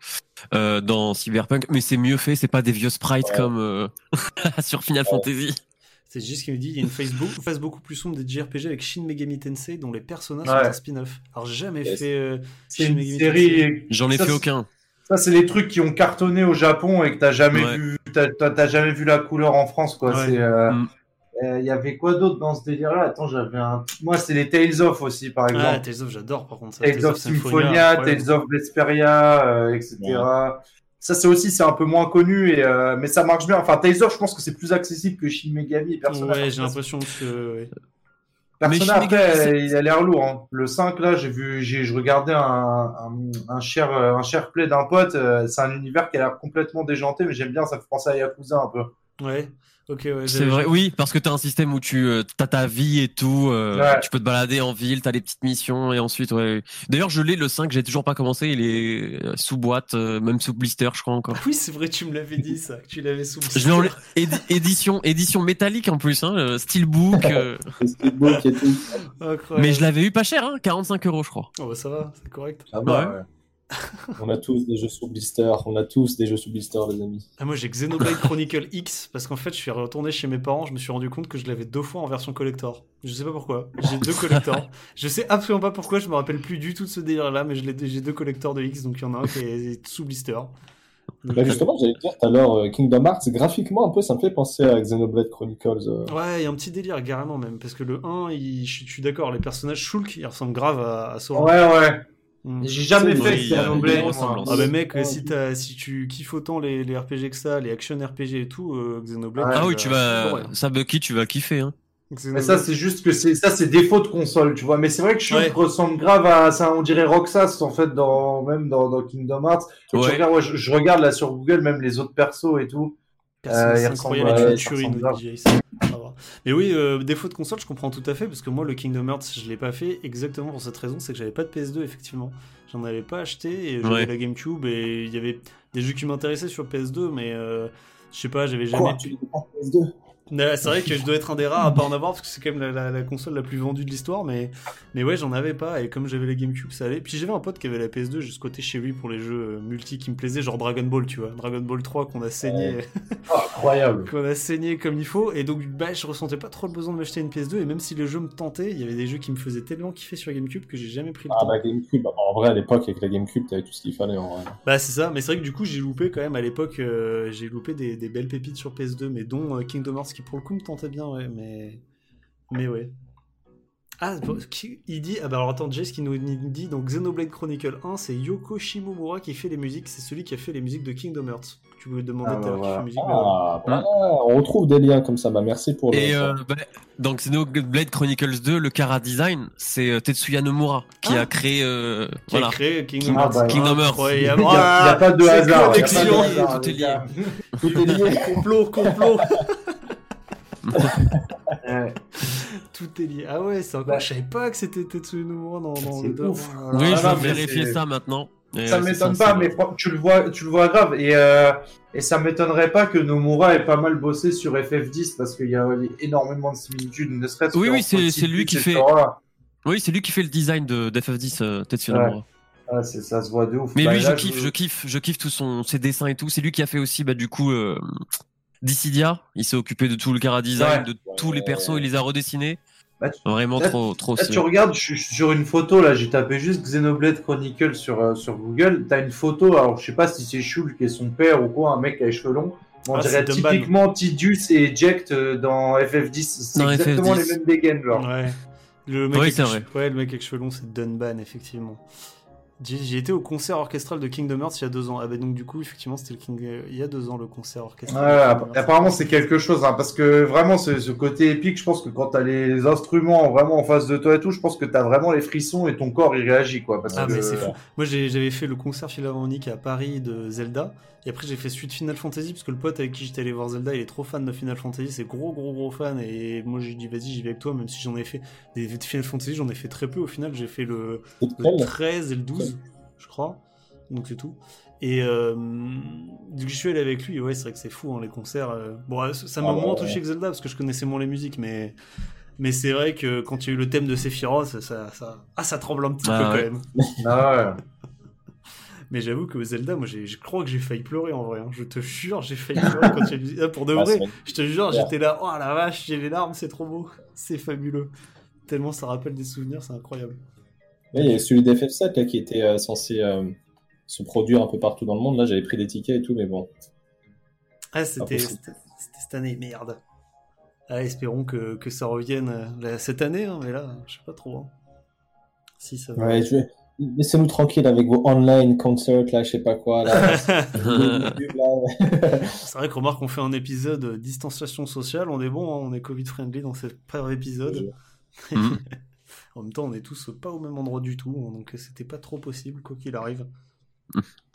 euh, dans Cyberpunk, mais c'est mieux fait. C'est pas des vieux sprites
Ouais.
comme euh, <laughs> sur Final
Ouais.
Fantasy.
C'est juste qui me dit il y a une phase beaucoup, phase beaucoup plus sombre des JRPG avec Shin Megami Tensei dont les personnages
Ouais.
sont un spin-off. Alors j'ai jamais
Yes.
fait euh,
C'est
Shin
une
Megami Tensei.
série.
J'en ai
Ça,
fait aucun.
Ça, c'est les trucs qui ont cartonné au Japon et que t'as jamais
Ouais.
vu, t'as- jamais vu la couleur en France, quoi.
Ouais.
C'est, euh,
Mm.
euh, il y avait quoi d'autre dans ce délire-là? Attends, j'avais un. Moi, c'est les Tales of aussi, par
Ah,
exemple.
Tales of, j'adore par contre ça.
Tales of Symphonia,
incroyable.
Tales of Vesperia, euh, etc. Ça, c'est aussi, c'est un peu moins connu, et, euh, mais ça marche bien. Enfin, Tales of, je pense que c'est plus accessible que Shin Megami et.
Ouais, j'ai l'impression que.
Persona, après, il a l'air lourd. Hein. Le 5, là, j'ai vu, j'ai, je regardais un, un, un, share, un share play d'un pote. euh, c'est un univers qui a l'air complètement déjanté, mais j'aime bien, ça fait penser à Yakuza un peu.
Ouais, ok, ouais.
C'est vrai, oui, parce que t'as un système où tu euh, t'as ta vie et tout, euh,
Ouais.
tu peux te balader en ville, t'as les petites missions et ensuite ouais. D'ailleurs, je l'ai le 5, j'ai toujours pas commencé, il est euh, sous boîte, euh, même sous blister, je crois encore.
Ah oui, c'est vrai, tu me l'avais dit ça, que tu l'avais sous.
Je l'ai en édi- édition édition métallique en plus, hein, steelbook, euh, <laughs>
c'est Speedbook et tout.
Incroyable.
mais je l'avais eu pas cher, hein, 45 euros je crois.
Oh bah ça va, c'est correct.
Ah
bah,
ouais. <laughs>
On a tous des jeux sous blister, on a tous des jeux sous blister, les amis.
Ah, moi j'ai Xenoblade Chronicle X parce qu'en fait je suis retourné chez mes parents, je me suis rendu compte que je l'avais deux fois en version collector. Je sais pas pourquoi. J'ai deux collectors. je sais absolument pas pourquoi, je me rappelle plus du tout de ce délire là, mais j'ai deux collectors de X donc il y en a un qui est sous blister. Donc,
Bah justement, j'allais dire tout à l'heure, euh, Kingdom Hearts, graphiquement, un peu, ça me fait penser à Xenoblade Chronicles. euh.
Ouais, il y a un petit délire carrément même parce que le 1, il- je suis- je suis d'accord, les personnages Shulk, ils ressemblent grave à, à Sora.
Ouais, ouais.
Mm.
J'ai jamais fait
oui, il y a-
Xenoblade.
il y a une
moi.
ressemblance.
Ah bah mec,
Ouais,
si, tu kiffes autant les, les RPG que ça, les action RPG et tout, euh, Xenoblade...
Ouais,
ah oui,
euh,
tu vas
vrai.
ça Bucky, tu vas kiffer hein.
Mais ça, c'est juste que c'est ça, c'est défaut de console, tu vois. Mais c'est vrai que Shulk
Ouais.
ressemble grave à ça, on dirait Roxas en fait, dans même dans, dans Kingdom Hearts. Tu
Ouais.
regardes, ouais, je, je regarde là sur Google même les autres persos et tout.
Personne,
Euh, il
c'est
ressemble
incroyable,
à-
et tu Mais oui, euh, défaut de console, je comprends tout à fait, parce que moi, le Kingdom Hearts, je l'ai pas fait exactement pour cette raison, c'est que j'avais pas de PS2, effectivement. J'en avais pas acheté, et j'avais
Ouais.
la GameCube, et il y avait des jeux qui m'intéressaient sur PS2, mais euh, je sais pas, j'avais jamais
Quoi, tu pas en PS2
Ouais, C'est vrai que je dois être un des rares à pas en avoir parce que c'est quand même la, la- la console la plus vendue de l'histoire, mais, mais ouais, j'en avais pas et comme j'avais la GameCube, ça allait. Puis j'avais un pote qui avait la PS2 juste côté chez lui pour les jeux euh, multi qui me plaisaient, genre Dragon Ball, tu vois, Dragon Ball 3 qu'on a saigné, <laughs>
incroyable.
qu'on a saigné comme il faut et donc bah je ressentais pas trop le besoin de m'acheter une PS2 et même si les jeux me tentaient, il y avait des jeux qui me faisaient tellement kiffer sur GameCube que j'ai jamais pris le
Ah
temps.
bah GameCube, bah, en vrai à l'époque avec la GameCube t'avais tout ce qu'il fallait en vrai.
Bah c'est ça, mais c'est vrai que du coup j'ai loupé quand même à l'époque, euh, j'ai loupé des, des belles pépites sur PS2, mais dont euh, Kingdom Hearts qui pour le coup me tentait bien, ouais, mais mais ouais. Ah, bon, qui- il dit, ah bah alors attends, Jess qui nous dit, donc Xenoblade Chronicle 1, c'est Yoko Shimomura qui fait les musiques, c'est celui qui a fait les musiques de Kingdom Hearts. Tu voulais demander
Ah,
tout à l'heure
bah,
qui fait musique, bah, voilà.
Ah, voilà, on retrouve des liens comme ça, bah merci pour le...
Et euh, bah, donc Xenoblade Chronicles 2, le Kara Design, c'est euh, Tetsuya Nomura qui
Ah.
a créé euh,
Qui a créé Kingdom
King-
Hearts.
ah, bah,
Kingdom Hearts.
Il n'y a, a pas de hasard. il y a pas de
connexion,
hasard,
tout est
gars.
Tout est lié.
complot, complot.
Ouais.
Tout est lié. Ah ouais, c'est encore.
Bah.
Je savais pas que c'était Tetsuya Nomura dans, dans
C'est
le. Oh là.
Oui,
Ah,
je vais vérifier ça maintenant. Et,
Ça
euh, c'est
m'étonne pas, mais tu le vois, tu le vois grave. Et, euh, et ça m'étonnerait pas que Nomura ait pas mal bossé sur FF10 parce qu'il y a énormément de similitudes, ne serait-ce
Oui,
que
oui, c'est- lui qui fait-. Oui, c'est lui qui fait le design de d'FF10 euh, Tetsuya
Ouais.
Nomura.
Ah, c'est- ça se voit de ouf.
Mais
Bah,
lui,
là,
je kiffe, je kiffe, je kiffe tous son ses dessins et tout. C'est lui qui a fait aussi, bah du coup, euh, Dissidia. Il s'est occupé de tout le Kara design,
Ouais.
de tous les persos, il les a redessinés.
Bah, tu-
Vraiment
là-
trop, trop.
Là,
stylé.
tu regardes, je suis sur une photo, là, j'ai tapé juste Xenoblade Chronicle sur, euh, sur Google. T'as une photo, alors je sais pas si c'est Shulk qui est son père ou quoi, un mec a les cheveux longs. On
Ah,
dirait typiquement Tidus et Eject euh, dans FF10. C'est exactement
FF10.
les mêmes dégaines, genre.
Ouais. Le mec,
Oui,
avec
vrai.
ouais, le mec avec cheveux longs, c'est Dunban, effectivement. J'ai été au concert orchestral de Kingdom Hearts il y a deux ans. Ah bah donc du coup, effectivement, c'était le King... euh, il y a deux ans le concert orchestral.
Apparemment c'est quelque chose, hein, parce que vraiment ce, ce côté épique, je pense que quand t'as les instruments vraiment en face de toi et tout, je pense que t'as vraiment les frissons et ton corps il réagit quoi. Parce
Ah
que,
mais c'est fou. Moi j'avais fait le concert philharmonique à Paris de Zelda et après j'ai fait suite Final Fantasy parce que le pote avec qui j'étais allé voir Zelda il est trop fan de Final Fantasy, c'est gros gros gros fan et moi j'ai dit vas-y j'y vais avec toi même si j'en ai fait des Final Fantasy j'en ai fait très peu au final j'ai fait le, le
lequel
13 et le 12 je crois donc c'est tout. Et euh, du coup, je suis allé avec lui, ouais, c'est vrai que c'est fou, hein, les concerts. euh. Bon, ça ça m'a
Ah,
moins
ouais.
touché que Zelda, parce que je connaissais moins les musiques, mais, mais c'est vrai que quand il y a eu le thème de Sephiroth, ça, ça, ça- Ah, ça tremble un petit
Ah,
peu
ouais.
quand même. <laughs>
Ah ouais.
Mais j'avoue que Zelda, moi, je crois que j'ai failli pleurer en vrai. hein. Je te jure, j'ai failli pleurer quand il y a eu- Ah, Pour de vrai, je te jure, j'étais là, oh la vache, j'ai les larmes, c'est trop beau. C'est fabuleux. Tellement ça rappelle des souvenirs, c'est incroyable.
Oui, il y a celui d'FF7 là, qui était euh, censé euh, se produire un peu partout dans le monde. Là, j'avais pris des tickets et tout, mais bon.
Ah, c'était
possible.
c'était- c'était cette année, merde. Ah, espérons que, que ça revienne euh, là, cette année, hein, mais là, je sais pas trop. hein. Si ça va.
Ouais, je Laissez-nous tranquille avec vos online concerts, là, je sais pas quoi. Là. <laughs> <laughs>
C'est vrai qu'on remarque qu'on fait un épisode distanciation sociale, on est bon, hein, on est Covid-friendly dans ce premier épisode.
Mhm. <laughs>
en même temps, on est tous pas au même endroit du tout, hein, donc c'était pas trop possible, quoi qu'il arrive. <laughs>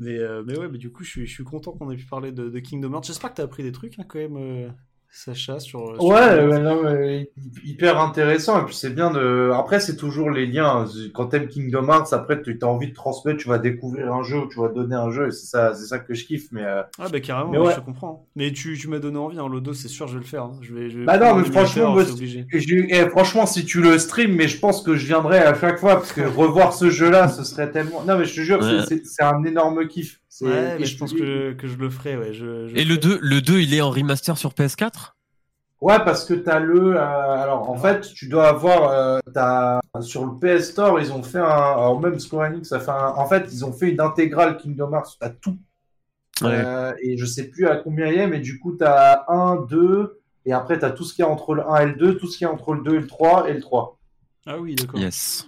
Mais, euh, mais ouais, mais du coup, je suis, je suis content qu'on ait pu parler de, de Kingdom Hearts. J'espère que t'as appris des trucs hein, quand même, euh, Sacha, sur. sur
Ouais, non, mais hyper intéressant. Et puis c'est bien de. Après, c'est toujours les liens. Quand t'aimes Kingdom Hearts, après, tu as envie de transmettre, tu vas découvrir un jeu, ou tu vas donner un jeu. Et c'est ça, c'est ça que je kiffe. Mais euh,
Ah bah carrément,
Mais
ouais, je comprends. Mais tu, tu m'as donné envie, hein, Lodo, c'est sûr, je vais le faire. hein. Je vais, je vais
Bah non, mais franchement, eh, franchement, si tu le stream, mais je pense que je viendrai à chaque fois parce que revoir ce jeu-là, ce serait tellement. Non, mais je te jure,
Ouais.
c'est un énorme kiff.
Ouais,
et
mais je pense que, que je le ferai, ouais. Je, je
Et le
ferai.
2, le 2, il est en remaster sur PS4
Ouais, parce que t'as le. euh, alors, en fait, tu dois avoir. euh, t'as sur le PS Store, ils ont fait un. Alors, même Square Enix, ça fait un. En fait, ils ont fait une intégrale Kingdom Hearts. T'as tout.
Ouais.
Euh, et je sais plus à combien il y est, mais du coup, t'as 1, 2. Et après, t'as tout ce qu'il y a entre le 1 et le 2, tout ce qu'il y a entre le 2 et le 3 et le 3.
Ah oui, d'accord.
Yes.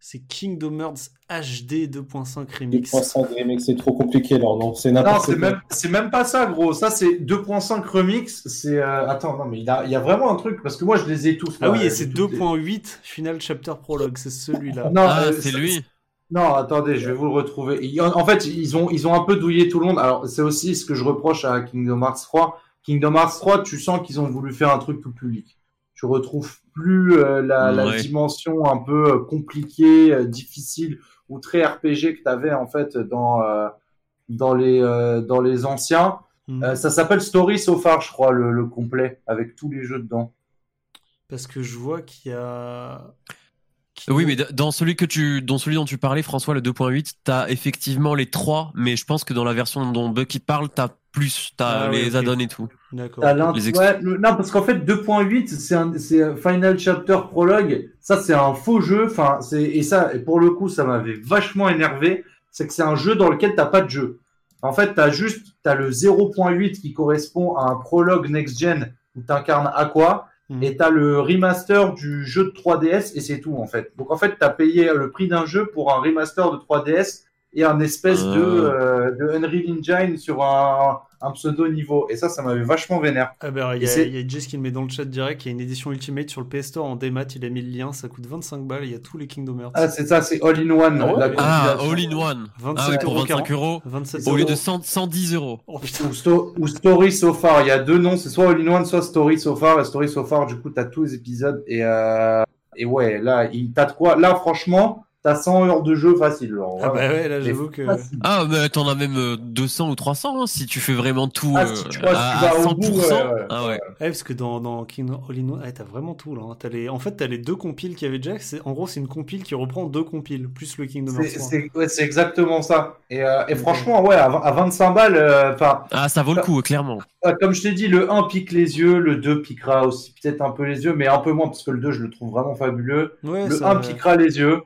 C'est Kingdom Hearts HD 2.5 Remix.
2.5 remix, c'est trop compliqué, leur nom. C'est
Non,
n'importe
c'est
quoi.
même, c'est même pas ça, gros. Ça, c'est 2.5 remix. C'est. euh, Attends, non, mais il y a, il y a vraiment un truc, parce que moi, je les ai tous.
Ah
là,
oui, et c'est
tous les-
2.8 Final Chapter Prologue, c'est celui-là.
Non,
Ah,
euh,
c'est
ça-
lui.
Non, attendez, je vais vous le retrouver. En fait, ils ont, ils ont un peu douillé tout le monde. Alors, c'est aussi ce que je reproche à Kingdom Hearts 3, Kingdom Hearts 3, tu sens qu'ils ont voulu faire un truc tout public. Tu retrouves plus euh, la, dimension un peu euh, compliquée, euh, difficile ou très RPG que tu avais en fait dans euh, dans les euh, dans les anciens.
Hmm.
Euh, ça s'appelle Story So Far, je crois, le, le complet avec tous les jeux dedans.
Parce que je vois qu'il y a.
Oui, mais dans celui que tu, dans celui dont tu parlais, François, le 2.8, t'as effectivement les trois, mais je pense que dans la version dont Bucky parle, t'as plus, t'as
Ah
les
ok.
add-ons et tout.
D'accord.
Ouais, le- non, parce qu'en fait, 2.8, c'est un, Final Chapter Prologue. Ça, c'est un faux jeu. Enfin, c'est, et ça, et pour le coup, ça m'avait vachement énervé. C'est que c'est un jeu dans lequel t'as pas de jeu. En fait, t'as juste, t'as le 0.8 qui correspond à un prologue next-gen où t'incarnes Aqua.
Mhm.
Et t'as le remaster du jeu de 3DS et c'est tout, en fait. Donc, en fait, t'as payé le prix d'un jeu pour un remaster de 3DS et un espèce de,
Euh.
euh, de Unreal Engine sur un, un pseudo niveau. Et ça, ça m'avait vachement vénère.
Ah ben, il y, a-
c'est-
il y a Jess qui le met dans le chat direct. Il y a une édition Ultimate sur le PS Store en démat. Il a mis le lien. Ça coûte 25 balles. Il y a tous les Kingdom Hearts.
Ah, c'est ça, c'est all in one.
Ah
la
Ah,
compilation.
all in one.
27
Ah oui, pour
euros
25 euros.
27
Au lieu
euros.
de 100 110 euros.
Oh putain.
Ou, sto- ou Story So Far. Il y a deux noms, c'est soit All in One, soit Story So Far. La Story So Far, du coup, t'as tous les épisodes. Et, euh, et ouais, là, il- t'as de quoi? Là, franchement, t'as 100 heures de jeu facile. genre,
Ah bah ouais, là
Mais
j'avoue que.
facile.
Ah, mais t'en as même euh, 200 ou 300 hein, si tu fais vraiment tout
Ah,
euh,
si tu vois, si
à,
tu vas
à
au
100%.
bout, ouais, ouais.
Ah ouais.
Ouais, parce que dans, dans King All in One, ouais, t'as vraiment tout là. hein. T'as les... En fait, t'as les deux compiles qu'il y avait déjà. C'est... En gros, c'est une compile qui reprend deux compiles, plus le Kingdom
C'est,
Hearts 3.
c'est, exactement ça. Et, euh, et franchement, ouais, à, vingt- à 25 balles, euh,
Ah, ça vaut le coup, clairement.
Euh, Comme je t'ai dit, le 1 pique les yeux, le 2 piquera aussi peut-être un peu les yeux, mais un peu moins parce que le 2, je le trouve vraiment fabuleux.
Ouais,
le
ça-
1 piquera les yeux,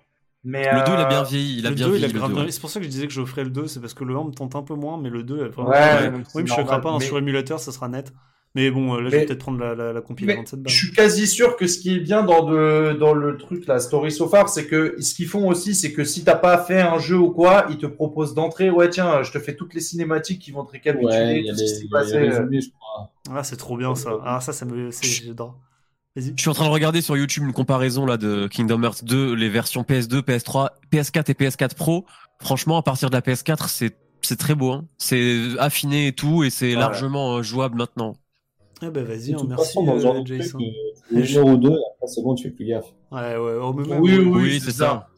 mais
Le 2, il a
euh,
bien vieilli. Il a
le
bien
2, il
vieilli.
a
le
grave
2,
bien-
ouais.
C'est pour ça que je disais que je ferais le 2, c'est parce que le 1 me tente un peu moins, mais le 2 est vraiment.
Ouais, même
Oui, je ne pas un
Mais-
sur émulateur, ça sera net. Mais bon, euh, là, je vais
Mais-
peut-être prendre la, la, 27
je suis quasi sûr que ce qui est bien dans, de, dans le truc, la Story So Far, c'est que ce qu'ils font aussi, c'est que si t'as pas fait un jeu ou quoi, ils te proposent d'entrer, ouais, tiens, je te fais toutes les cinématiques qui vont te récapituler
Ouais, il y a
tout ce qui s'est passé. euh.
résumés, je crois.
Ah, c'est trop bien ça. Ah, ça, ça me. c'est- J'adore. Vas-y.
Je suis en train de regarder sur YouTube une comparaison là de Kingdom Hearts 2, les versions PS2, PS3, PS4 et PS4 Pro. Franchement, à partir de la PS4, c'est c'est très beau. Hein. C'est affiné et tout, et c'est largement euh, jouable maintenant.
Ah bah vas-y, hein, merci
façon, dans ce genre
euh, Jason.
une heure ou deux, après c'est bon, tu fais plus gaffe.
Ouais, ouais, oh, même,
Oui,
euh,
oui, c'est ça.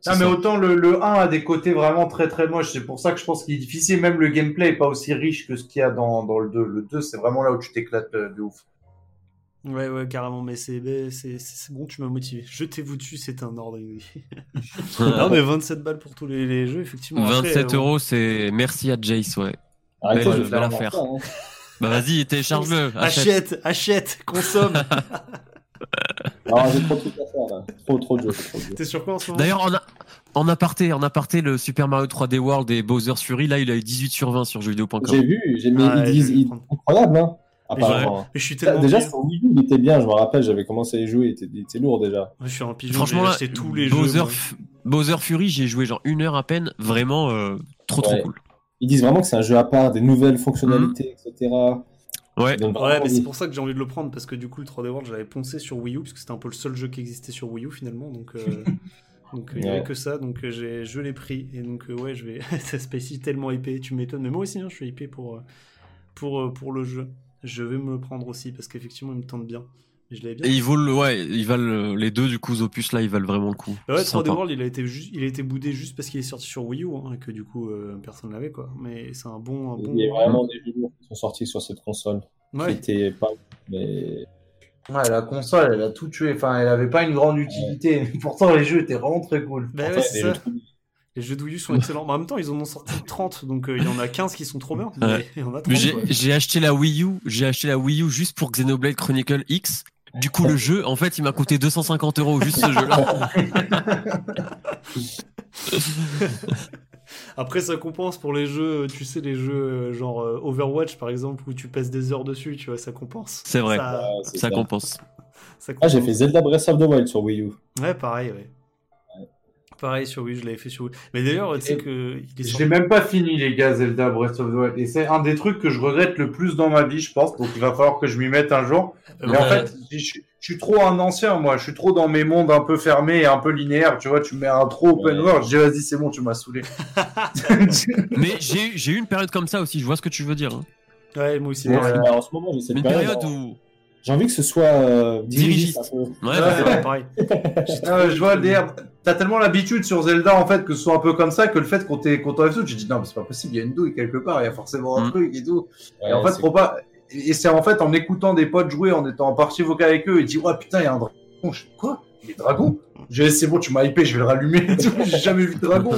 C'est
Ah, mais
ça.
autant le, le 1 a des côtés vraiment très très moches, c'est pour ça que je pense qu'il est difficile, même le gameplay est pas aussi riche que ce qu'il y a dans, dans le 2. Le 2, c'est vraiment là où tu t'éclates euh, de ouf.
Ouais, ouais, carrément, mais c'est bon, tu m'as motivé. Jetez-vous dessus, c'est un ordre. oui. <laughs> non, mais 27 balles pour tous les, les jeux, effectivement. Après,
27
euh,
euros, c'est merci à Jace, ouais.
Arrêtez, je vais faire
affaire.
ça, hein.
Bah vas-y, télécharge-le. achète.
Achète, achète, consomme.
Alors, <laughs> j'ai trop de trucs à faire là. Trop, trop de jeux.
T'es sur quoi en ce moment?
D'ailleurs, en, a- en aparté, en aparté, le Super Mario 3D World et Bowser's Fury, là, il a eu 18 sur 20 sur jeuxvideo.com.
J'ai vu, j'ai mis,
Ah,
ils disent, incroyable, hein. Apparemment.
Mais je suis tellement.
Déjà, sur Wii U, il était bien, je me rappelle, j'avais commencé à y jouer, il était, il était lourd déjà.
Je suis un pigeon,
Franchement,
j'ai
là,
acheté tous les
Bowser,
jeux.
F- Bowser Fury, j'y ai joué genre une heure à peine. Vraiment, euh, trop trop cool.
Ils disent vraiment que c'est un jeu à part, des nouvelles fonctionnalités, etc.
Ouais.
Ça
Ouais, mais c'est pour ça que j'ai envie de le prendre parce que du coup, le 3D World, j'avais poncé sur Wii U parce que c'était un peu le seul jeu qui existait sur Wii U finalement. Donc, euh, <laughs> donc il y avait que ça. Donc, euh, j'ai, je l'ai pris. Et donc, euh, ouais, je vais. <laughs> c'est Spacey tellement épais, tu m'étonnes. Mais moi aussi, hein, je suis épais pour, pour, pour le jeu. Je vais me le prendre aussi parce qu'effectivement, il me tente bien. Je bien.
Et ils valent, le- ouais, ils valent le- les deux du coup, Opus là, ils valent vraiment le coup.
Bah ouais,
C'est
3D
sympa.
World, il a été, il a été boudé juste parce qu'il est sorti sur Wii U hein, et que du coup, euh, personne l'avait quoi. Mais c'est un bon. Un bon...
Il y a vraiment des jeux qui sont sortis sur cette console. Qui pas. Mais.
Ouais, la console, elle a tout tué. Enfin, elle avait pas une grande utilité. Pourtant, les jeux étaient vraiment très cool.
Bah ouais, Les jeux de Wii U sont excellents. Mais en même temps, ils en ont sorti 30, donc euh, il y en a 15 qui sont trop bien. Mais
Ouais.
il y en a 30.
Mais j'ai acheté la Wii U, j'ai acheté la Wii U juste pour Xenoblade Chronicle X. Du coup, le jeu, en fait, il m'a coûté 250 euros juste ce jeu-là. <laughs>
Après, ça compense pour les jeux, tu sais, les jeux euh, genre euh, Overwatch par exemple, où tu passes des heures dessus, tu vois, ça compense.
C'est vrai.
Ça,
Ouais, c'est
Ça
ça.
compense.
ça
Ah, j'ai
compense.
fait Zelda Breath of the Wild sur Wii U.
Ouais, pareil, ouais. Pareil sur Wii, je l'avais fait sur Wii. Mais d'ailleurs, tu sais que
l'ai même pas fini, les gars, Zelda Breath of the Wild. Et c'est un des trucs que je regrette le plus dans ma vie, je pense. Donc, il va falloir que je m'y mette un jour.
Euh,
Mais en
ouais.
fait, je, suis trop un ancien, moi. Je suis trop dans mes mondes un peu fermés et un peu linéaires. Tu vois, tu mets un trop open
Ouais.
world. Je dis, vas-y, c'est bon, tu m'as saoulé. <laughs> <laughs>
Mais j'ai j'ai eu une période comme ça aussi, je vois ce que tu veux dire. hein.
Ouais, moi aussi. Pareil.
euh, en ce moment, j'ai cette
Une
période.
période
où. J'ai envie que ce soit euh, dirigiste.
Ouais,
Ouais,
bah,
ouais, pareil. <laughs>
Ah, je vois le délire. T'as tellement l'habitude sur Zelda en fait que ce soit un peu comme ça que le fait qu'on t'ait- tout, tu te dis non mais c'est pas possible, il y a une douille quelque part, il y a forcément un
Mm.
truc et tout.
Ouais,
et en fait, pas. Et c'est en fait en écoutant des potes jouer, en étant en partie vocale avec eux, et dit ouais putain il y a un dragon. Je quoi? Des dragons J'ai c'est bon, tu m'as hypé, je vais le rallumer. J'ai jamais vu de dragon.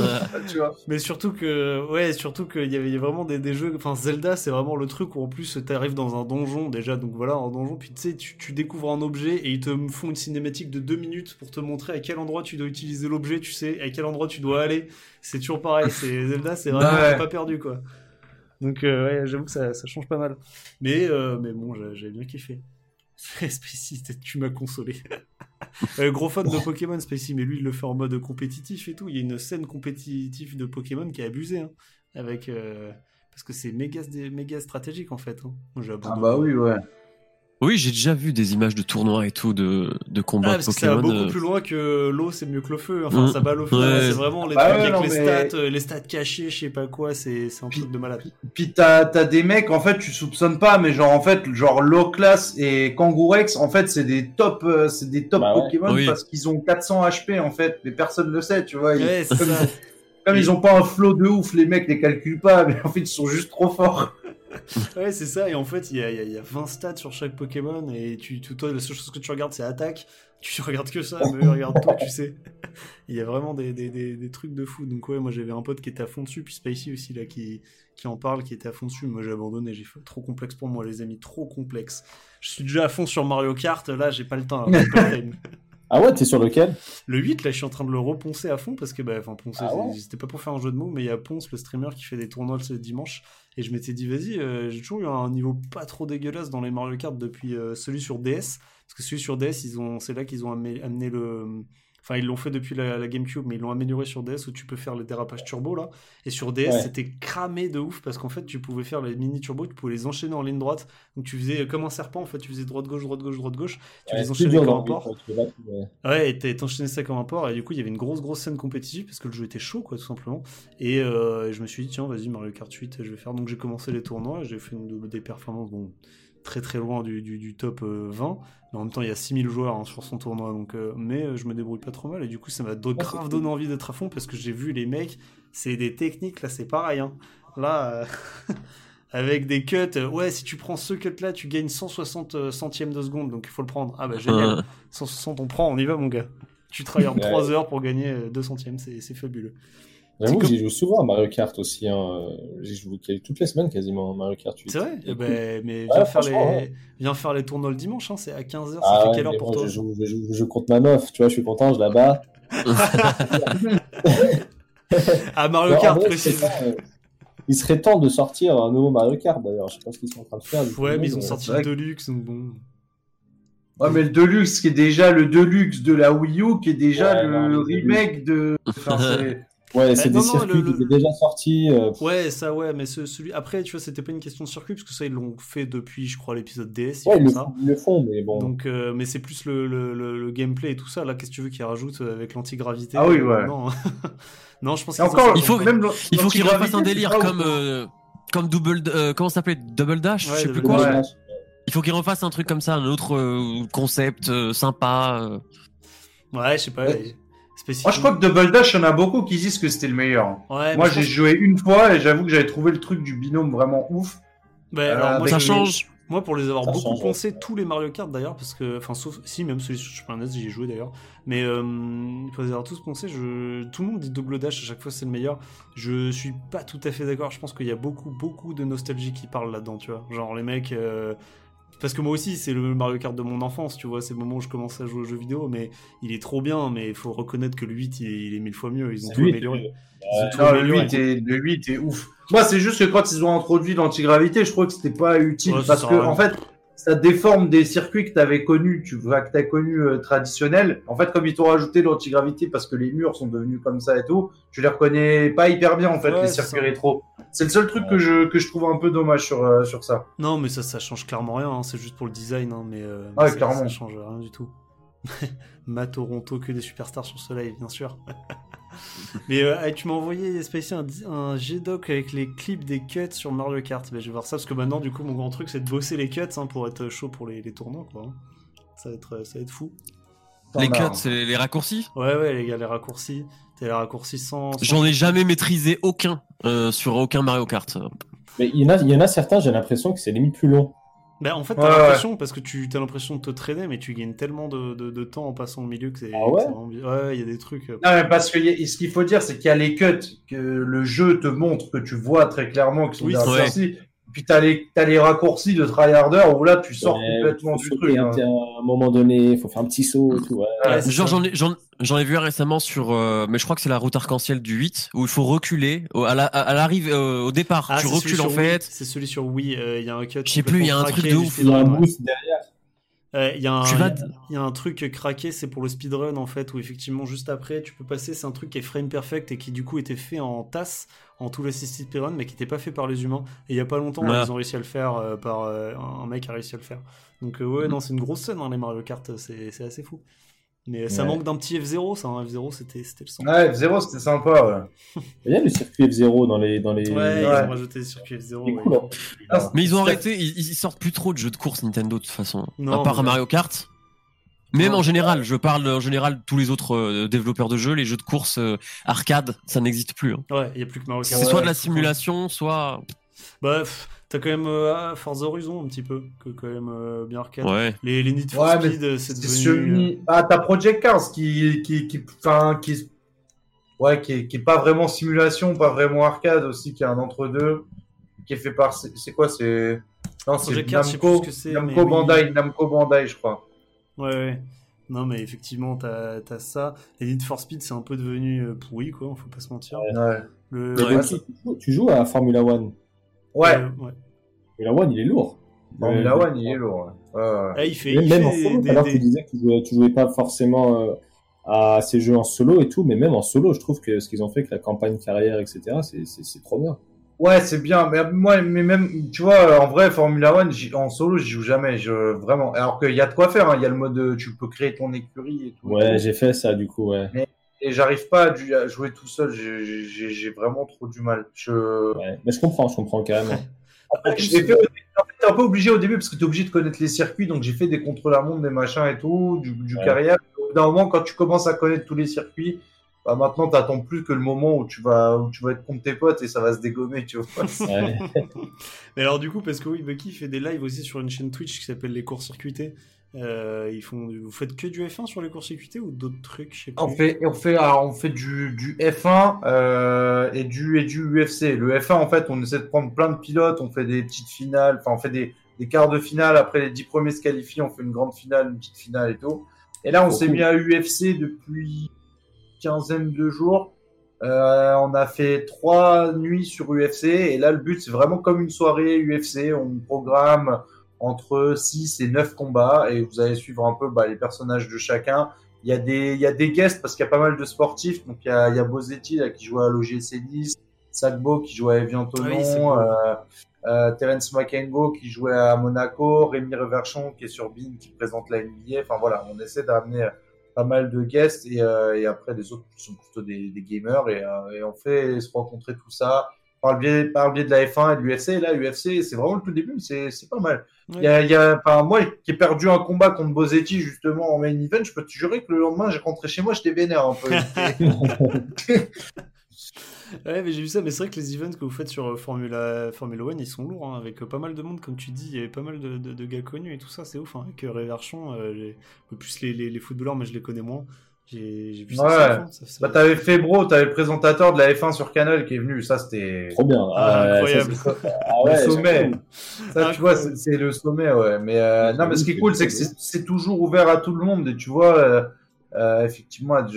tu vois.
Mais surtout que, ouais, surtout qu'il y avait vraiment des, des jeux. Enfin, Zelda, c'est vraiment le truc où en plus t'arrives dans un donjon déjà, donc voilà, un donjon, puis tu sais, tu, découvres un objet et ils te font une cinématique de deux minutes pour te montrer à quel endroit tu dois utiliser l'objet, tu sais, à quel endroit tu dois aller. C'est toujours pareil. C'est <laughs> Zelda, c'est vraiment
Ouais.
pas perdu quoi. Donc euh, ouais, j'avoue que ça, ça change pas mal. Mais euh, mais bon, j'ai bien kiffé. <laughs> Spacey, tu m'as consolé. <laughs> Euh, gros fan de Pokémon Spacey, mais lui il le fait en mode compétitif et tout. Il y a une scène compétitive de Pokémon qui est abusée, hein, avec euh, parce que c'est méga, méga stratégique en fait. hein. Moi,
Ah bah oui ouais.
Oui, j'ai déjà vu des images de tournois et tout, de, de
Ah,
combats
parce que ça va
Pokémon.
beaucoup
euh,
plus loin que l'eau, c'est mieux que le feu. Enfin,
Mm.
ça bat le feu.
Ouais.
C'est vraiment les
Bah
trucs
ouais,
avec
non,
les
mais-
stats, euh, les stats cachés, je sais pas quoi. C'est c'est un
Puis-
truc de malade.
Puis t'as as des mecs en fait tu soupçonnes pas mais genre en fait genre low class et Kangourex en fait c'est des top euh, c'est des top
Bah ouais.
Pokémon
Oui.
parce qu'ils ont 400 HP en fait mais personne le sait tu vois. Ils- comme, ils ont pas un flow de ouf les mecs les calculent pas <laughs> mais en fait ils sont juste trop forts. <laughs>
Ouais, c'est ça. Et en fait, il y a, y a- y a 20 stats sur chaque Pokémon. Et tu, toi, la seule chose que tu regardes, c'est attaque. Tu <laughs> regardes que ça, mais regarde toi, tu sais. <laughs> Il y a vraiment des, des, des, des trucs de fou. Donc, ouais, moi, j'avais un pote qui était à fond dessus. Puis Spacey aussi, là, qui, qui en parle, qui était à fond dessus. Moi, j'ai abandonné. J'ai fait trop complexe pour moi, les amis. Trop complexe. Je suis déjà à fond sur Mario Kart. Là, j'ai pas le temps. pas le time.
Ah ouais, t'es sur lequel?
Le 8, là, je suis en train de le reponcer à fond parce que, bah, enfin, poncer,
Ah ouais?
c'était pas pour faire un jeu de mots, mais il y a Ponce, le streamer, qui fait des tournois ce dimanche. Et je m'étais dit, vas-y, euh, j'ai toujours eu un niveau pas trop dégueulasse dans les Mario Kart depuis euh, celui sur DS. Parce que celui sur DS, c'est là qu'ils ont amené le. Enfin, ils l'ont fait depuis la, la GameCube, mais ils l'ont amélioré sur DS où tu peux faire les dérapages turbo là. Et sur DS,
Ouais.
c'était cramé de ouf parce qu'en fait, tu pouvais faire les mini turbo, tu pouvais les enchaîner en ligne droite. Donc tu faisais euh, comme un serpent, en fait, tu faisais droite-gauche, droite-gauche, droite-gauche. Tu
Ouais,
les enchaînais comme un
le
port. Ouais, et t'as t'enchaîné ça comme un port, et du coup, il y avait une grosse, grosse scène compétitive, parce que le jeu était chaud, quoi, tout simplement. Et euh, je me suis dit, tiens, vas-y, Mario Kart 8, je vais faire. Donc j'ai commencé les tournois, j'ai fait une, des performances, bon, très très loin du, du, du top euh, 20, mais en même temps, il y a 6000 joueurs hein, sur son tournoi, donc, euh, mais euh, je me débrouille pas trop mal, et du coup, ça m'a grave donné envie d'être à fond, parce que j'ai vu les mecs, c'est des techniques, là, c'est pareil, hein. Là. euh, <laughs> Avec des cuts, euh, ouais, si tu prends ce cut-là, tu gagnes 160 centièmes de seconde, donc il faut le prendre. Ah bah génial.
euh,
160, on prend, on y va, mon gars. Tu travailles en
Ouais.
3 heures pour gagner euh, 2 centièmes, c'est fabuleux.
J'avoue que j'y joue souvent à Mario Kart aussi. Hein. J'y joue toutes les semaines quasiment à Mario Kart 8.
C'est vrai? Eh ben, Mais
Ouais,
viens, faire les...
ouais.
viens faire les tournois le dimanche, hein, c'est à 15h, ça
Ah
fait
ouais,
quelle heure
mais
pour toi?
je, joue, je, joue, je joue contre ma meuf, tu vois, je suis content, je la bats. <laughs>
Ah, Mario
Non,
Kart,
vrai,
précise.
euh, Il serait temps de sortir un nouveau Mario Kart d'ailleurs, je sais pas ce qu'ils sont en train de faire. du coup,
Ouais, mais ils ont
euh,
sorti le Deluxe, donc bon.
Ouais mais le Deluxe qui est déjà le Deluxe de la Wii U qui est déjà
Ouais,
le
non, le
remake de. Enfin,
Ouais, c'est
Eh, non,
des
non,
circuits
le-
qui étaient déjà sortis. euh,
Ouais, ça, ouais, mais ce- celui. Après, tu vois, c'était pas une question de circuit, parce que ça, ils l'ont fait depuis, je crois, l'épisode DS. Ils
Ouais, le,
ça.
ils le font, mais bon.
Donc, euh, mais c'est plus le, le, le, le gameplay et tout ça. Là, qu'est-ce que tu veux qu'ils rajoutent euh, avec l'antigravité?
Ah oui,
euh,
ouais.
Non, <laughs> non je pense qu'ils
encore,
Il faut-
même
il faut qu'il refasse
l'antigravité,
un
c'est
délire comme, euh, comme double, euh, comment ça s'appelait Double Dash,
Ouais,
je sais plus
Double
quoi.
Ouais.
Il faut qu'il refasse un truc comme ça, un autre euh, concept euh, sympa. euh.
Ouais, je sais pas.
Ouais.
Spécifiquement-
Moi je crois que Double Dash, il y en a beaucoup qui disent que c'était le meilleur.
Ouais,
Moi j'ai
pense-
joué une fois et j'avoue que j'avais trouvé le truc du binôme vraiment ouf.
Bah,
Euh,
alors, moi,
Ça change.
Moi, pour les avoir
Ça
beaucoup poncés, tous les Mario Kart d'ailleurs, parce que, enfin, sauf, si, même celui sur Super NES, j'y ai joué d'ailleurs, mais euh, pour les avoir tous poncés, je... tout le monde dit double dash, à chaque fois c'est le meilleur. Je suis pas tout à fait d'accord, je pense qu'il y a beaucoup, beaucoup de nostalgie qui parle là-dedans, tu vois. Genre, les mecs. euh, Parce que moi aussi, c'est le Mario Kart de mon enfance, tu vois, c'est le moment où je commence à jouer aux jeux vidéo, mais il est trop bien, mais il faut reconnaître que le 8, il est, il est mille fois mieux, ils ont tout amélioré. Tout
Non, le
amélioré.
8, est, le 8 est ouf. Moi c'est juste que quand ils ont introduit l'antigravité, je crois que c'était pas utile
Ouais,
parce que en fait ça déforme des circuits que tu avais connus, tu vois, que tu as connus euh, traditionnels. En fait, comme ils t'ont rajouté l'antigravité parce que les murs sont devenus comme ça et tout, tu les reconnais pas hyper bien en fait,
Ouais,
les circuits rétro. C'est le seul truc que, je, que je trouve un peu dommage sur, euh, sur ça.
Non, mais ça, ça change clairement rien, hein, c'est juste pour le design, hein, mais, euh, mais ça,
clairement.
ça change rien du tout. <laughs> Ma Toronto, que des superstars sur ce live, bien sûr. <laughs> Mais euh, tu m'as envoyé Spacey un, un G-Doc avec les clips des cuts sur Mario Kart. Bah, je vais voir ça parce que maintenant, du coup, mon grand truc, c'est de bosser les cuts hein, pour être chaud pour les, les tournois, quoi. Ça va être, ça va être fou.
Les cuts, c'est les, les raccourcis?
Ouais, ouais, les gars, les raccourcis. T'as les raccourcis sans. sans-
J'en ai jamais maîtrisé aucun euh, sur aucun Mario Kart.
Mais il y en a, il y en a certains, j'ai l'impression que c'est limite plus long.
Bah, en fait, t'as
Ouais, ouais.
l'impression, parce que tu as l'impression de te traîner, mais tu gagnes tellement de, de, de temps en passant au milieu que c'est.
Ah ouais
que vraiment il y a des trucs. euh,
Non, mais parce que a- ce qu'il faut dire, c'est qu'il y a les cuts que le jeu te montre, que tu vois très clairement, qui sont
Oui,
des. Puis t'as les, t'as les raccourcis de tryharder où là, tu sors
Ouais,
complètement du truc.
un,
hein.
à un moment donné, il faut faire un petit saut tout. ouais.
Ouais,
Genre j'en ai, j'en, j'en ai vu un récemment sur, euh, mais je crois que c'est la route arc-en-ciel du 8 où il faut reculer au, à la, à l'arrivée euh, au départ.
Ah,
tu recules en fait.
C'est celui sur Wii. euh, Il y a un cut.
Je sais plus, il y a un truc de ouf.
Il y a un boost derrière.
Euh, Il y, a un-
Tu vas-
il y a un truc craqué, c'est pour le speedrun en fait, où effectivement juste après tu peux passer, c'est un truc qui est frame perfect et qui du coup était fait en tasse, en tout le assisted speedrun, mais qui n'était pas fait par les humains. Et il y a pas longtemps,
Ouais.
ils ont réussi à le faire euh, par euh, un mec a réussi à le faire. Donc euh, ouais, non, c'est une grosse scène dans les Mario Kart, c'est c'est assez fou. Mais ça
Ouais.
manque d'un petit F0, ça, un F0 c'était c'était le sang.
Ouais, F0, c'était sympa, ouais. <laughs>
Il y a le circuit F0 dans les. Dans les...
Ouais, ils
Ouais.
ont rajouté F0.
Il est
ouais.
cool, hein.
Ah,
Mais ils ont arrêté, ils, ils sortent plus trop de jeux de course Nintendo de toute façon.
Non,
à part
mais-
Mario Kart. Même en général, je parle en général tous les autres euh, développeurs de jeux, les jeux de course euh, arcade, ça n'existe plus. hein.
Ouais, il y a plus que Mario Kart.
C'est soit de la simulation, soit
Bah, pff, t'as quand même euh, Forza Horizon un petit peu, que quand même euh, bien arcade.
ouais.
Les, les Need for
Ouais,
Speed, euh, c'est devenu.
semi. Ah, t'as Project Cars qui, qui, qui, enfin, qui, ouais, qui est, qui est pas vraiment simulation, pas vraiment arcade aussi, qui est un entre-deux, qui est fait par, c'est quoi, c'est, non, c'est Namco,
ce que c'est,
Namco
mais oui.
Bandai, Namco Bandai, je crois.
Ouais, ouais. Non, mais effectivement, t'as as ça. Les Need for Speed, c'est un peu devenu euh, pourri, quoi, faut pas se mentir.
Ouais.
Le...
Ouais,
tu joues- tu joues à Formula One.
Ouais.
euh, ouais.
Formula One, il est lourd.
Formula
Ouais.
One, il est lourd. ouais.
Ah, il fait.
Même,
il
même
fait
en solo,
des-
alors
des-
tu disais que tu jouais, tu jouais pas forcément euh, à ces jeux en solo et tout, mais même en solo, je trouve que ce qu'ils ont fait avec la campagne carrière, etc., c'est- trop bien.
Ouais, c'est bien, mais moi, mais même, tu vois, en vrai, Formula One, en solo, j'y joue jamais, je, vraiment. Alors qu'il y a de quoi faire, hein. il y a le mode, euh, tu peux créer ton écurie et tout.
Ouais, j'ai fait ça du coup, ouais.
Et j'arrive pas à, du- à jouer tout seul, j'ai- j'ai j'ai vraiment trop du mal. Je,
ouais. Mais je comprends, je comprends carrément. <laughs>
L'ai fait. En fait, t'es un peu obligé au début parce que t'es obligé de connaître les circuits. Donc, j'ai fait des contre-la-montre, des machins et tout, du, du
Ouais.
carrière. Au bout d'un moment, quand tu commences à connaître tous les circuits, bah, maintenant, t'attends plus que le moment où tu vas, où tu vas être contre tes potes et ça va se dégommer, tu vois. <laughs>
Ouais.
Mais alors, du coup, parce que oui, Bucky fait des lives aussi sur une chaîne Twitch qui s'appelle Les Cours Circuités. Euh, ils font... Vous faites que du F1 sur les cours circuités ou d'autres trucs Je sais plus.
On fait, on fait, alors, on fait du, du F1 euh, et du et du UFC. Le F1, en fait, on essaie de prendre plein de pilotes, on fait des petites finales, enfin, on fait des, des quarts de finale. Après les dix premiers se qualifient, on fait une grande finale, une petite finale et tout. Et là, on s'est mis à UFC depuis quinzaine de jours. Euh, on a fait trois nuits sur UFC et là, le but, c'est vraiment comme une soirée UFC. On programme entre 6 et 9 combats et vous allez suivre un peu bah, les personnages de chacun. Il y a des, il y a des guests parce qu'il y a pas mal de sportifs. Donc il y a, il y a Bozetti là, qui joue à l'OGC Nice, Sagbo qui joue à Evian
Ah oui, cool.
euh, euh, Terence Makengo qui jouait à Monaco, Rémi Reverchon qui est sur BIN qui présente la NBA. Enfin voilà, on essaie d'amener euh, pas mal de guests et, euh, et après des autres qui sont plutôt des, des gamers et, euh, et on fait se rencontrer tout ça par le biais, par le biais de la F1 et de l'UFC. Là, l'UFC, c'est vraiment le tout début, mais c'est, c'est pas mal. Y a, il y a, enfin, moi qui ai perdu un combat contre Bozetti justement en main event, je peux te jurer que le lendemain, j'ai rentré chez moi, j'étais vénère un peu. <laughs>
Ouais, mais j'ai vu ça, mais c'est vrai que les events que vous faites sur euh, Formula, Formula One, ils sont lourds, hein, avec euh, pas mal de monde, comme tu dis, il y avait pas mal de, de- de gars connus et tout ça, c'est ouf, hein, avec euh, euh, les- plus les, les, les footballeurs, mais je les connais moins. J'ai vu ça.
Ouais.
ça- ça-
bah, t'avais Febro, t'avais le présentateur de la F1 sur Canal qui est venu, ça c'était
Trop bien.
Ah, incroyable.
ça, <laughs> ah ouais,
le sommet. Ça, tu vois, c'est le sommet, ouais. Mais euh, non, mais ce qui est cool, c'est que c'est toujours ouvert à tout le monde. Et tu vois, euh, euh, effectivement, il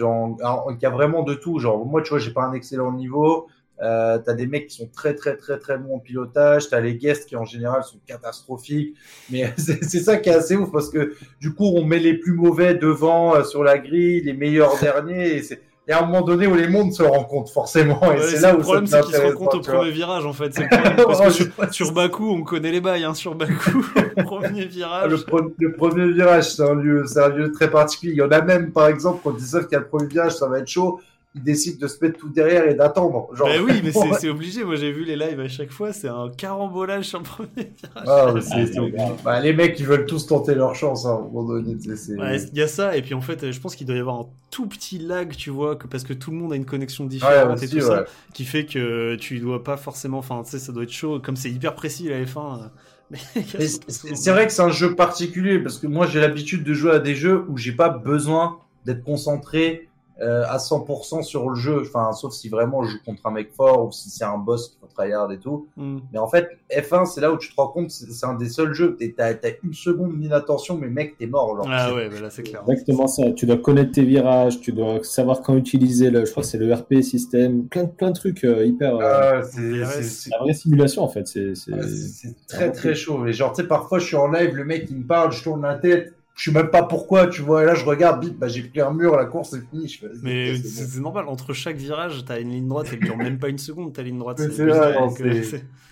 y a vraiment de tout. Genre, moi, tu vois, j'ai pas un excellent niveau. Euh, t'as des mecs qui sont très très très très bons en pilotage, t'as les guests qui en général sont catastrophiques, mais <laughs> c'est ça qui est assez ouf parce que du coup on met les plus mauvais devant euh, sur la grille, les meilleurs <laughs> derniers, et c'est y a un moment donné où les mondes se rencontrent forcément, et
Ouais,
c'est là où
le problème, c'est qu'ils se rencontrent au premier virage, en fait. <laughs> le problème, parce que sur, sur Baku, on connaît les bails, hein, sur Baku, premier virage.
Le, pre- le premier virage, c'est un lieu, c'est un lieu très particulier. Il y en a même, par exemple, quand ils savent qu'il y a le premier virage, ça va être chaud. Ils décident de se mettre tout derrière et d'attendre. Genre,
Bah oui, mais <laughs> c'est c'est obligé. Moi, j'ai vu les lives à chaque fois. C'est un carambolage sur le premier virage.
Ah, c'est-
Ah,
c'est- bah, les mecs, ils veulent tous tenter leur chance hein, à un moment donné. tu sais, c'est-
Ouais, il y a ça, et puis en fait, je pense qu'il doit y avoir un tout petit lag, tu vois, que parce que tout le monde a une connexion différente
Ouais,
et tout ça, qui fait que tu dois pas forcément, enfin, tu sais, ça doit être chaud, comme c'est hyper précis la F1. euh, <laughs> Mais
Mais c'est- c'est c'est vrai que c'est un jeu particulier parce que moi j'ai l'habitude de jouer à des jeux où j'ai pas besoin d'être concentré euh, à 100% sur le jeu. Enfin, sauf si vraiment je joue contre un mec fort ou si c'est un boss qu'il faut tryhard et tout.
Hmm.
Mais en fait, F1, c'est là où tu te rends compte, c'est c'est un des seuls jeux. T'as t'as une seconde d'inattention, mais mec, t'es mort. Genre,
Ah ouais, bah là c'est clair.
Exactement ça. Tu dois connaître tes virages, tu dois savoir quand utiliser le. Je crois que c'est le RP système, plein de plein de trucs euh, hyper. euh,
Ah, c'est-
DRS.
c'est- c'est-
La vraie simulation en fait. C'est. c'est-
c'est très très chaud. Et genre, tu sais, parfois je suis en live, le mec il me parle, je tourne la tête, je sais même pas pourquoi, tu vois, et là je regarde, bip, bah j'ai pris un mur, la course est finie. Je fais,
Mais c'est
bon.
normal, entre chaque virage, t'as une ligne droite, elle dure même pas une seconde, ta ligne droite.
Mais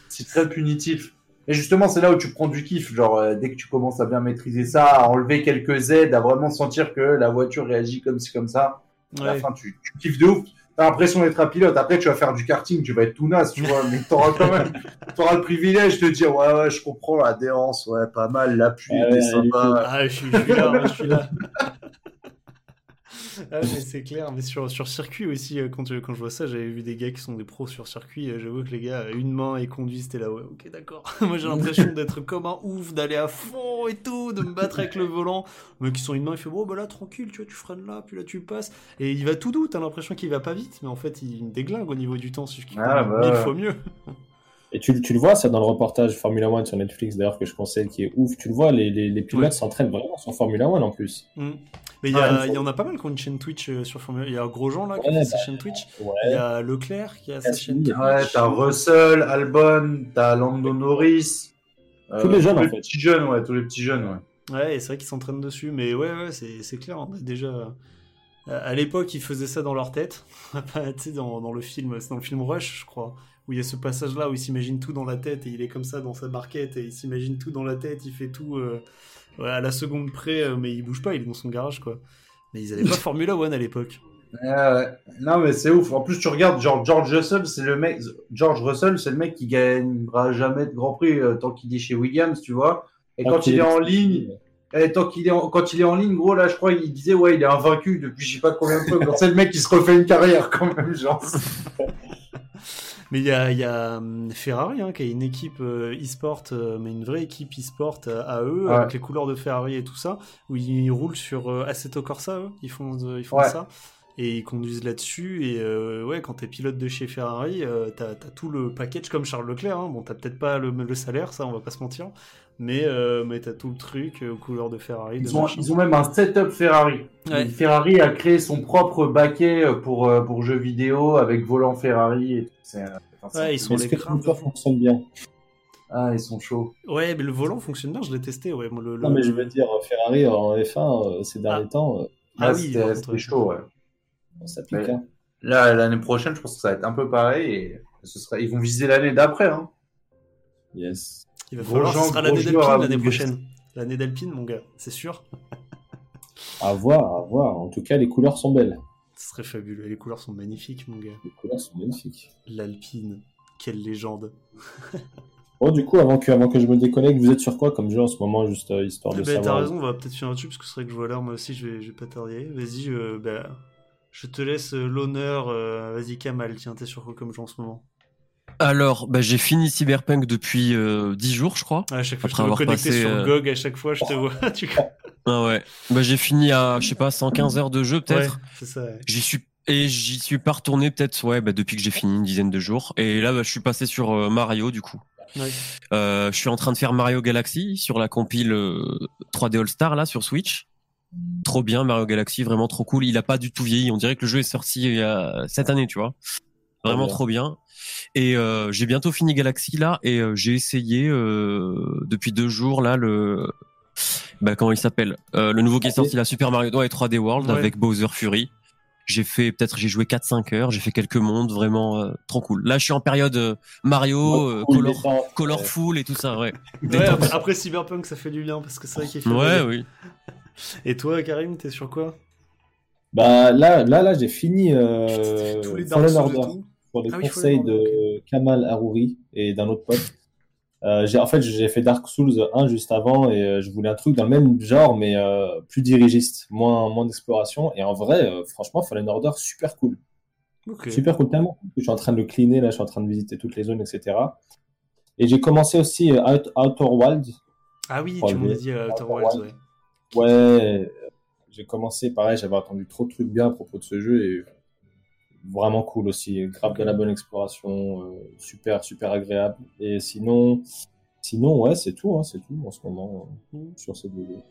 c'est
très punitif. Et justement, c'est là où tu prends du kiff. Genre, euh, dès que tu commences à bien maîtriser ça, à enlever quelques aides, à vraiment sentir que la voiture réagit comme ci, comme ça, à la fin, tu, tu kiffes de ouf. T'as l'impression d'être un pilote. Après, tu vas faire du karting, tu vas être tout naze, tu vois, mais t'auras quand même, t'auras le privilège de dire, ouais, ouais, je comprends l'adhérence, ouais, pas mal, l'appui
Ouais,
était
ouais,
sympa.
Ah, je suis, je suis là, je suis là. Ah, mais c'est clair, mais sur, sur circuit aussi, euh, quand, tu- quand je vois ça, j'avais vu des gars qui sont des pros sur circuit, euh, j'avoue que les gars, euh, une main et conduisent, c'était là, ouais, ok, d'accord. <laughs> Moi j'ai l'impression d'être comme un ouf, d'aller à fond et tout, de me battre avec le volant. Mais qui sont une main, il fait, bon, bah là, tranquille, tu vois, tu freines là, puis là, tu passes. Et il va tout doux, t'as l'impression qu'il va pas vite, mais en fait, il déglingue au niveau du temps, c'est juste qu'il
Ah,
conduit
bah,
mille fois mieux.
Et tu, tu le vois, ça dans le reportage Formula One sur Netflix, d'ailleurs, que je conseille, qui est ouf. Tu le vois, les, les, les pilotes
Ouais.
s'entraînent vraiment sur Formula One en plus.
Mm. Mais il y,
Ouais,
a-
il
il y
faut-
en a pas mal qui ont une chaîne Twitch euh, sur Formule Il y a Grosjean là qui
Ouais,
a sa
bah,
chaîne Twitch. Il y a Leclerc qui a sa chaîne Twitch.
Ouais, t'as Russell, Albon, t'as Lando Norris. euh,
Tous les jeunes,
tous
en
les
fait.
petits jeunes, ouais, tous les petits jeunes, ouais.
Ouais, et c'est vrai qu'ils s'entraînent dessus. Mais ouais, ouais, c'est c'est clair. on a déjà. À l'époque, ils faisaient ça dans leur tête. <laughs> Pas, tu sais, dans, dans le film, c'est dans le film Rush, je crois, où il y a ce passage-là où il s'imagine tout dans la tête et il est comme ça dans sa barquette et il s'imagine tout dans la tête, il fait tout euh, à la seconde près, euh, mais il bouge pas, il est dans son garage, quoi. Mais ils avaient pas <laughs> Formula One à l'époque.
Non, mais c'est ouf. En plus, tu regardes, genre, George Russell, c'est le mec, George Russell, c'est le mec qui gagnera jamais de Grand Prix euh, tant qu'il est chez Williams, tu vois. Et quand il est en ligne, et tant qu'il est en, quand il est en ligne, gros, là, je crois, il disait, ouais, il est invaincu depuis je sais pas combien de fois. Quand <laughs> c'est le mec qui se refait une carrière, quand même, genre. <laughs>
Mais il y a, y a hum, Ferrari hein, qui a une équipe euh, e-sport, euh, mais une vraie équipe e-sport euh, à eux,
Ouais.
avec les couleurs de Ferrari et tout ça, où ils roulent sur euh, Assetto Corsa, eux, ils font, ils font
Ouais.
ça. Et ils conduisent là-dessus. Et euh, ouais, quand t'es pilote de chez Ferrari, euh, t'as as tout le package comme Charles Leclerc. Hein. Bon, t'as peut-être pas le, le salaire, ça, on va pas se mentir. Mais, euh, mais t'as tout le truc euh, aux couleurs de Ferrari. de
Ils ont,
machin.
ils ont même un setup Ferrari.
Ouais.
Ferrari a créé son propre baquet pour, euh, pour jeux vidéo avec volant Ferrari et tout. C'est, enfin,
Ouais, ils sont
Est-ce
les
que fonctionne bien
Ah, ils sont chauds.
Ouais, mais le volant fonctionne bien, je l'ai testé. Ouais, moi, le,
Non, mais je veux dire, Ferrari en F1, euh, ces derniers temps, euh,
Ah
Là,
oui,
c'était c'était chaud, ouais.
ça pique. Hein.
Là, l'année prochaine, je pense que ça va être un peu pareil et ce sera, ils vont viser l'année d'après, hein.
Yes.
Il va
Gros
falloir,
gens,
ce sera l'année d'Alpine l'année prochaine. L'année d'Alpine, mon gars, c'est sûr. <laughs>
À voir, à voir. En tout cas, les couleurs sont belles.
Ce serait fabuleux. Les couleurs sont magnifiques, mon gars.
Les couleurs sont magnifiques.
L'Alpine, quelle légende. <laughs>
Bon, du coup, avant que, avant que je me déconnecte, vous êtes sur quoi comme jeu en ce moment, juste euh, histoire
Eh
de
t'as
savoir
raison, on va peut-être finir là-dessus parce que c'est vrai que je vois l'heure, moi aussi, je vais, je vais pas tarder. Vas-y, euh, bah, je te laisse euh, l'honneur. euh, Vas-y, Kamal, tiens, t'es sur quoi comme jeu en ce moment?
Alors, bah, j'ai fini Cyberpunk depuis euh, 10 jours, je crois.
À chaque fois,
Après
je te vois
avoir
connecté
passé,
sur
euh,
GOG, à chaque fois, je te vois. <laughs> tu...
Ah ouais. Bah, j'ai fini à, je sais pas, 115 heures de jeu peut-être.
Ouais, c'est ça. ouais.
J'y suis et j'y suis pas retourné peut-être ouais bah, depuis que j'ai fini une dizaine de jours. Et là, bah, je suis passé sur euh, Mario du coup.
Ouais.
Euh, je suis en train de faire Mario Galaxy sur la compile euh, 3D All Star là sur Switch. Trop bien Mario Galaxy, vraiment trop cool. Il a pas du tout vieilli. On dirait que le jeu est sorti il y a cette année, tu vois. Vraiment trop bien. Et euh, j'ai bientôt fini Galaxy là et euh, j'ai essayé euh, depuis deux jours là le bah, comment il s'appelle Euh, le nouveau qui est
3D.
sorti la Super Mario ouais, 3D World
Ouais.
avec Bowser Fury. J'ai fait peut-être j'ai joué 4-5 heures, j'ai fait quelques mondes vraiment euh, trop cool. Là je suis en période Mario,
Cool,
color, colorful et tout ça ouais. <laughs>
Après, après Cyberpunk, ça fait du bien parce que c'est vrai qu'il fait.
Ouais oui.
Et toi, Karim, t'es sur quoi?
Bah là, là, là, j'ai fini euh, <laughs>
Tous les Dark
Fallen
et
Order pour les
Ah oui,
conseils de Kamal Harouri et d'un autre pote. Euh, en fait, j'ai fait Dark Souls 1 juste avant et euh, je voulais un truc dans le même genre, mais euh, plus dirigiste, moins, moins d'exploration. Et en vrai, franchement, Fallen Order, super cool. Super cool, tellement. Je suis en train de le cleaner, là, je suis en train de visiter toutes les zones, etc. Et j'ai commencé aussi Out- Outer Wilds.
Ah oui, tu m'en
le-
as dit Outer
Outer
Wilds,
Wilds.
ouais.
Ouais, j'ai commencé, pareil, j'avais entendu trop de trucs bien à propos de ce jeu et vraiment cool aussi. Grave de la bonne exploration, euh, super, super agréable. Et sinon, sinon ouais, c'est tout, hein, c'est tout en ce moment euh,
Mm.
sur ces deux jeux.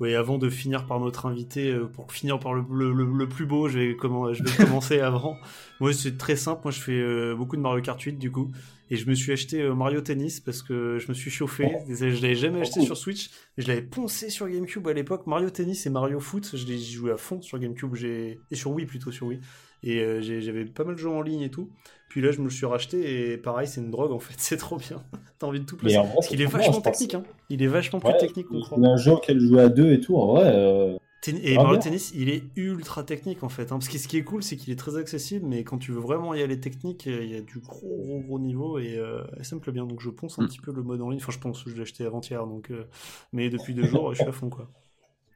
Oui, avant de finir par notre invité, euh, pour finir par le, le- plus beau, je vais, comment, je vais <laughs> commencer avant. Moi, c'est très simple. Moi, je fais beaucoup de Mario Kart 8 du coup. Et je me suis acheté Mario Tennis parce que je me suis chauffé. Je l'avais jamais acheté sur Switch. Mais je l'avais poncé sur GameCube à l'époque. Mario Tennis et Mario Foot, je les joué à fond sur GameCube. Et sur Wii plutôt, sur Wii. Et euh, j'avais pas mal de jeux en ligne et tout. Puis là, je me le suis racheté et pareil, c'est une drogue en fait. <laughs> C'est trop bien. T'as envie de tout placer.
Mais en vrai,
Parce
c'est
qu'il est vachement technique. Hein. Il est vachement plus technique qu'on croit.
Il un jeu auquel jouer à deux et tout, en vrai. euh,
Ten- Et Mario Tennis, il est ultra technique en fait. hein, parce que ce qui est cool, c'est qu'il est très accessible, mais quand tu veux vraiment y aller technique, euh, il y a du gros gros gros niveau et, euh, ça me plaît bien. Donc je ponce un
Mm.
petit peu le mode en ligne. Enfin, je pense, je l'ai acheté avant-hier, donc. euh, Mais depuis deux jours, je suis à fond quoi.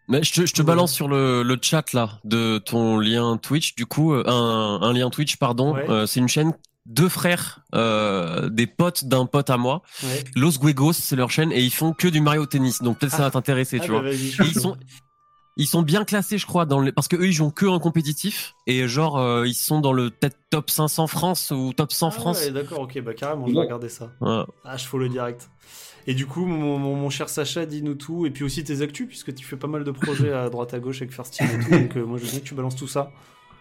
Mais je te, je te
Ouais.
balance sur le, le chat là de ton lien Twitch. Du coup, euh, un, un lien Twitch, pardon.
Ouais.
Euh, c'est une chaîne deux frères, euh, des potes d'un pote à moi.
Ouais.
Los Guegos, c'est leur chaîne et ils font que du Mario Tennis. Donc peut-être ça va t'intéresser,
Ah,
tu
bah,
vois. Et ils sont ils sont bien classés, je crois, dans les... parce que eux ils jouent que en compétitif et genre euh, ils sont dans le peut-être top 500 France ou top 100
Ah
France.
ouais, d'accord, ok, bah carrément, je vais regarder ça.
Ouais.
Ah, je follow direct. Et du coup, mon, mon, mon cher Sacha, dis-nous tout, et puis aussi tes actus, puisque tu fais pas mal de projets à droite à gauche avec First Team et tout, donc euh, moi je veux bien que tu balances tout ça.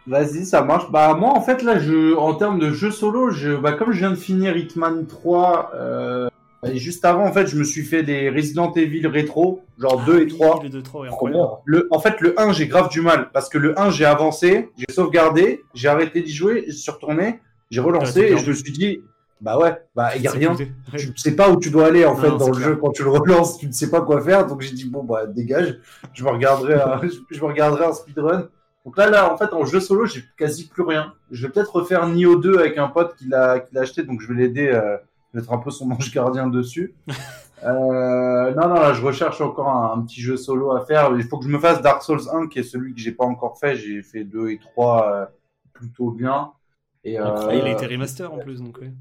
Vas-y, ça marche. Bah moi en fait là, je, en termes de jeux solo, je, bah comme je viens de finir Hitman 3, euh, et juste avant en fait, je me suis fait des Resident Evil rétro, genre 2 et 3.
Ah Le 2 3, ouais,
Trop
incroyable.
bien.
Le, en fait, le 1, j'ai grave du mal parce que le 1, j'ai avancé, j'ai sauvegardé, j'ai arrêté d'y jouer, je suis retourné, j'ai relancé et je me suis dit, bah ouais, bah il y a rien. Tu ne sais pas où tu dois aller en
Non,
fait
non,
dans le
clair.
jeu quand tu le <laughs> relances, tu ne sais pas quoi faire. Donc j'ai dit bon bah dégage, je me regarderai, un, <laughs> je me regarderai un speedrun. Donc là là en fait en jeu solo j'ai quasi plus rien. Je vais peut-être refaire Nioh 2 avec un pote qui l'a qui l'a acheté donc je vais l'aider, euh, être un peu son ange gardien dessus. <laughs> Euh, non non là je recherche encore un, un petit jeu solo à faire. Il faut que je me fasse Dark Souls 1 qui est celui que j'ai pas encore fait. J'ai fait 2 et 3 euh, plutôt bien. Et, euh,
Ah, il a été remaster en plus, donc ouais.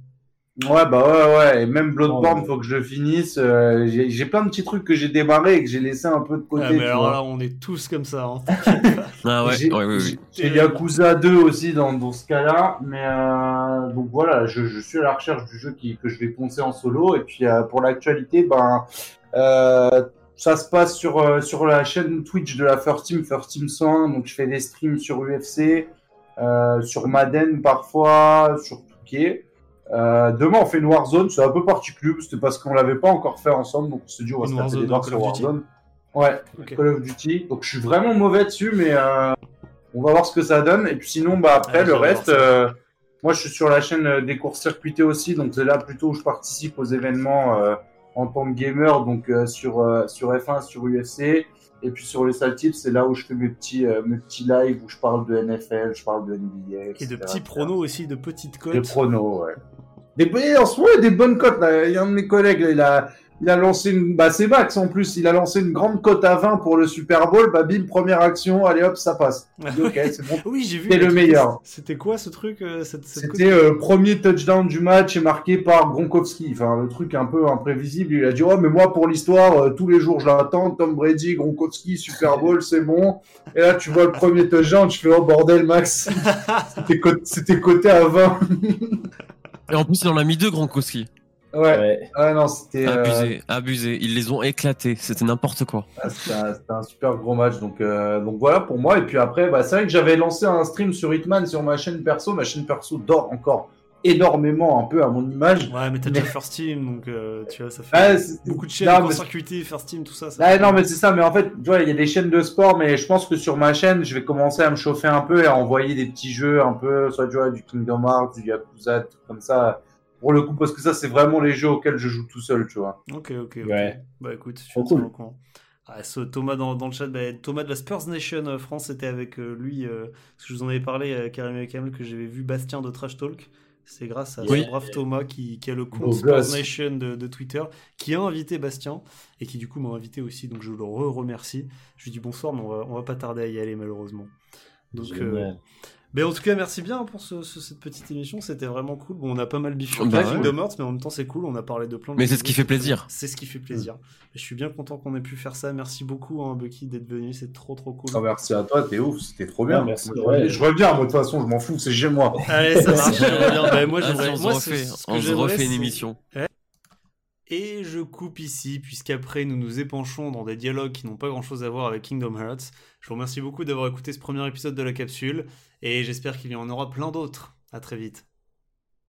Ouais, bah ouais, ouais. Et même Bloodborne,
Oh, ouais.
faut que je le finisse. Euh, j'ai j'ai plein de petits trucs que j'ai démarré et que j'ai laissé un peu de côté.
Ah, mais alors
vois.
là, on est tous comme ça. Hein. <laughs>
Ah ouais,
J'ai
ouais, ouais, ouais.
j'ai Yakuza 2 aussi dans, dans ce cas-là. Mais euh, donc voilà, je, je suis à la recherche du jeu qui, que je vais poncer en solo. Et puis euh, pour l'actualité, ben, euh, ça se passe sur, euh, sur la chaîne Twitch de la First Team, First Team 101. Donc je fais des streams sur UFC, euh, sur Madden parfois, sur Touquet. Euh, demain on fait une Warzone, c'est un peu particulier, c'était parce qu'on l'avait pas encore fait ensemble, donc on s'est dit on va
Une
se taper des
Call
sur
of Duty
Warzone. Ouais,
Ok.
Call of Duty. Donc je suis vraiment mauvais dessus, mais euh, on va voir ce que ça donne. Et puis sinon, bah après le reste, euh, moi je suis sur la chaîne des courses circuitées aussi, donc c'est là plutôt où je participe aux événements en tant que gamer, donc sur sur F1, sur UFC. Et puis sur les salles tips, c'est là où je fais mes petits euh, mes petits lives où je parle de NFL, je parle de NBA,
Et de petits pronos aussi, de petites cotes.
Des pronos, ouais. Des, en ce moment, il y a des bonnes cotes. Là. Il y a un de mes collègues, là, il a, il a lancé une. Bah, c'est Max en plus. Il a lancé une grande cote à 20 pour le Super Bowl. Bah, bim, première action. Allez hop, ça passe. <laughs>
Ah
Je ok,
ouais.
c'est bon.
Oui, j'ai vu.
C'était
mais
le meilleur.
C'était quoi ce truc euh,
C'était euh, premier touchdown du match et marqué par Gronkowski. Enfin, le truc un peu imprévisible. Il a dit, oh, mais moi, pour l'histoire, euh, tous les jours, je l'attends. Tom Brady, Gronkowski, Super <laughs> Bowl, c'est bon. Et là, tu vois le premier touchdown. Tu fais, oh, bordel, Max. <laughs> C'était coté à 20.
Et en plus il en a mis deux Gronkowski.
Ouais.
Ouais.
Ah non, c'était. euh,
Abusé, abusé. Ils les ont éclatés. C'était n'importe quoi.
Ah, C'était un, super gros match, donc, euh, donc voilà pour moi. Et puis après, bah, c'est vrai que j'avais lancé un stream sur Hitman sur ma chaîne perso. Ma chaîne perso dort encore énormément un peu à mon image.
Ouais, mais t'as
Mais-
déjà First Team, donc euh, tu vois, ça fait
Ah,
beaucoup de chaînes,
Non,
course
mais-
circuitée, First Team, tout ça. ça
Ah,
fait-
non, mais c'est ça. Mais en fait, tu vois, il y a des chaînes de sport, mais je pense que sur ma chaîne, je vais commencer à me chauffer un peu et à envoyer des petits jeux un peu, soit tu vois, du Kingdom Hearts, du Yakuza, trucs comme ça. Pour le coup, parce que ça, c'est vraiment les jeux auxquels je joue tout seul, tu vois.
Ok, ok, ok.
Ouais.
Bah écoute, je suis
cool.
au courant. Ah, ce Thomas dans, dans le chat, bah, Thomas de la Spurs Nation euh, France était avec euh, lui, euh, parce que je vous en avais parlé, Karim et Kamel, que j'avais vu Bastien de Trash Talk. C'est grâce à
Oui.
ce brave Thomas qui, qui a le compte Spurs
gosse.
Nation de, de Twitter, qui a invité Bastien et qui du coup m'a invité aussi, donc je le re-remercie. Je lui dis bonsoir, mais on va, on va pas tarder à y aller malheureusement. Donc, euh. Mais en tout cas, merci bien pour ce- ce- cette petite émission, c'était vraiment cool. Bon, on a pas mal bifurqué
Bah ouais.
Kingdom Hearts, mais en même temps c'est cool, on a parlé de plein de
Mais c'est ce qui fait plaisir.
C'est ce qui fait plaisir. Je suis bien content qu'on ait pu faire ça. Merci beaucoup, hein, Bucky, d'être venu. C'est trop, trop cool.
Ah, merci à toi, t'es ouf, c'était trop bien.
Ah, merci,
je,
ouais.
reviens, je reviens, moi de toute façon, je m'en fous, c'est chez moi.
Allez, ça marche. je reviens. Bah, moi, j'aimerais-
on
moi,
refait,
ce
on se refait une émission.
Et je coupe ici, puisqu'après nous nous épanchons dans des dialogues qui n'ont pas grand chose à voir avec Kingdom Hearts. Je vous remercie beaucoup d'avoir écouté ce premier épisode de la capsule, et j'espère qu'il y en aura plein d'autres. À très vite.